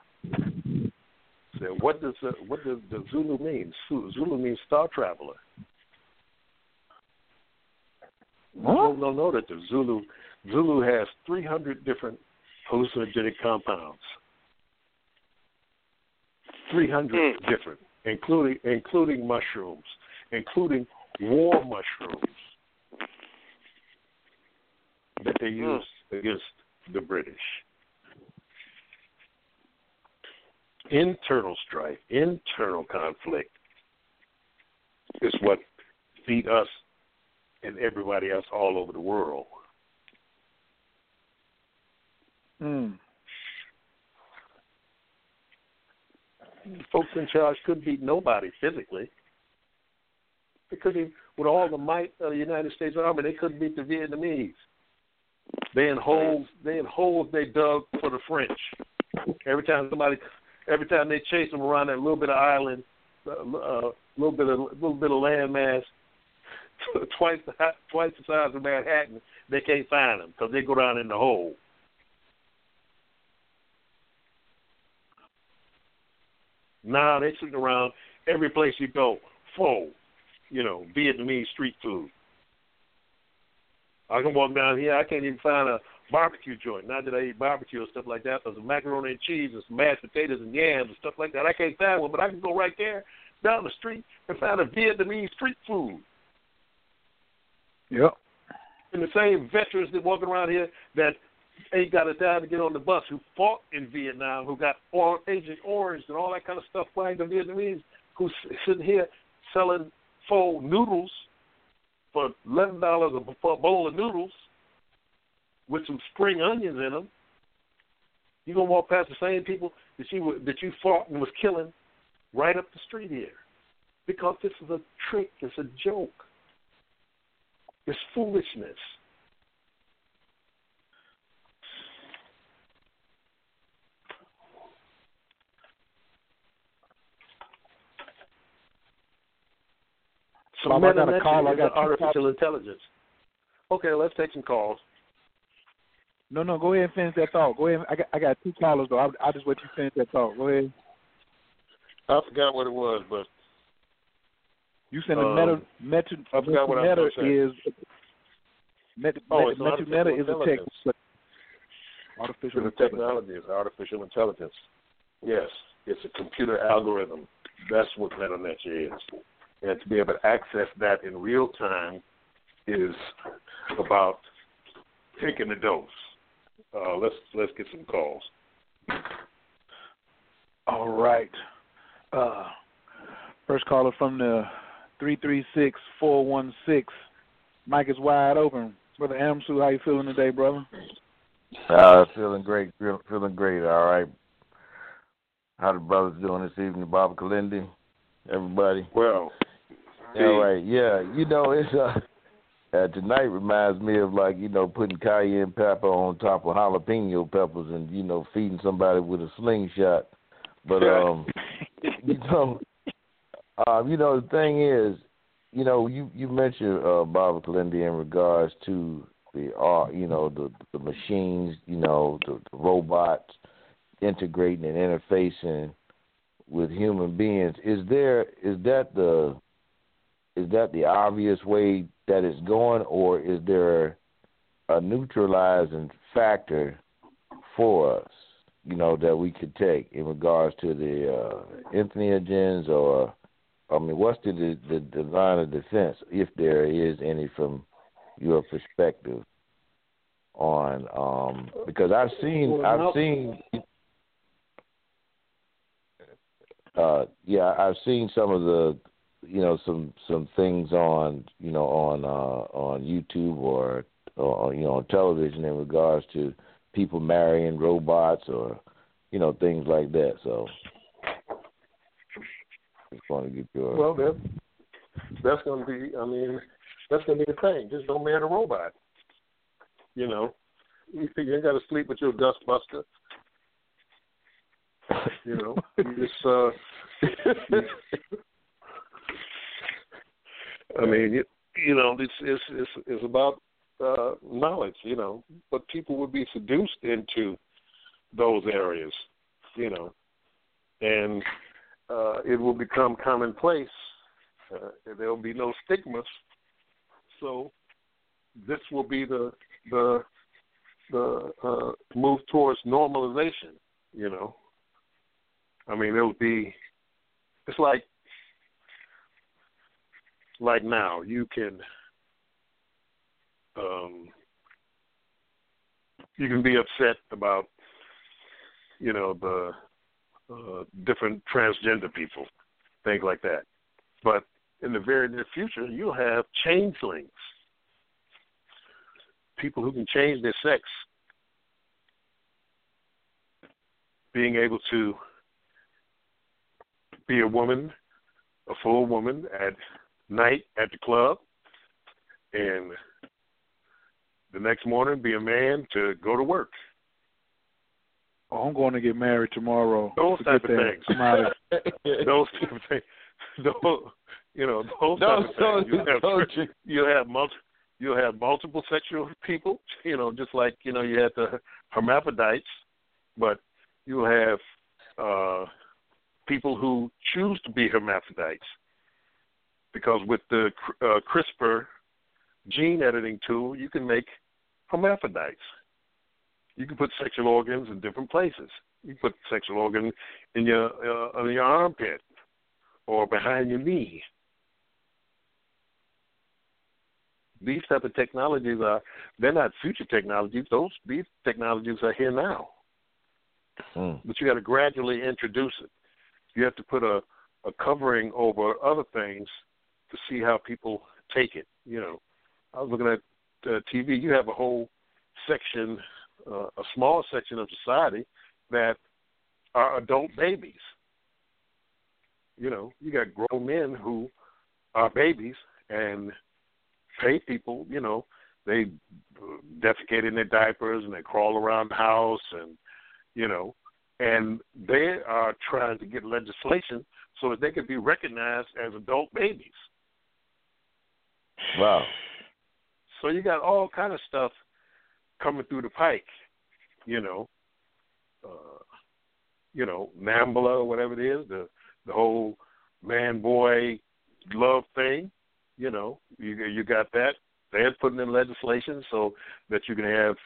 [SPEAKER 6] Said, what does the, what does the Zulu mean? Zulu means star traveler. People don't know that the Zulu Zulu has 300 different hallucinogenic compounds. 300 different, including including mushrooms, including war mushrooms that they used against the British. Internal strife, internal conflict is what feed us and everybody else all over the world.
[SPEAKER 4] Mm.
[SPEAKER 6] Folks in charge couldn't beat nobody physically. Because he, with all the might of the United States Army, they couldn't beat the Vietnamese. They in holes, they in holes they dug for the French. Every time somebody, every time they chase them around that little bit of island, a uh, little bit of little bit of land mass, twice the twice the size of Manhattan, they can't find them because they go down in the hole. Now they sitting around every place you go, full, you know, Vietnamese street food. I can walk down here, I can't even find a barbecue joint. Not that I eat barbecue or stuff like that. There's some macaroni and cheese and some mashed potatoes and yams and stuff like that. I can't find one, but I can go right there down the street and find a Vietnamese street food.
[SPEAKER 4] Yep.
[SPEAKER 6] And the same veterans that walking around here that ain't got a dime to get on the bus who fought in Vietnam, who got or- Agent Orange and all that kind of stuff flying the Vietnamese, who's sitting here selling full noodles for eleven dollars for a bowl of noodles with some spring onions in them. You gonna walk past the same people that you that you fought and was killing right up the street here, because this is a trick. It's a joke. It's foolishness. So
[SPEAKER 4] Bob, I got a
[SPEAKER 6] metametry
[SPEAKER 4] call. I got two
[SPEAKER 6] artificial intelligence. Okay, let's take some calls.
[SPEAKER 4] No, no, go ahead and finish that thought. Go ahead. I got I got two callers though. I I just let you finish that thought. Go ahead.
[SPEAKER 6] I forgot what it was, but
[SPEAKER 4] You saying the
[SPEAKER 6] Um,
[SPEAKER 4] meta meta
[SPEAKER 6] I forgot what
[SPEAKER 4] meta
[SPEAKER 6] gonna
[SPEAKER 4] is meta,
[SPEAKER 6] Oh,
[SPEAKER 4] meta,
[SPEAKER 6] it's
[SPEAKER 4] meta,
[SPEAKER 6] artificial
[SPEAKER 4] meta is a
[SPEAKER 6] intelligence.
[SPEAKER 4] tech artificial
[SPEAKER 6] the technology is artificial intelligence. Yes, it's a computer algorithm. That's what Metu Neter is. And to be able to access that in real time is about taking the dose. Uh, let's let's get some calls.
[SPEAKER 4] All right. Uh, first caller from the three three six four one six. Mike is wide open. Brother Amsu, how you feeling today, brother?
[SPEAKER 7] Uh, feeling great, feeling great. All right. How the brothers doing this evening, Baba Kilindi? Everybody.
[SPEAKER 6] Well,
[SPEAKER 7] Right. Yeah. You know, it's uh, uh, tonight reminds me of like you know putting cayenne pepper on top of jalapeno peppers and you know feeding somebody with a slingshot. But um, you know, uh, you know the thing is, you know, you you mentioned uh, Baba Kilindi in regards to the uh, you know the the machines, you know, the, the robots integrating and interfacing with human beings. Is there is that the is that the obvious way that it's going, or is there a neutralizing factor for us? You know that we could take in regards to the uh, entheogens, or I mean, what's the, the the line of defense, if there is any, from your perspective on? Um, because I've seen I've seen uh yeah i've seen some of the you know some some things on you know on uh on youtube or or you know on television in regards to people marrying robots or you know things like that so just want to get your
[SPEAKER 6] well, that that's going to be. I mean, that's going to be the thing. Just don't marry the robot. You know, you you ain't got to sleep with your dustbuster. You know, you just uh I mean, you, you know, it's it's it's, it's about uh knowledge, you know, but people would be seduced into those areas, you know, and uh it will become commonplace. Uh, there will be no stigmas. So this will be the the the uh, move towards normalization. You know, I mean, it'll be. It's like like now you can um you can be upset about you know the uh, different transgender people, things like that. But in the very near future, you'll have changelings, people who can change their sex, being able to be a woman, a full woman at night at the club, and the next morning be a man to go to work.
[SPEAKER 4] Oh, I'm going to get married tomorrow.
[SPEAKER 6] Those
[SPEAKER 4] Forget
[SPEAKER 6] type of
[SPEAKER 4] that.
[SPEAKER 6] things.
[SPEAKER 4] I'm out of-
[SPEAKER 6] those type of things. Those, you know, those
[SPEAKER 7] No,
[SPEAKER 6] type of things. You have,
[SPEAKER 7] so-
[SPEAKER 6] you have multi, you have multiple sexual people. You know, just like you know you had the hermaphrodites, but you have uh, people who choose to be hermaphrodites because with the uh, CRISPR gene editing tool, you can make hermaphrodites. You can put sexual organs in different places. You put sexual organ in your uh, in your armpit or behind your knee. These type of technologies are they're not future technologies. Those these technologies are here now.
[SPEAKER 7] Mm.
[SPEAKER 6] But you got to gradually introduce it. You have to put a a covering over other things to see how people take it. You know, I was looking at uh, TV. You have a whole section, uh, a small section of society that are adult babies. You know, you got grown men who are babies and pay people. You know, they defecate in their diapers and they crawl around the house and you know, and they are trying to get legislation so that they can be recognized as adult babies.
[SPEAKER 7] Wow
[SPEAKER 6] So you got all kind of stuff coming through the pike, you know. Uh, you know, Nambla or whatever it is, the the whole man boy love thing. You know, you you got that. They're putting in legislation so that you can have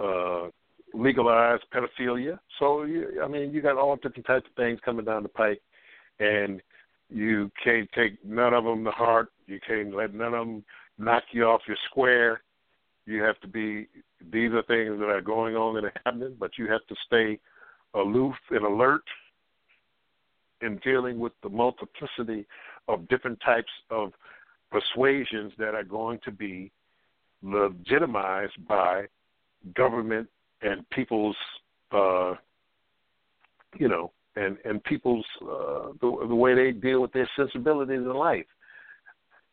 [SPEAKER 6] uh, legalized pedophilia. So you, I mean, you got all different types of things coming down the pike, and you can't take none of them to heart. You can't let none of them knock you off your square. You have to be. These are things that are going on and happening, but you have to stay aloof and alert in dealing with the multiplicity of different types of persuasions that are going to be legitimized by government and people's, uh, you know, and and people's uh, the the way they deal with their sensibilities in life.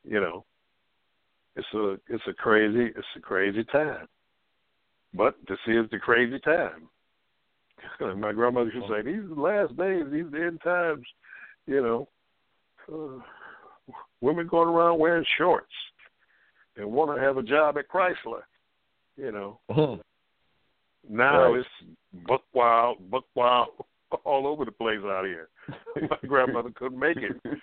[SPEAKER 6] You know, it's a it's a crazy it's a crazy time, but this is the crazy time. My grandmother used to say, "These are the last days, these are the end times." You know, uh, women going around wearing shorts and want to have a job at Chrysler. You know,
[SPEAKER 7] Mhm.
[SPEAKER 6] now
[SPEAKER 7] Right.
[SPEAKER 6] it's buck wild, buck wild all over the place out here. My grandmother couldn't make it.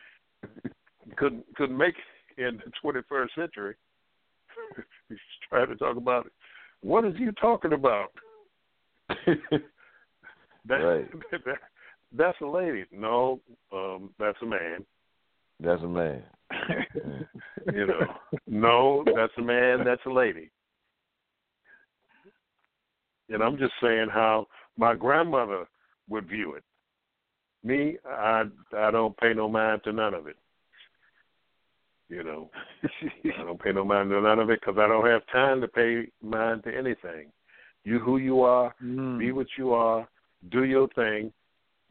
[SPEAKER 6] Couldn't couldn't make it in the 21st century. She's trying to talk about it. What is you talking about? That,
[SPEAKER 7] Right.
[SPEAKER 6] that that's a lady. No, um, that's a man.
[SPEAKER 7] That's a man.
[SPEAKER 6] You know, no, that's a man. That's a lady. And I'm just saying how my grandmother would view it. Me, I I don't pay no mind to none of it. You know, I don't pay no mind to none of it because I don't have time to pay mind to anything. You who you are,
[SPEAKER 4] Mm.
[SPEAKER 6] be what you are, do your thing.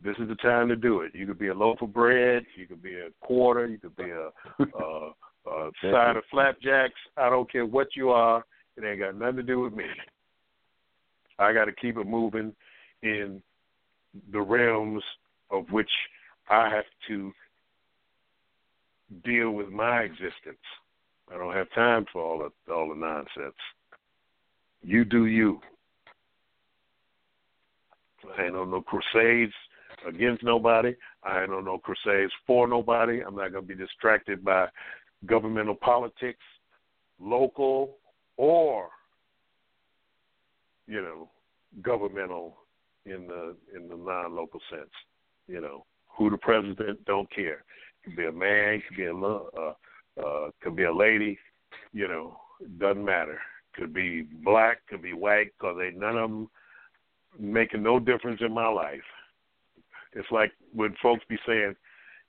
[SPEAKER 6] This is the time to do it. You could be a loaf of bread, you could be a quarter, you could be a, a, a side of flapjacks. I don't care what you are. It ain't got nothing to do with me. I got to keep it moving in the realms of which I have to deal with my existence. I don't have time for all the all the nonsense. You do you. I ain't on no crusades against nobody. I ain't on no crusades for nobody. I'm not to be distracted by governmental politics, local or you know governmental in the in the non-local sense. You know who the president don't care. Could be a man, could be a uh, uh, could be a lady. You know doesn't matter. Could be black, could be white, because ain't none of them making no difference in my life. It's like when folks be saying,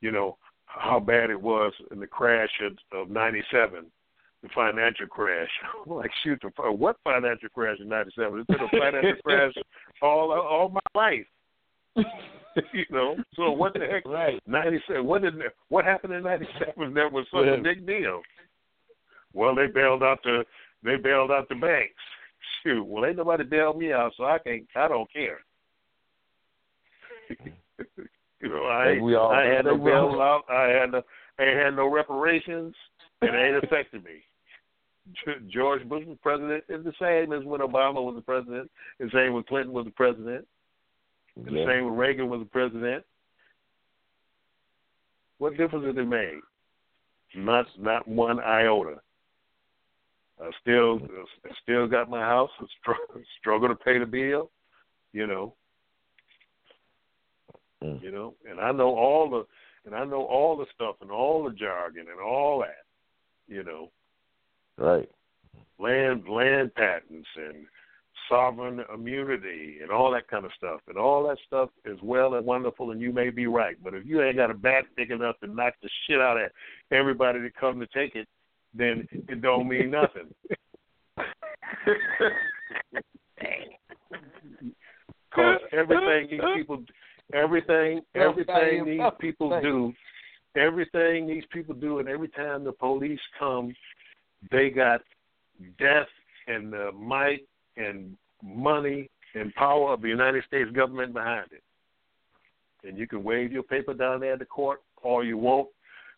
[SPEAKER 6] you know, how bad it was in the crash of, of '97, the financial crash. Like, shoot, the, uh, what financial crash in '97? It's been a financial crash all all my life. you know, so what the heck?
[SPEAKER 7] Right.
[SPEAKER 6] '97. What did what happened in '97 that was such
[SPEAKER 7] Yeah.
[SPEAKER 6] a big deal? Well, they bailed out the they bailed out the banks. Shoot, well, ain't nobody bailed me out, so I can't. I don't care. you know, I
[SPEAKER 7] all-
[SPEAKER 6] I had no
[SPEAKER 7] think we all-
[SPEAKER 6] bailout. I had no I had no reparations, and it ain't affected me. George Bush was president. It's the same as when Obama was the president. The same when Clinton was the president. The
[SPEAKER 7] Yeah.
[SPEAKER 6] same when Reagan was the president. What difference did it make? Not not one iota. I still I still got my house. I str- struggle to pay the bill. You know.
[SPEAKER 7] Mm.
[SPEAKER 6] You know, and I know all the and I know all the stuff and all the jargon and all that. You know,
[SPEAKER 7] Right.
[SPEAKER 6] land land patents and sovereign immunity and all that kind of stuff. And all that stuff is well and wonderful and you may be right. But if you ain't got a bat big enough to knock the shit out of everybody that come to take it, then it don't mean nothing. Because everything these people everything everything these people do everything these people do and every time the police come they got death and the might and money and power of the United States government behind it. And you can wave your paper down there at the court all you want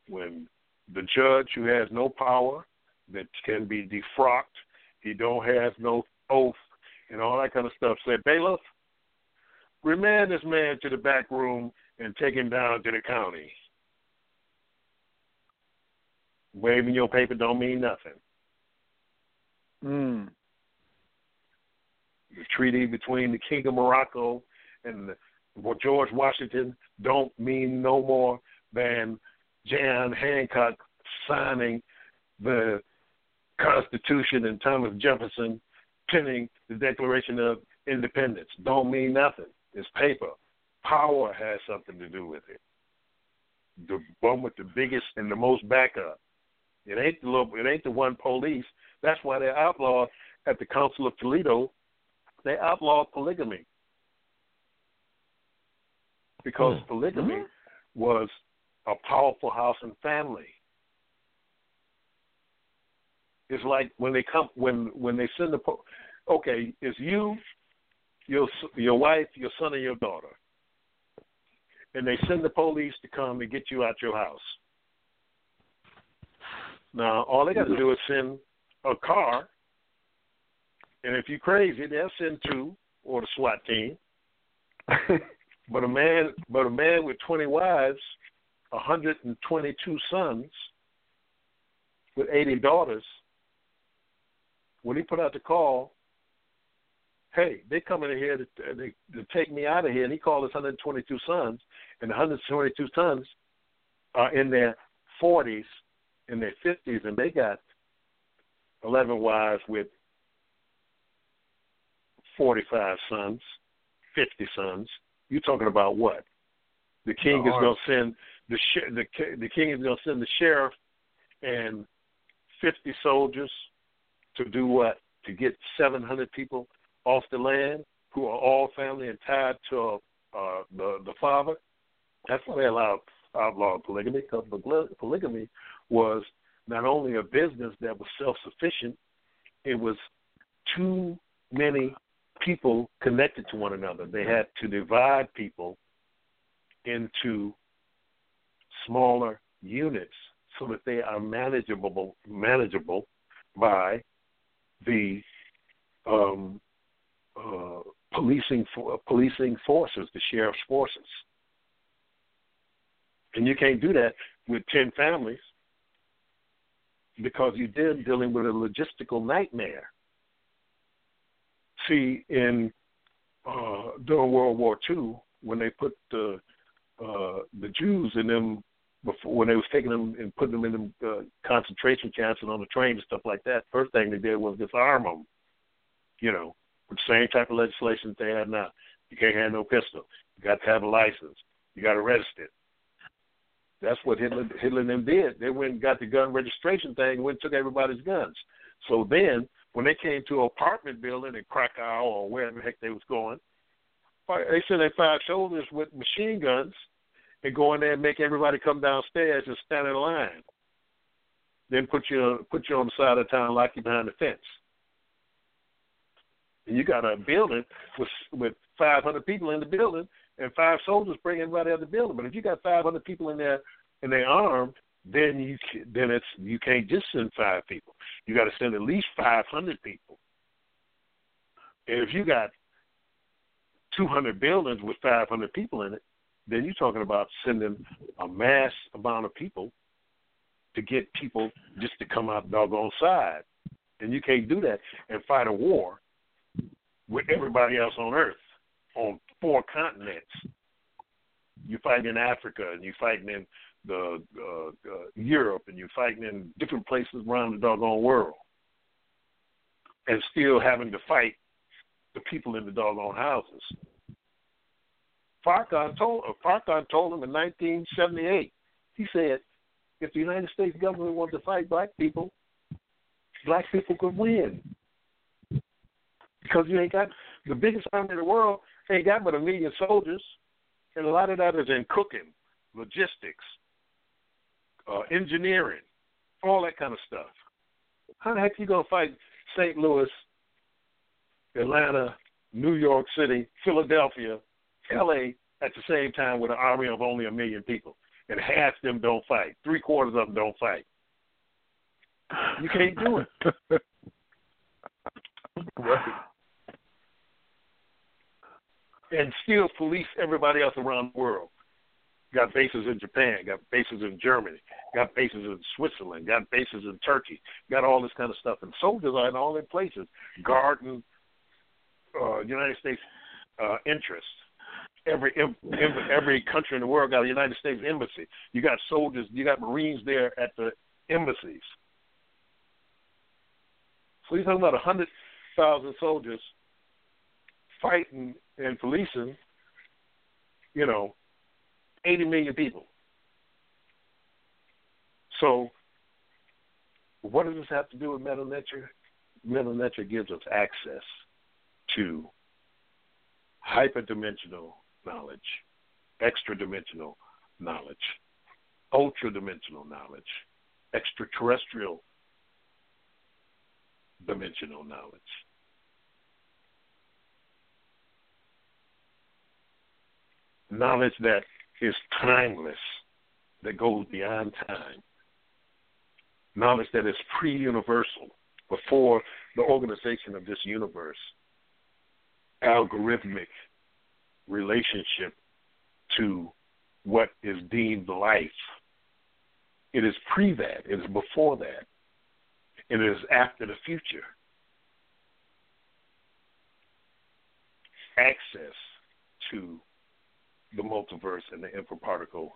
[SPEAKER 6] when the judge who has no power that can be defrocked, he don't have no oath and all that kind of stuff said, Bailiff, remand this man to the back room and take him down to the county. Waving your paper don't mean nothing.
[SPEAKER 4] Mm.
[SPEAKER 6] The treaty between the King of Morocco and the, George Washington don't mean no more than John Hancock signing the Constitution and Thomas Jefferson penning the Declaration of Independence. Don't mean nothing. It's paper. Power has something to do with it. The one with the biggest and the most backup. It ain't the little, it ain't the one police. That's why they outlawed at the Council of Toledo. They outlawed polygamy because hmm. polygamy was a powerful house and family. It's like when they come when when they send the po- okay, it's you, your your wife, your son, and your daughter, and they send the police to come and get you out your house. Now all they got to mm-hmm. do is send a car, and if you're crazy, they'll send two or the SWAT team. but a man, but a man with 20 wives, 122 sons, with 80 daughters, when he put out the call, hey, they're coming in here to, to, to take me out of here, and he called his 122 sons, and the 122 sons are in their 40s, in their 50s, and they got 11 wives with 45 sons, 50 sons. You're talking about what? The king is going to send the sh- the the king is going to send the sheriff and 50 soldiers to do what? To get 700 people off the land who are all family and tied to uh, the the father. That's why they allowed outlawed polygamy because polygamy was not only a business that was self sufficient, it was too many people connected to one another. They had to divide people into smaller units so that they are manageable manageable by the um, uh, policing for, policing forces, the sheriff's forces. And you can't do that with ten families because you're then dealing with a logistical nightmare. See, in uh, during World War II, when they put the uh, the Jews in them before when they was taking them and putting them in them uh, concentration camps and on the train and stuff like that, first thing they did was disarm them. You know, with the same type of legislation that they have now. You can't have no pistol. You got to have a license. You got to register. That's what Hitler, Hitler and them did. They went and got the gun registration thing went and took everybody's guns. So then, when they came to an apartment building in Krakow or wherever the heck they was going, they said they fired soldiers with machine guns and go in there and make everybody come downstairs and stand in line. Then put you put you on the side of town, lock you behind the fence. And you got a building with with 500 people in the building, and five soldiers bring everybody out of the building. But if you got 500 people in there and they armed, then you then it's you can't just send five people. You got to send at least 500 people. And if you got 200 buildings with 500 people in it, then you're talking about sending a mass amount of people to get people just to come out doggone side. And you can't do that and fight a war with everybody else on Earth on four continents. You're fighting in Africa and you're fighting in the uh, uh, Europe and you're fighting in different places around the doggone world, and still having to fight the people in the doggone houses. Farrakhan told Farrakhan told him in 1978. He said, if the United States government wanted to fight black people, black people could win because you ain't got the biggest army in the world ain't got but a million soldiers, and a lot of that is in cooking, logistics, uh, engineering, all that kind of stuff. How the heck you gonna fight St. Louis, Atlanta, New York City, Philadelphia, L.A. at the same time with an army of only a million people, and half them don't fight, three quarters of them don't fight. You can't do it.
[SPEAKER 4] right.
[SPEAKER 6] And still police everybody else around the world. got bases in Japan, got bases in Germany, got bases in Switzerland, got bases in Turkey, got all this kind of stuff. And soldiers are in all their places, guarding uh, United States uh, interests. Every every country in the world got a United States embassy. You got soldiers, you got Marines there at the embassies. So you're talking about a hundred thousand soldiers fighting and policing, you know, 80 million people. So, what does this have to do with Metu Neter? Nature gives us access to hyperdimensional knowledge, extra dimensional knowledge, ultra dimensional knowledge, extraterrestrial dimensional knowledge. Knowledge that is timeless, that goes beyond time. Knowledge that is pre universal, before the organization of this universe, algorithmic relationship to what is deemed life. It is pre that, it is before that, it is after the future. Access to the multiverse and the infraparticle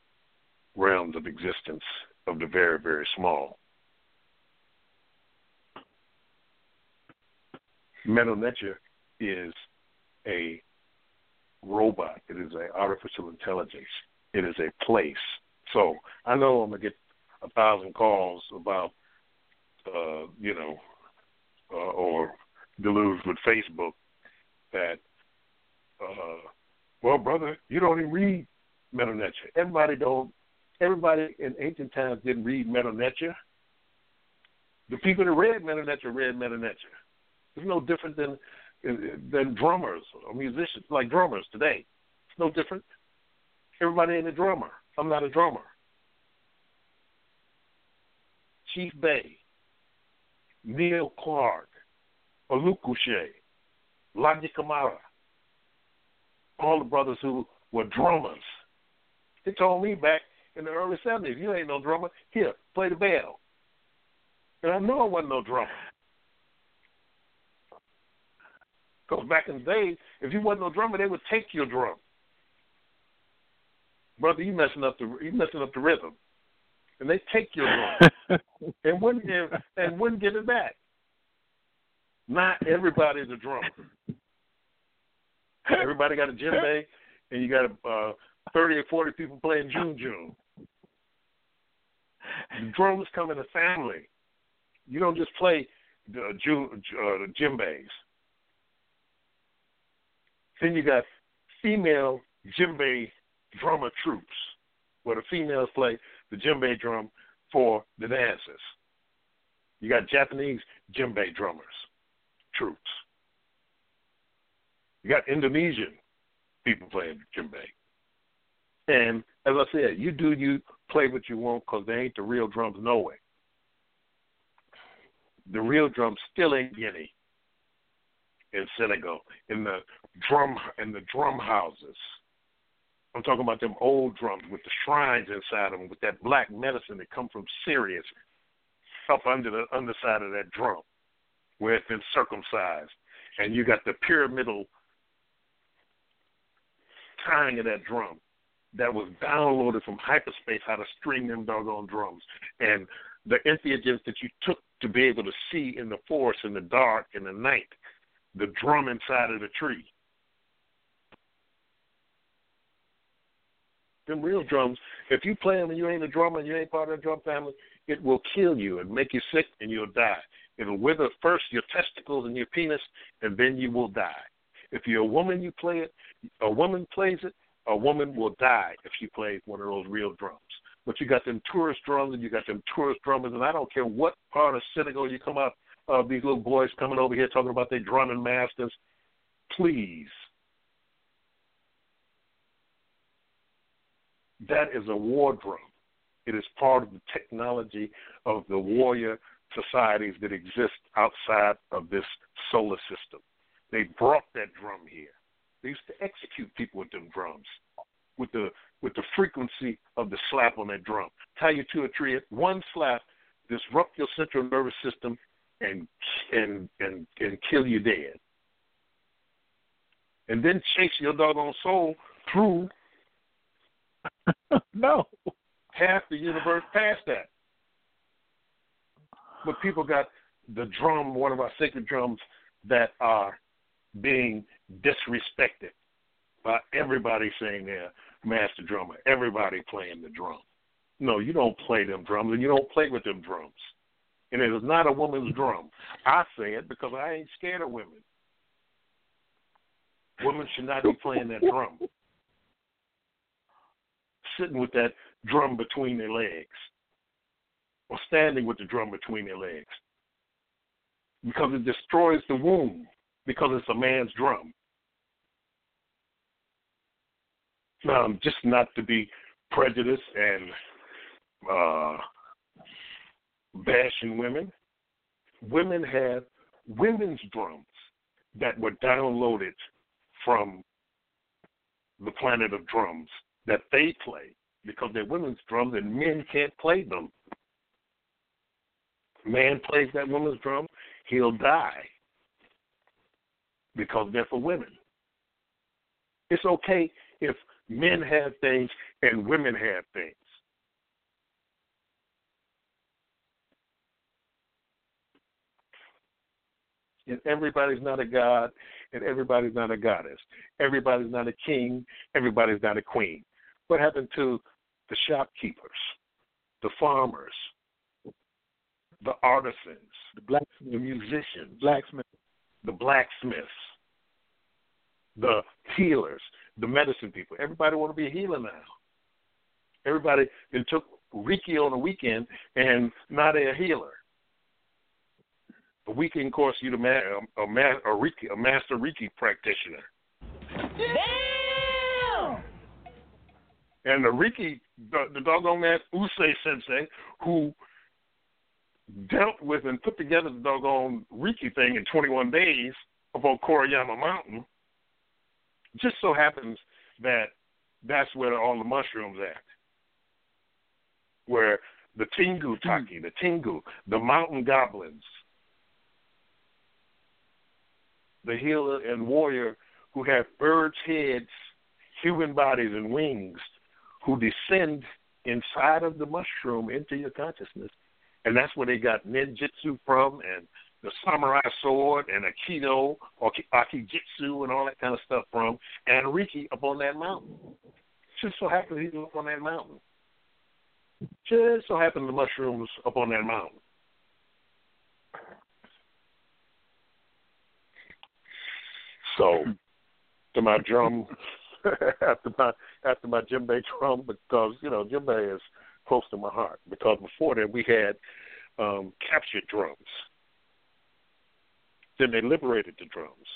[SPEAKER 6] realms of existence of the very, very small. Metu Neter is a robot. It is an artificial intelligence. It is a place. So I know I'm gonna get a thousand calls about, uh, you know, uh, or deluged with Facebook that uh, well, brother, you don't even read Nature. Everybody don't. Everybody in ancient times didn't read Nature. The people that read Nature read Nature. It's no different than than drummers or musicians, like drummers today. It's no different. Everybody ain't a drummer. I'm not a drummer. Chief Bey, Neil Clark, Olukushe, Ladji Camara, all the brothers who were drummers. They told me back in the early seventies, you ain't no drummer. Here, play the bell. And I know I wasn't no drummer. Because back in the day, if you wasn't no drummer, they would take your drum. Brother, you messing up the you messing up the rhythm. And they take your drum and wouldn't give and wouldn't give it back. Not everybody's a drummer. Everybody got a djembe, and you got uh, thirty or forty people playing djun djun. The drums come in a family. You don't just play the uh, the djembes. Then you got female djembe drummer troupes, where the females play the djembe drum for the dances. You got Japanese djembe drummers, troupes. You got Indonesian people playing djembe. And as I said, you do you play what you want because they ain't the real drums no way. The real drums still ain't Guinea in Senegal in the drum in the drum houses. I'm talking about them old drums with the shrines inside them, with that black medicine that come from Sirius up under the underside of that drum, where it's been circumcised, and you got the pyramidal timing of that drum that was downloaded from hyperspace how to string them doggone drums. And the entheogens that you took to be able to see in the forest in the dark in the night, the drum inside of the tree. Them real drums, if you play them and you ain't a drummer and you ain't part of the drum family, it will kill you and make you sick and you'll die. It'll wither first your testicles and your penis, and then you will die. If you're a woman, you play it. A woman plays it. A woman will die if she plays one of those real drums. But you got them tourist drums and you got them tourist drummers, and I don't care what part of Senegal you come out of. These little boys coming over here talking about their drumming masters. Please, that is a war drum. It is part of the technology of the warrior societies that exist outside of this solar system. They brought that drum here. They used to execute people with them drums. with the with the frequency of the slap on that drum. Tie you to a tree. One slap disrupt your central nervous system and and and and kill you dead. And then chase your doggone soul through
[SPEAKER 4] no.
[SPEAKER 6] half the universe past that. But people got the drum, one of our sacred drums, that are being disrespected by everybody saying they're master drummer, everybody playing the drum. No, you don't play them drums, and you don't play with them drums. And it is not a woman's drum. I say it because I ain't scared of women. Women should not be playing that drum. Sitting with that drum between their legs. Or standing with the drum between their legs. Because it destroys the womb. Because it's a man's drum. Um, just not to be prejudiced and uh, bashing women. Women have women's drums that were downloaded from the planet of drums that they play because they're women's drums and men can't play them. Man plays that woman's drum, he'll die because they're for women. It's okay if men have things and women have things. And everybody's not a god, and everybody's not a goddess. Everybody's not a king, everybody's not a queen. What happened to the shopkeepers, the farmers, the artisans,
[SPEAKER 4] The black
[SPEAKER 6] the musicians,
[SPEAKER 4] blacksmith.
[SPEAKER 6] The blacksmiths, the healers, the medicine people. Everybody want to be a healer now. Everybody then took Reiki on a weekend and now they're a healer. A weekend course, you the ma- a, ma- a Reiki, a master Reiki practitioner. And the Reiki, the, the doggone man Usui Sensei, who dealt with and put together the doggone Reiki thing in 21 days upon Kurama Mountain, just so happens that that's where all the mushrooms at. Where the Tengu hmm. Taki, the Tengu, the mountain goblins, the healer and warrior who have birds' heads, human bodies, and wings, who descend inside of the mushroom into your consciousness. And that's where they got ninjutsu from and the samurai sword and aikido or akijitsu and all that kind of stuff from, and Reiki up on that mountain. Just so happens he's up on that mountain. Just so happened the mushrooms up on that mountain. So, to my drum, after my after my djembe drum, because you know djembe is close to my heart. Because before that we had um, captured drums. Then they liberated the drums.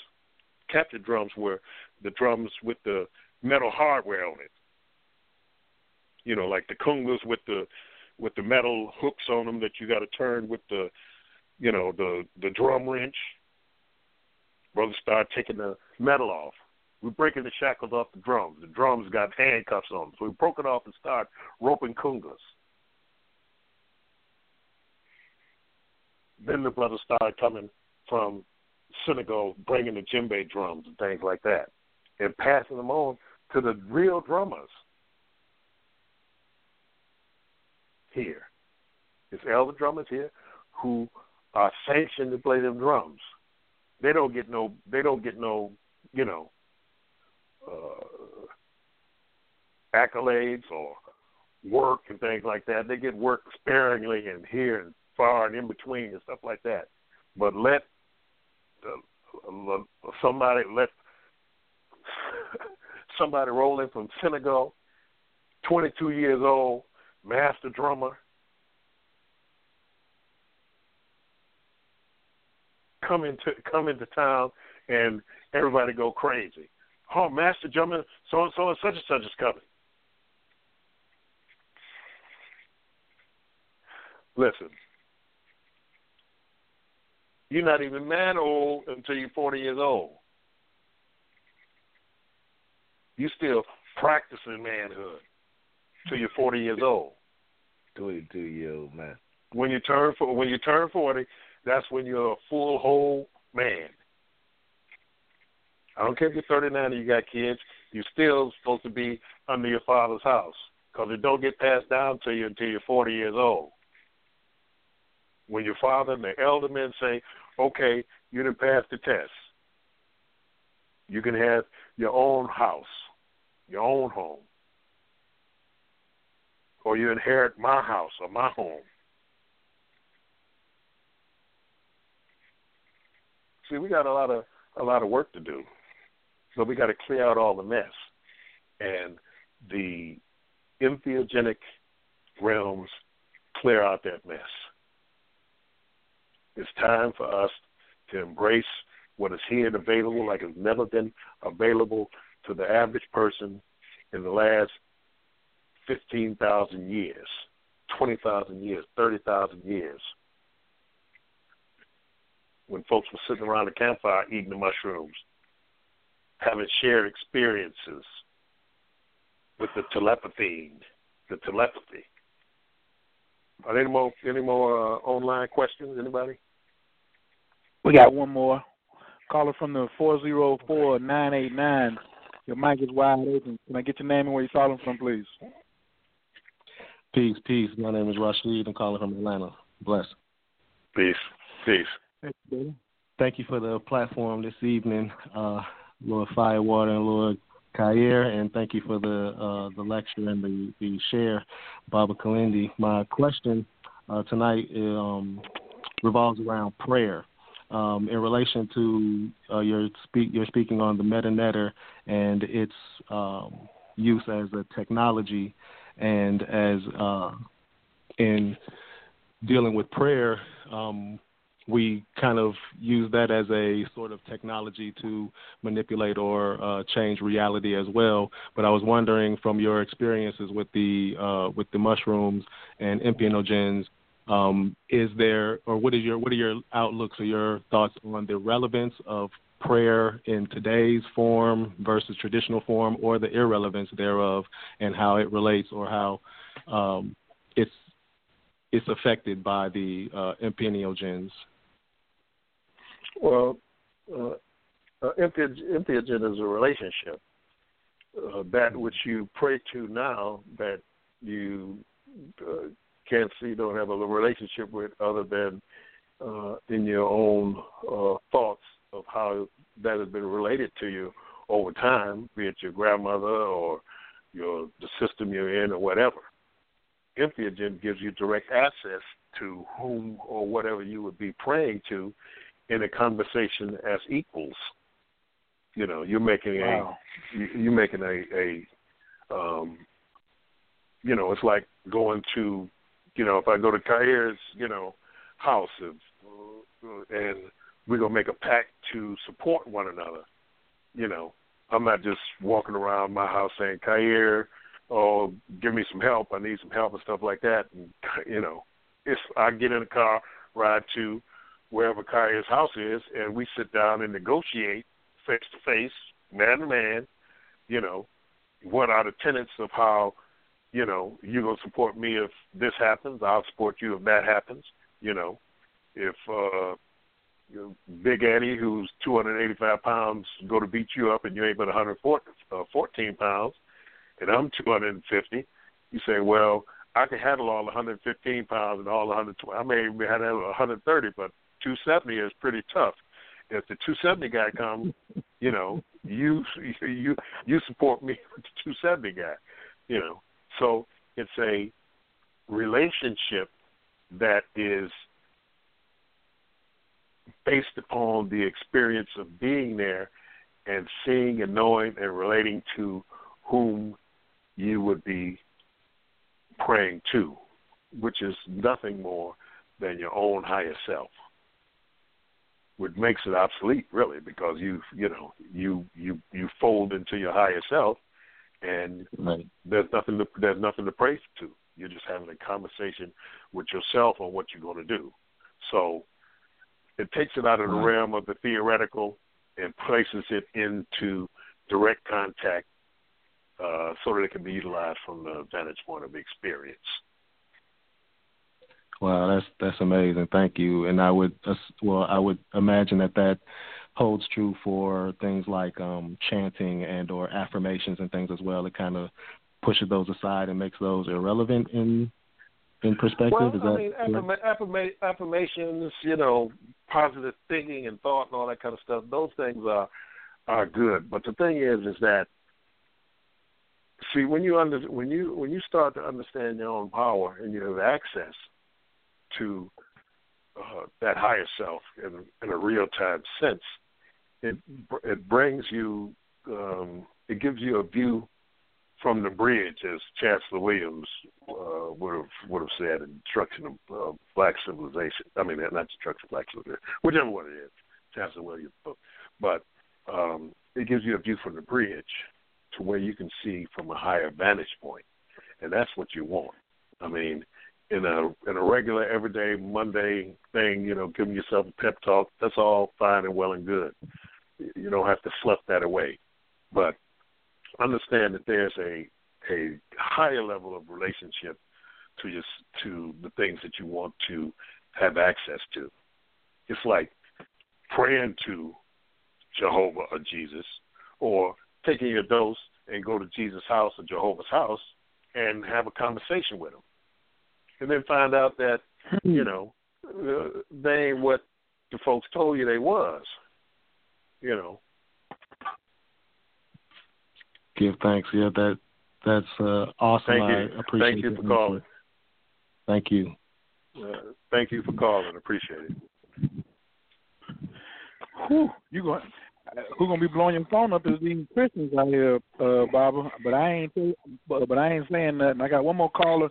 [SPEAKER 6] Captured drums were the drums with the metal hardware on it. You know, like the congas with the with the metal hooks on them that you got to turn with the, you know, the the drum wrench. Brothers started taking the metal off. We're breaking the shackles off the drums. The drums got handcuffs on them, so we broke it off and started roping congas. Then the brothers started coming from Senegal, bringing the djembe drums and things like that, and passing them on to the real drummers here. It's elder drummers here who are sanctioned to play them drums. They don't get no. They don't get no. You know. Uh, accolades or work and things like that. They get work sparingly and here and far and in between and stuff like that. But let uh, somebody let somebody roll in from Senegal, 22 years old, master drummer, come into come into town and everybody go crazy. Oh, master drummer, so and so and such and such is coming. Listen, you're not even man old until you're 40 years old. You're still practicing manhood till you're 40 years old.
[SPEAKER 7] 22 year old man.
[SPEAKER 6] When you turn for when you turn 40, that's when you're a full whole man. I don't care if you're 39 and you got kids, you're still supposed to be under your father's house because it don't get passed down to you until you're 40 years old. When your father and the elder men say, okay, you didn't pass the test, you can have your own house, your own home, or you inherit my house or my home. See, we got a lot of a lot of work to do. So we got to clear out all the mess. And the entheogenic realms clear out that mess. It's time for us to embrace what is here and available like it's never been available to the average person in the last 15,000 years, 20,000 years, 30,000 years. When folks were sitting around the campfire eating the mushrooms, having shared experiences with the telepathy, the telepathy. Are there any more any more uh, online questions? Anybody?
[SPEAKER 4] We got one more. Caller from the four zero four nine eight nine. Your mic is wide open. Can I get your name and where you're calling from, please?
[SPEAKER 8] Peace, peace. My name is Rashid. I'm calling from Atlanta. Bless.
[SPEAKER 6] Peace, peace.
[SPEAKER 8] Thank you for the platform this evening, uh, Lord Firewater and Lord Khayr, and thank you for the uh, the lecture and the, the share, Baba Kilindi. My question uh, tonight um, revolves around prayer. Um, in relation to uh, your speak, you're speaking on the Metu Neter and its um, use as a technology, and as uh, in dealing with prayer, um, we kind of use that as a sort of technology to manipulate or uh, change reality as well. But I was wondering, from your experiences with the uh, with the mushrooms and entheogens, um, is there or what is your what are your outlooks or your thoughts on the relevance of prayer in today's form versus traditional form, or the irrelevance thereof, and how it relates or how um, it's it's affected by the uh?
[SPEAKER 6] Well, uh, uh, entheogen is a relationship. Uh, that which you pray to now that you uh, can't see, don't have a relationship with, other than uh, in your own uh, thoughts of how that has been related to you over time, be it your grandmother or your the system you're in or whatever. Entheogen gives you direct access to whom or whatever you would be praying to in a conversation as equals. You know, you're making
[SPEAKER 4] Wow.
[SPEAKER 6] a you- you're making a a um you know, it's like going to you know, if I go to Khayr's, you know, house uh, and we're gonna make a pact to support one another. You know, I'm not just walking around my house saying, Khayr, oh, give me some help. I need some help and stuff like that. And you know, it's I get in the car, ride to wherever Khayr's house is, and we sit down and negotiate face to face, man to man. You know, what are the tenets of how you know, you're gonna support me if this happens, I'll support you if that happens, you know. If uh you Big Annie, who's 285 pounds, go to beat you up and you ain't but 114 pounds, and I'm 250, you say, well, I can handle all 115 pounds and all 120. I may even handle 130, but 270 is pretty tough. If the 270 guy comes, you know, you you you support me with the 270 guy, you know. So it's a relationship that is based upon the experience of being there and seeing and knowing and relating to whom you would be praying to, which is nothing more than your own higher self. Which makes it obsolete really because you you know, you you you fold into your higher self and
[SPEAKER 8] Right.
[SPEAKER 6] there's nothing to there's nothing to pray to. You're just having a conversation with yourself on what you're going to do. So it takes it out of the
[SPEAKER 8] Right.
[SPEAKER 6] realm of the theoretical and places it into direct contact uh, so that it can be utilized from the vantage point of experience.
[SPEAKER 8] Wow, that's that's amazing. Thank you. And I would well, I would imagine that that holds true for things like um, chanting and or affirmations and things as well. It kind of pushes those aside and makes those irrelevant in in perspective.
[SPEAKER 6] Well,
[SPEAKER 8] Is
[SPEAKER 6] I mean, affirma- affirmations, you know, positive thinking and thought and all that kind of stuff. Those things are are good. But the thing is, is that see when you under when you when you start to understand your own power and you have access to uh, that higher self in, in a real time sense, it it brings you um, it gives you a view from the bridge, as Chancellor Williams uh, would have would have said in Destruction of uh, Black Civilization. I mean, not Destruction of Black Civilization, whichever one it is, Chancellor Williams' book. But um, it gives you a view from the bridge to where you can see from a higher vantage point, and that's what you want. I mean, in a in a regular everyday Monday thing, you know, giving yourself a pep talk, that's all fine and well and good. You don't have to fluff that away, but understand that there's a a higher level of relationship to your to the things that you want to have access to. It's like praying to Jehovah or Jesus, or taking your dose and go to Jesus' house or Jehovah's house and have a conversation with him, and then find out that you know uh, they ain't what the folks told you they was. You know,
[SPEAKER 8] Give thanks. Yeah, that that's uh, awesome.
[SPEAKER 6] Thank
[SPEAKER 8] I
[SPEAKER 6] you.
[SPEAKER 8] appreciate
[SPEAKER 6] Thank you for calling.
[SPEAKER 8] Thank you.
[SPEAKER 6] uh, thank you for calling. Appreciate it.
[SPEAKER 4] Whew, you going who gonna be blowing your phone up is these Christians out here, uh, Barbara. But I ain't but, but I ain't saying nothing. I got one more caller,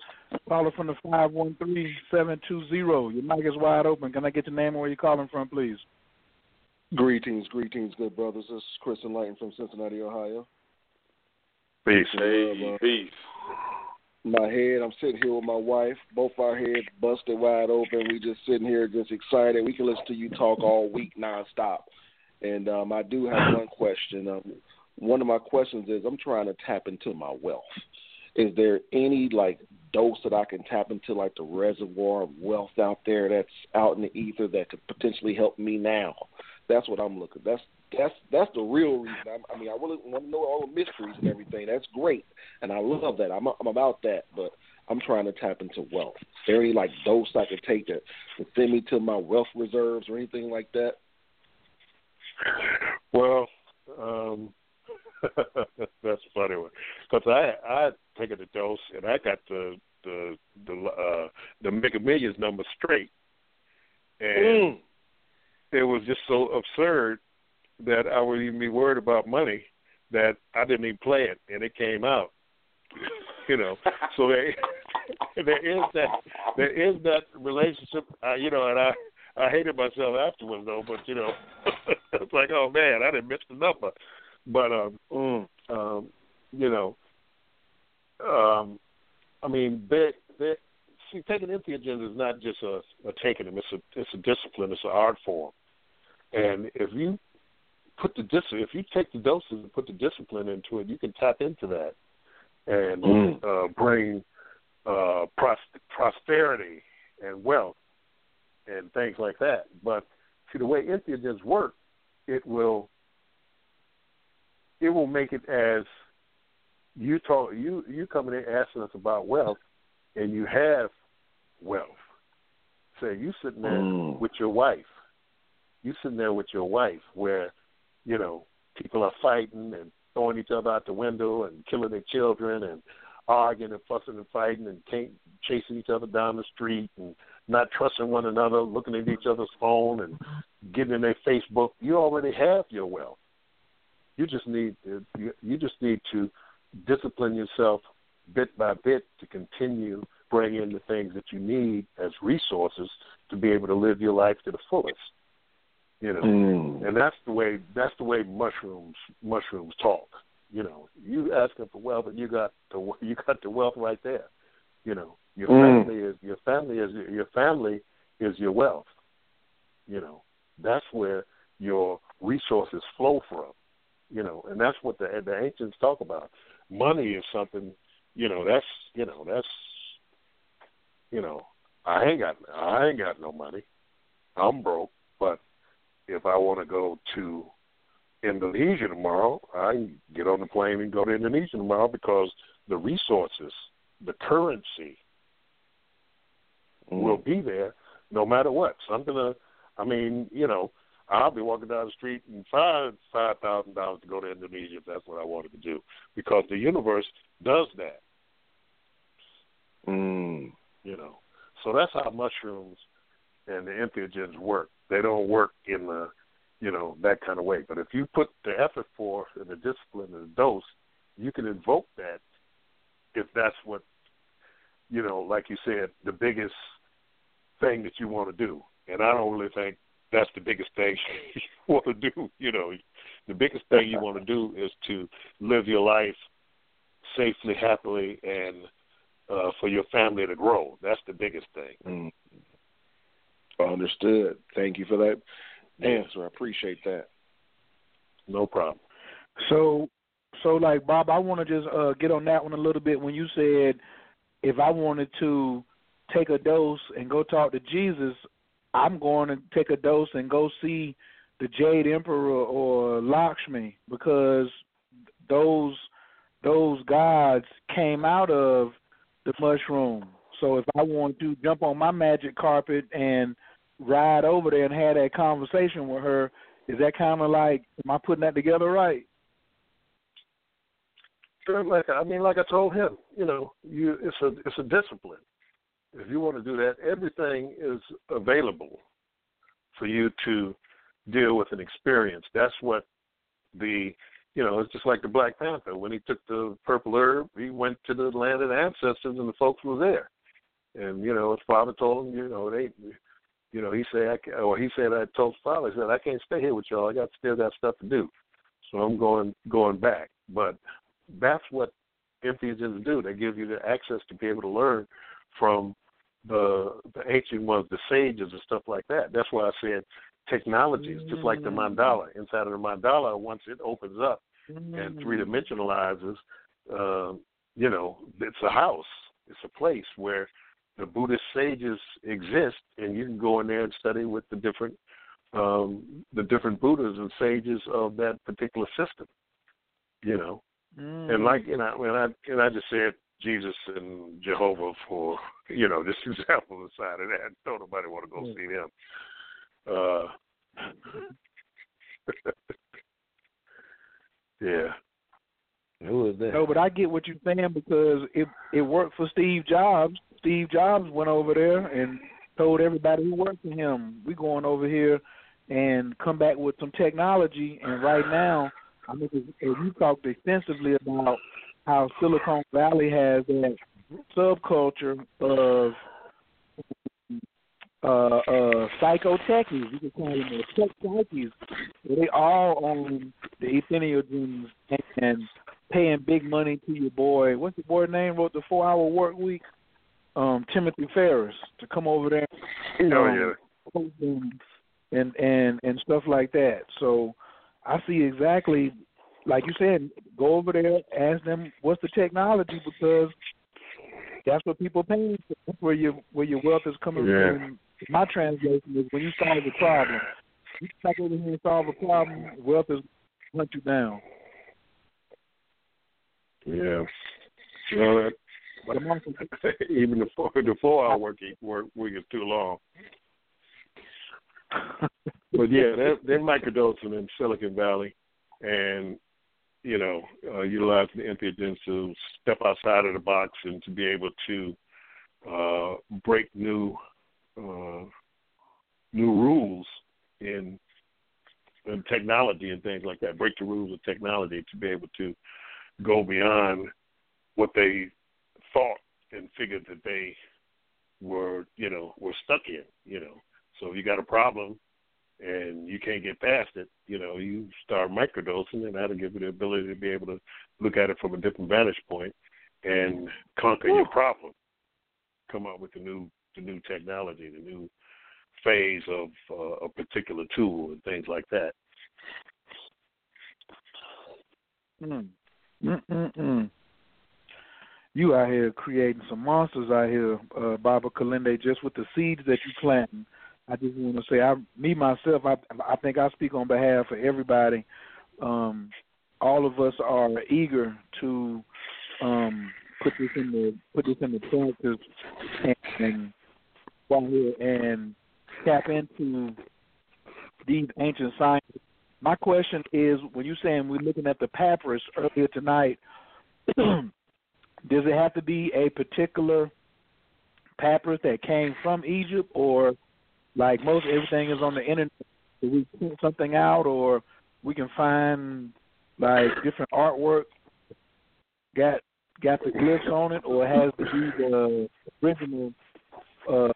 [SPEAKER 4] caller from the five one three seven two zero. Your mic is wide open. Can I get your name and where you're calling from, please?
[SPEAKER 9] Greetings, greetings, good brothers. This is Chris Enlighten from Cincinnati, Ohio.
[SPEAKER 6] Peace.
[SPEAKER 5] Hey, peace.
[SPEAKER 9] My head, I'm sitting here with my wife, both our heads busted wide open. We just sitting here just excited. We can listen to you talk all week nonstop. And um, I do have one question. Um, one of my questions is I'm trying to tap into my wealth. Is there any like dose that I can tap into, like the reservoir of wealth out there that's out in the ether that could potentially help me now? That's what I'm looking. That's that's that's the real reason. I'm, I mean, I really want to know all the mysteries and everything. That's great, and I love that. I'm I'm about that, but I'm trying to tap into wealth. Is there any like dose I could take to, to send me to my wealth reserves or anything like that?
[SPEAKER 6] Well, um, that's a funny one because I I taken the dose and I got the the the uh, the Mega Millions number straight, and it was just so absurd that I would even be worried about money that I didn't even play it and it came out. you know, so there there is that there is that relationship. Uh, you know, and I I hated myself afterwards though, but you know, it's like oh man, I didn't miss the number. But um, mm, um, you know, um, I mean, they, they, see, taking entheogens is not just a, a taking them; it's a it's a discipline, it's an art form. And if you put the dis, if you take the doses and put the discipline into it, you can tap into that and
[SPEAKER 9] Mm.
[SPEAKER 6] uh, bring uh, pros- prosperity and wealth and things like that. But to the way entheogens work, it will it will make it as you talk you you coming in asking us about wealth, and you have wealth. Say you sitting there
[SPEAKER 9] Mm.
[SPEAKER 6] with your wife, you sitting there with your wife, where you know people are fighting and throwing each other out the window and killing their children and arguing and fussing and fighting and can't, chasing each other down the street and not trusting one another, looking at each other's phone and getting in their Facebook. You already have your wealth. You just need to, you, just need to discipline yourself bit by bit to continue bringing in the things that you need as resources to be able to live your life to the fullest. You know,
[SPEAKER 9] Mm.
[SPEAKER 6] and that's the way that's the way mushrooms mushrooms talk. You know, you asking for wealth and you got the you got the wealth right there. You know, your
[SPEAKER 9] Mm.
[SPEAKER 6] family is your family is your family is your wealth. You know, that's where your resources flow from. You know, and that's what the the ancients talk about. money is something, you know, that's you know, that's you know, I ain't got I ain't got no money. I'm broke, but if I want to go to Indonesia tomorrow, I get on the plane and go to Indonesia tomorrow because the resources, the currency
[SPEAKER 9] Mm.
[SPEAKER 6] will be there no matter what. So I'm gonna I mean, you know, I'll be walking down the street and find five thousand dollars to go to Indonesia if that's what I wanted to do. Because the universe does that.
[SPEAKER 9] Mm.
[SPEAKER 6] you know. So that's how mushrooms and the entheogens work. They don't work in the, you know, that kind of way. But if you put the effort forth and the discipline and the dose, you can invoke that if that's what, you know, like you said, the biggest thing that you want to do. And I don't really think that's the biggest thing you want to do. You know, the biggest thing you want to do is to live your life safely, happily, and uh, for your family to grow. That's the biggest thing.
[SPEAKER 9] Mm. Understood. Thank you for that answer. I appreciate that.
[SPEAKER 6] No problem.
[SPEAKER 4] So, so like Bob, I want to just uh, get on that one a little bit. When you said if I wanted to take a dose and go talk to Jesus, I'm going to take a dose and go see the Jade Emperor or Lakshmi because those those gods came out of the mushroom. So if I want to jump on my magic carpet and ride over there and have that conversation with her, is that kind of like am I putting that together right?
[SPEAKER 6] Like I mean, like I told him, you know, you it's a it's a discipline. If you want to do that, everything is available for you to deal with an experience. That's what the you know, it's just like the Black Panther. When he took the purple herb, he went to the land of the ancestors, and the folks were there. And you know, his father told him, you know, they, you know, he said, I, or he said, I told his father, he said, I can't stay here with y'all. I got still got stuff to do, so I'm going going back. But that's what entheogens do. They give you the access to be able to learn from the the ancient ones, the sages and stuff like that. That's why I said technology is just like the mandala. Inside of the mandala, once it opens up and three dimensionalizes, uh, you know, it's a house. It's a place where the Buddhist sages exist, and you can go in there and study with the different um, the different Buddhas and sages of that particular system. You know, and like you know, and I and I just said Jesus and Jehovah for you know just example aside of that. Don't nobody want to go see them. Uh, yeah.
[SPEAKER 7] Who is that?
[SPEAKER 4] No, but I get what you're saying because it it worked for Steve Jobs. Steve Jobs went over there and told everybody who worked for him, "We going over here and come back with some technology." And right now, I mean, as you talked extensively about how Silicon Valley has that subculture of uh, uh, psycho techies. You can call them the tech psychies. They all own the entheogens and paying big money to your boy. What's the boy name? Wrote the Four Hour Work Week. Um, Timothy Ferriss to come over there.
[SPEAKER 6] Oh yeah.
[SPEAKER 4] And and and stuff like that. So I see exactly like you said. Go over there, ask them what's the technology because that's what people paying for. That's where your where your wealth is coming
[SPEAKER 6] Yeah.
[SPEAKER 4] from. My translation is when you solve a problem, you come back over here and solve a problem, wealth is hunt you down.
[SPEAKER 6] Yeah. Well, that,
[SPEAKER 4] But I'm also
[SPEAKER 6] even the four the four hour work work week is too long. But yeah, they're, they're microdosing in Silicon Valley, and you know, uh, utilize the entheogens to step outside of the box and to be able to uh, break new uh, new rules in in technology and things like that. Break the rules of technology to be able to go beyond what they thought and figured that they were, you know, were stuck in, you know. So if you got a problem and you can't get past it, you know, you start microdosing and that'll give you the ability to be able to look at it from a different vantage point and conquer your problem. Come up with the new the new technology, the new phase of uh, a particular tool and things like that.
[SPEAKER 4] Mm. Mm-mm-mm. you out here creating some monsters out here, uh, Baba Kilindi, just with the seeds that you planting. I just want to say, I, me myself, I, I think I speak on behalf of everybody. Um, all of us are eager to um, put this in the put this in the practice and, and and tap into these ancient sciences. My question is, when you're saying we're looking at the papyrus earlier tonight, does it have to be a particular papyrus that came from Egypt, or like most everything is on the internet? We print something out, or we can find like different artwork got got the glyphs on it, or has to be the original uh,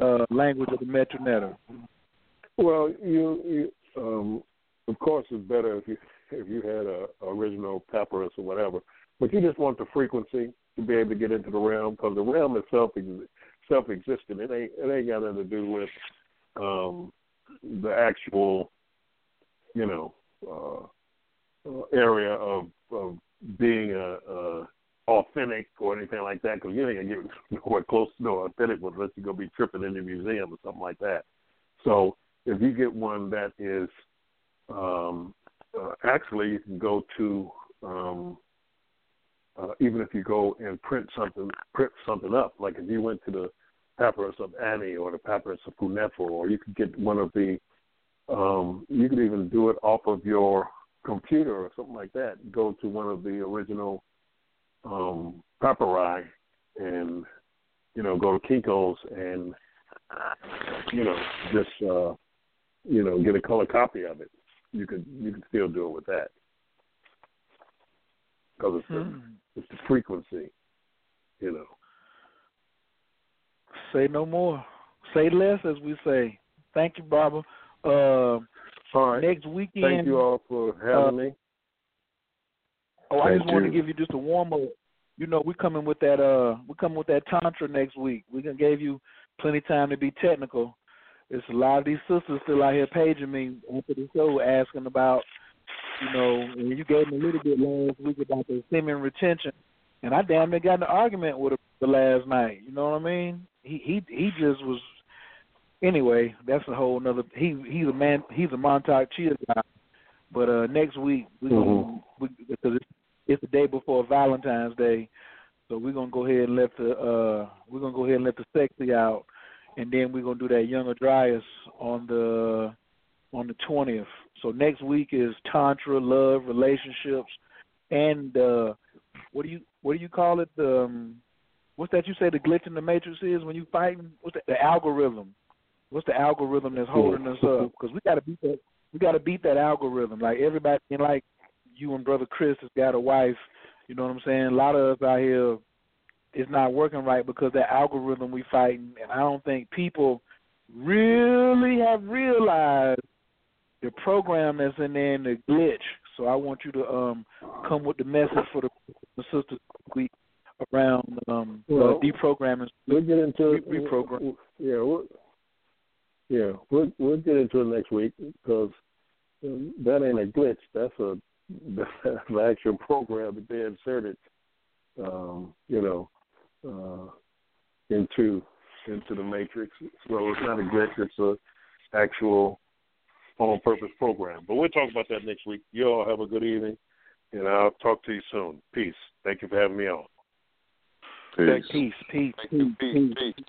[SPEAKER 4] uh, language of the Medu Neter?
[SPEAKER 6] Well, you, you um, of course, it's better if you if you had a, a original papyrus or whatever. But you just want the frequency to be able to get into the realm because the realm itself is self existent. It ain't it ain't got nothing to do with um, the actual, you know, uh, uh, area of, of being a, a authentic or anything like that. Because you ain't gonna get nowhere close to no authentic unless you go be tripping in the museum or something like that. So if you get one that is um, uh, actually you can go to um, uh, even if you go and print something print something up like if you went to the papyrus of Ani or the papyrus of Hunefer or you could get one of the um, you could even do it off of your computer or something like that go to one of the original um, papyri and you know go to Kinko's and you know just uh, you know get a color copy of it. You could you could still do it with that because it's,
[SPEAKER 4] Hmm.
[SPEAKER 6] the, it's the frequency, you know.
[SPEAKER 4] Say no more. Say less, as we say. Thank you, Barbara. Uh,
[SPEAKER 6] all right.
[SPEAKER 4] Next weekend.
[SPEAKER 6] Thank you all for having
[SPEAKER 4] uh,
[SPEAKER 6] me.
[SPEAKER 4] Oh, I
[SPEAKER 6] Thank
[SPEAKER 4] just want to give you just a warm up. You know, we're coming with that. Uh, we're coming with that tantra next week. We gonna gave you plenty of time to be technical. It's a lot of these sisters still out here paging me after the show asking about, you know, and you gave me a little bit last week about the semen retention, and I damn near got in an argument with her the last night. You know what I mean? He he he just was. Anyway, that's a whole another. He he's a man. He's a Mantak Chia guy. But uh next week we
[SPEAKER 6] Mhm.
[SPEAKER 4] we, because it's, it's the day before Valentine's Day, so we're gonna go ahead and let the uh we're gonna go ahead and let the sexy out, and then we're gonna do that younger Dryas on the on the twentieth. So next week is tantra, love, relationships, and uh what do you what do you call it? The um, what's that you say the glitch in the matrix is when you fighting? What's that? The algorithm. What's the algorithm that's holding us up? Because we got to beat that. We got to beat that algorithm. Like everybody, and like you and brother Chris has got a wife. You know what I'm saying? A lot of us out here, it's not working right because that algorithm we fighting, and I don't think people really have realized the program that's in there and the glitch. So I want you to um come with the message for the, the sisters week around um
[SPEAKER 6] Well,
[SPEAKER 4] uh, deprogramming.
[SPEAKER 6] We'll get into it.
[SPEAKER 4] Reprogram.
[SPEAKER 6] Yeah, we'll, yeah, we'll we'll get into it next week because that ain't a glitch. That's a that's an actual program that they inserted, um, you know, uh, into into the matrix. So it's not a glitch. It's a actual on purpose program. But we'll talk about that next week. You all have a good evening, and I'll talk to you soon. Peace. Thank you for having me on.
[SPEAKER 4] Peace, peace, peace, peace, peace.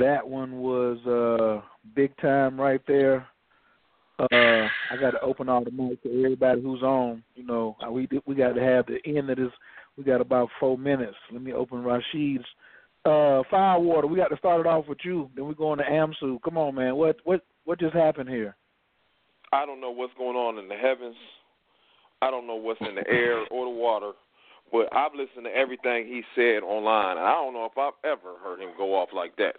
[SPEAKER 4] That one was uh big time right there. Uh I got to open all the mics to everybody who's on. You know, we we got to have the end of this. We got about four minutes. Let me open Rashid's. Uh, Firewater. We got to start it off with you. Then we go on to Amsu. Come on, man. What what what just happened here?
[SPEAKER 5] I don't know what's going on in the heavens. I don't know what's in the air or the water. But I've listened to everything he said online, and I don't know if I've ever heard him go off like that.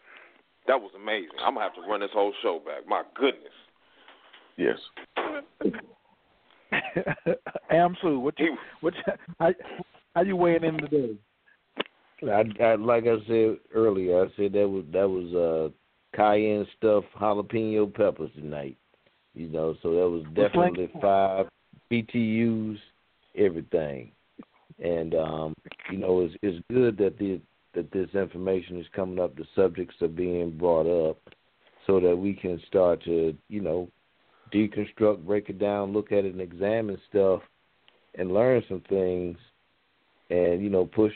[SPEAKER 5] That was amazing. I'm gonna have to run this whole show back. My goodness.
[SPEAKER 7] Yes.
[SPEAKER 4] Amsu, what you what you, how, how you weighing in today?
[SPEAKER 7] I, I like I said earlier, I said that was that was uh cayenne stuffed jalapeno peppers tonight. You know, so that was
[SPEAKER 4] like-
[SPEAKER 7] definitely five BTUs, everything. and um, you know it's it's good that the that this information is coming up, the subjects are being brought up, so that we can start to you know deconstruct, break it down, look at it, and examine stuff, and learn some things, and you know push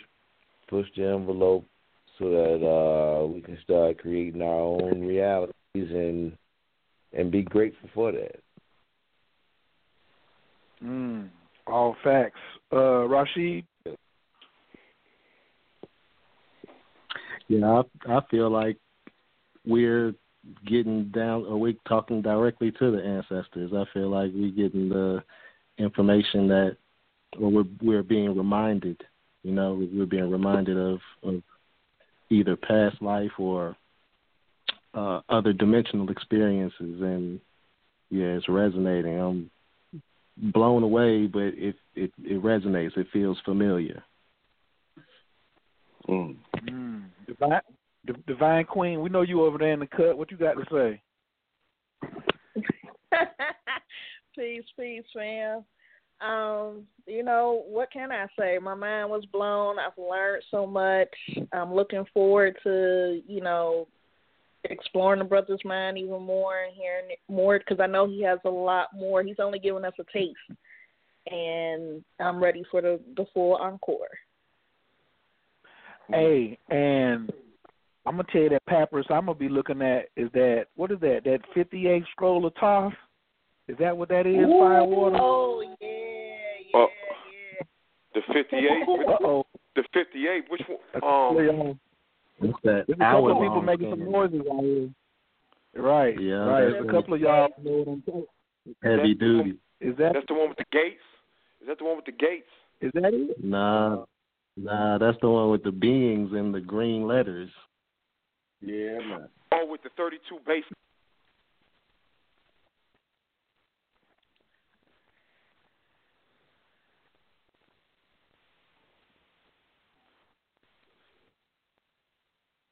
[SPEAKER 7] push the envelope so that uh, we can start creating our own realities and and be grateful for that.
[SPEAKER 4] Mm, all facts. Uh, Rashid.
[SPEAKER 8] Yeah, I, I feel like we're getting down, or we're talking directly to the ancestors. I feel like we're getting the information that, or we're we're being reminded. You know, we're being reminded of of either past life or uh, other dimensional experiences, and yeah, it's resonating. I'm blown away, but it it it resonates. It feels familiar.
[SPEAKER 7] Mm.
[SPEAKER 4] Mm. Divine, D- Divine Queen, we know you over there in the cut. What you got to say?
[SPEAKER 10] peace, peace, fam. Um, you know, what can I say? My mind was blown. I've learned so much. I'm looking forward to, you know, exploring the brother's mind even more and hearing more because I know he has a lot more. He's only giving us a taste, and I'm ready for the the full encore.
[SPEAKER 4] Hey, and I'm gonna tell you that papyrus I'm gonna be looking at is that what is that? That 58 scroll of Thoth? Is that what that is? Firewater.
[SPEAKER 10] Oh yeah, yeah,
[SPEAKER 5] Uh,
[SPEAKER 10] yeah.
[SPEAKER 5] The 58.
[SPEAKER 4] Uh oh.
[SPEAKER 5] The 58. Which one? Um,
[SPEAKER 8] What's that?
[SPEAKER 4] There's a couple of people making some noises out here. Right.
[SPEAKER 8] Yeah,
[SPEAKER 4] Right. There's a couple of y'all know what I'm talking.
[SPEAKER 8] Heavy
[SPEAKER 4] That's-
[SPEAKER 8] duty.
[SPEAKER 4] Is that
[SPEAKER 5] that's the one with the gates. Is that the one with the gates?
[SPEAKER 4] is that it?
[SPEAKER 8] Nah, nah, that's the one with the beings and the green letters.
[SPEAKER 9] Yeah, man.
[SPEAKER 5] Oh, with the 32 base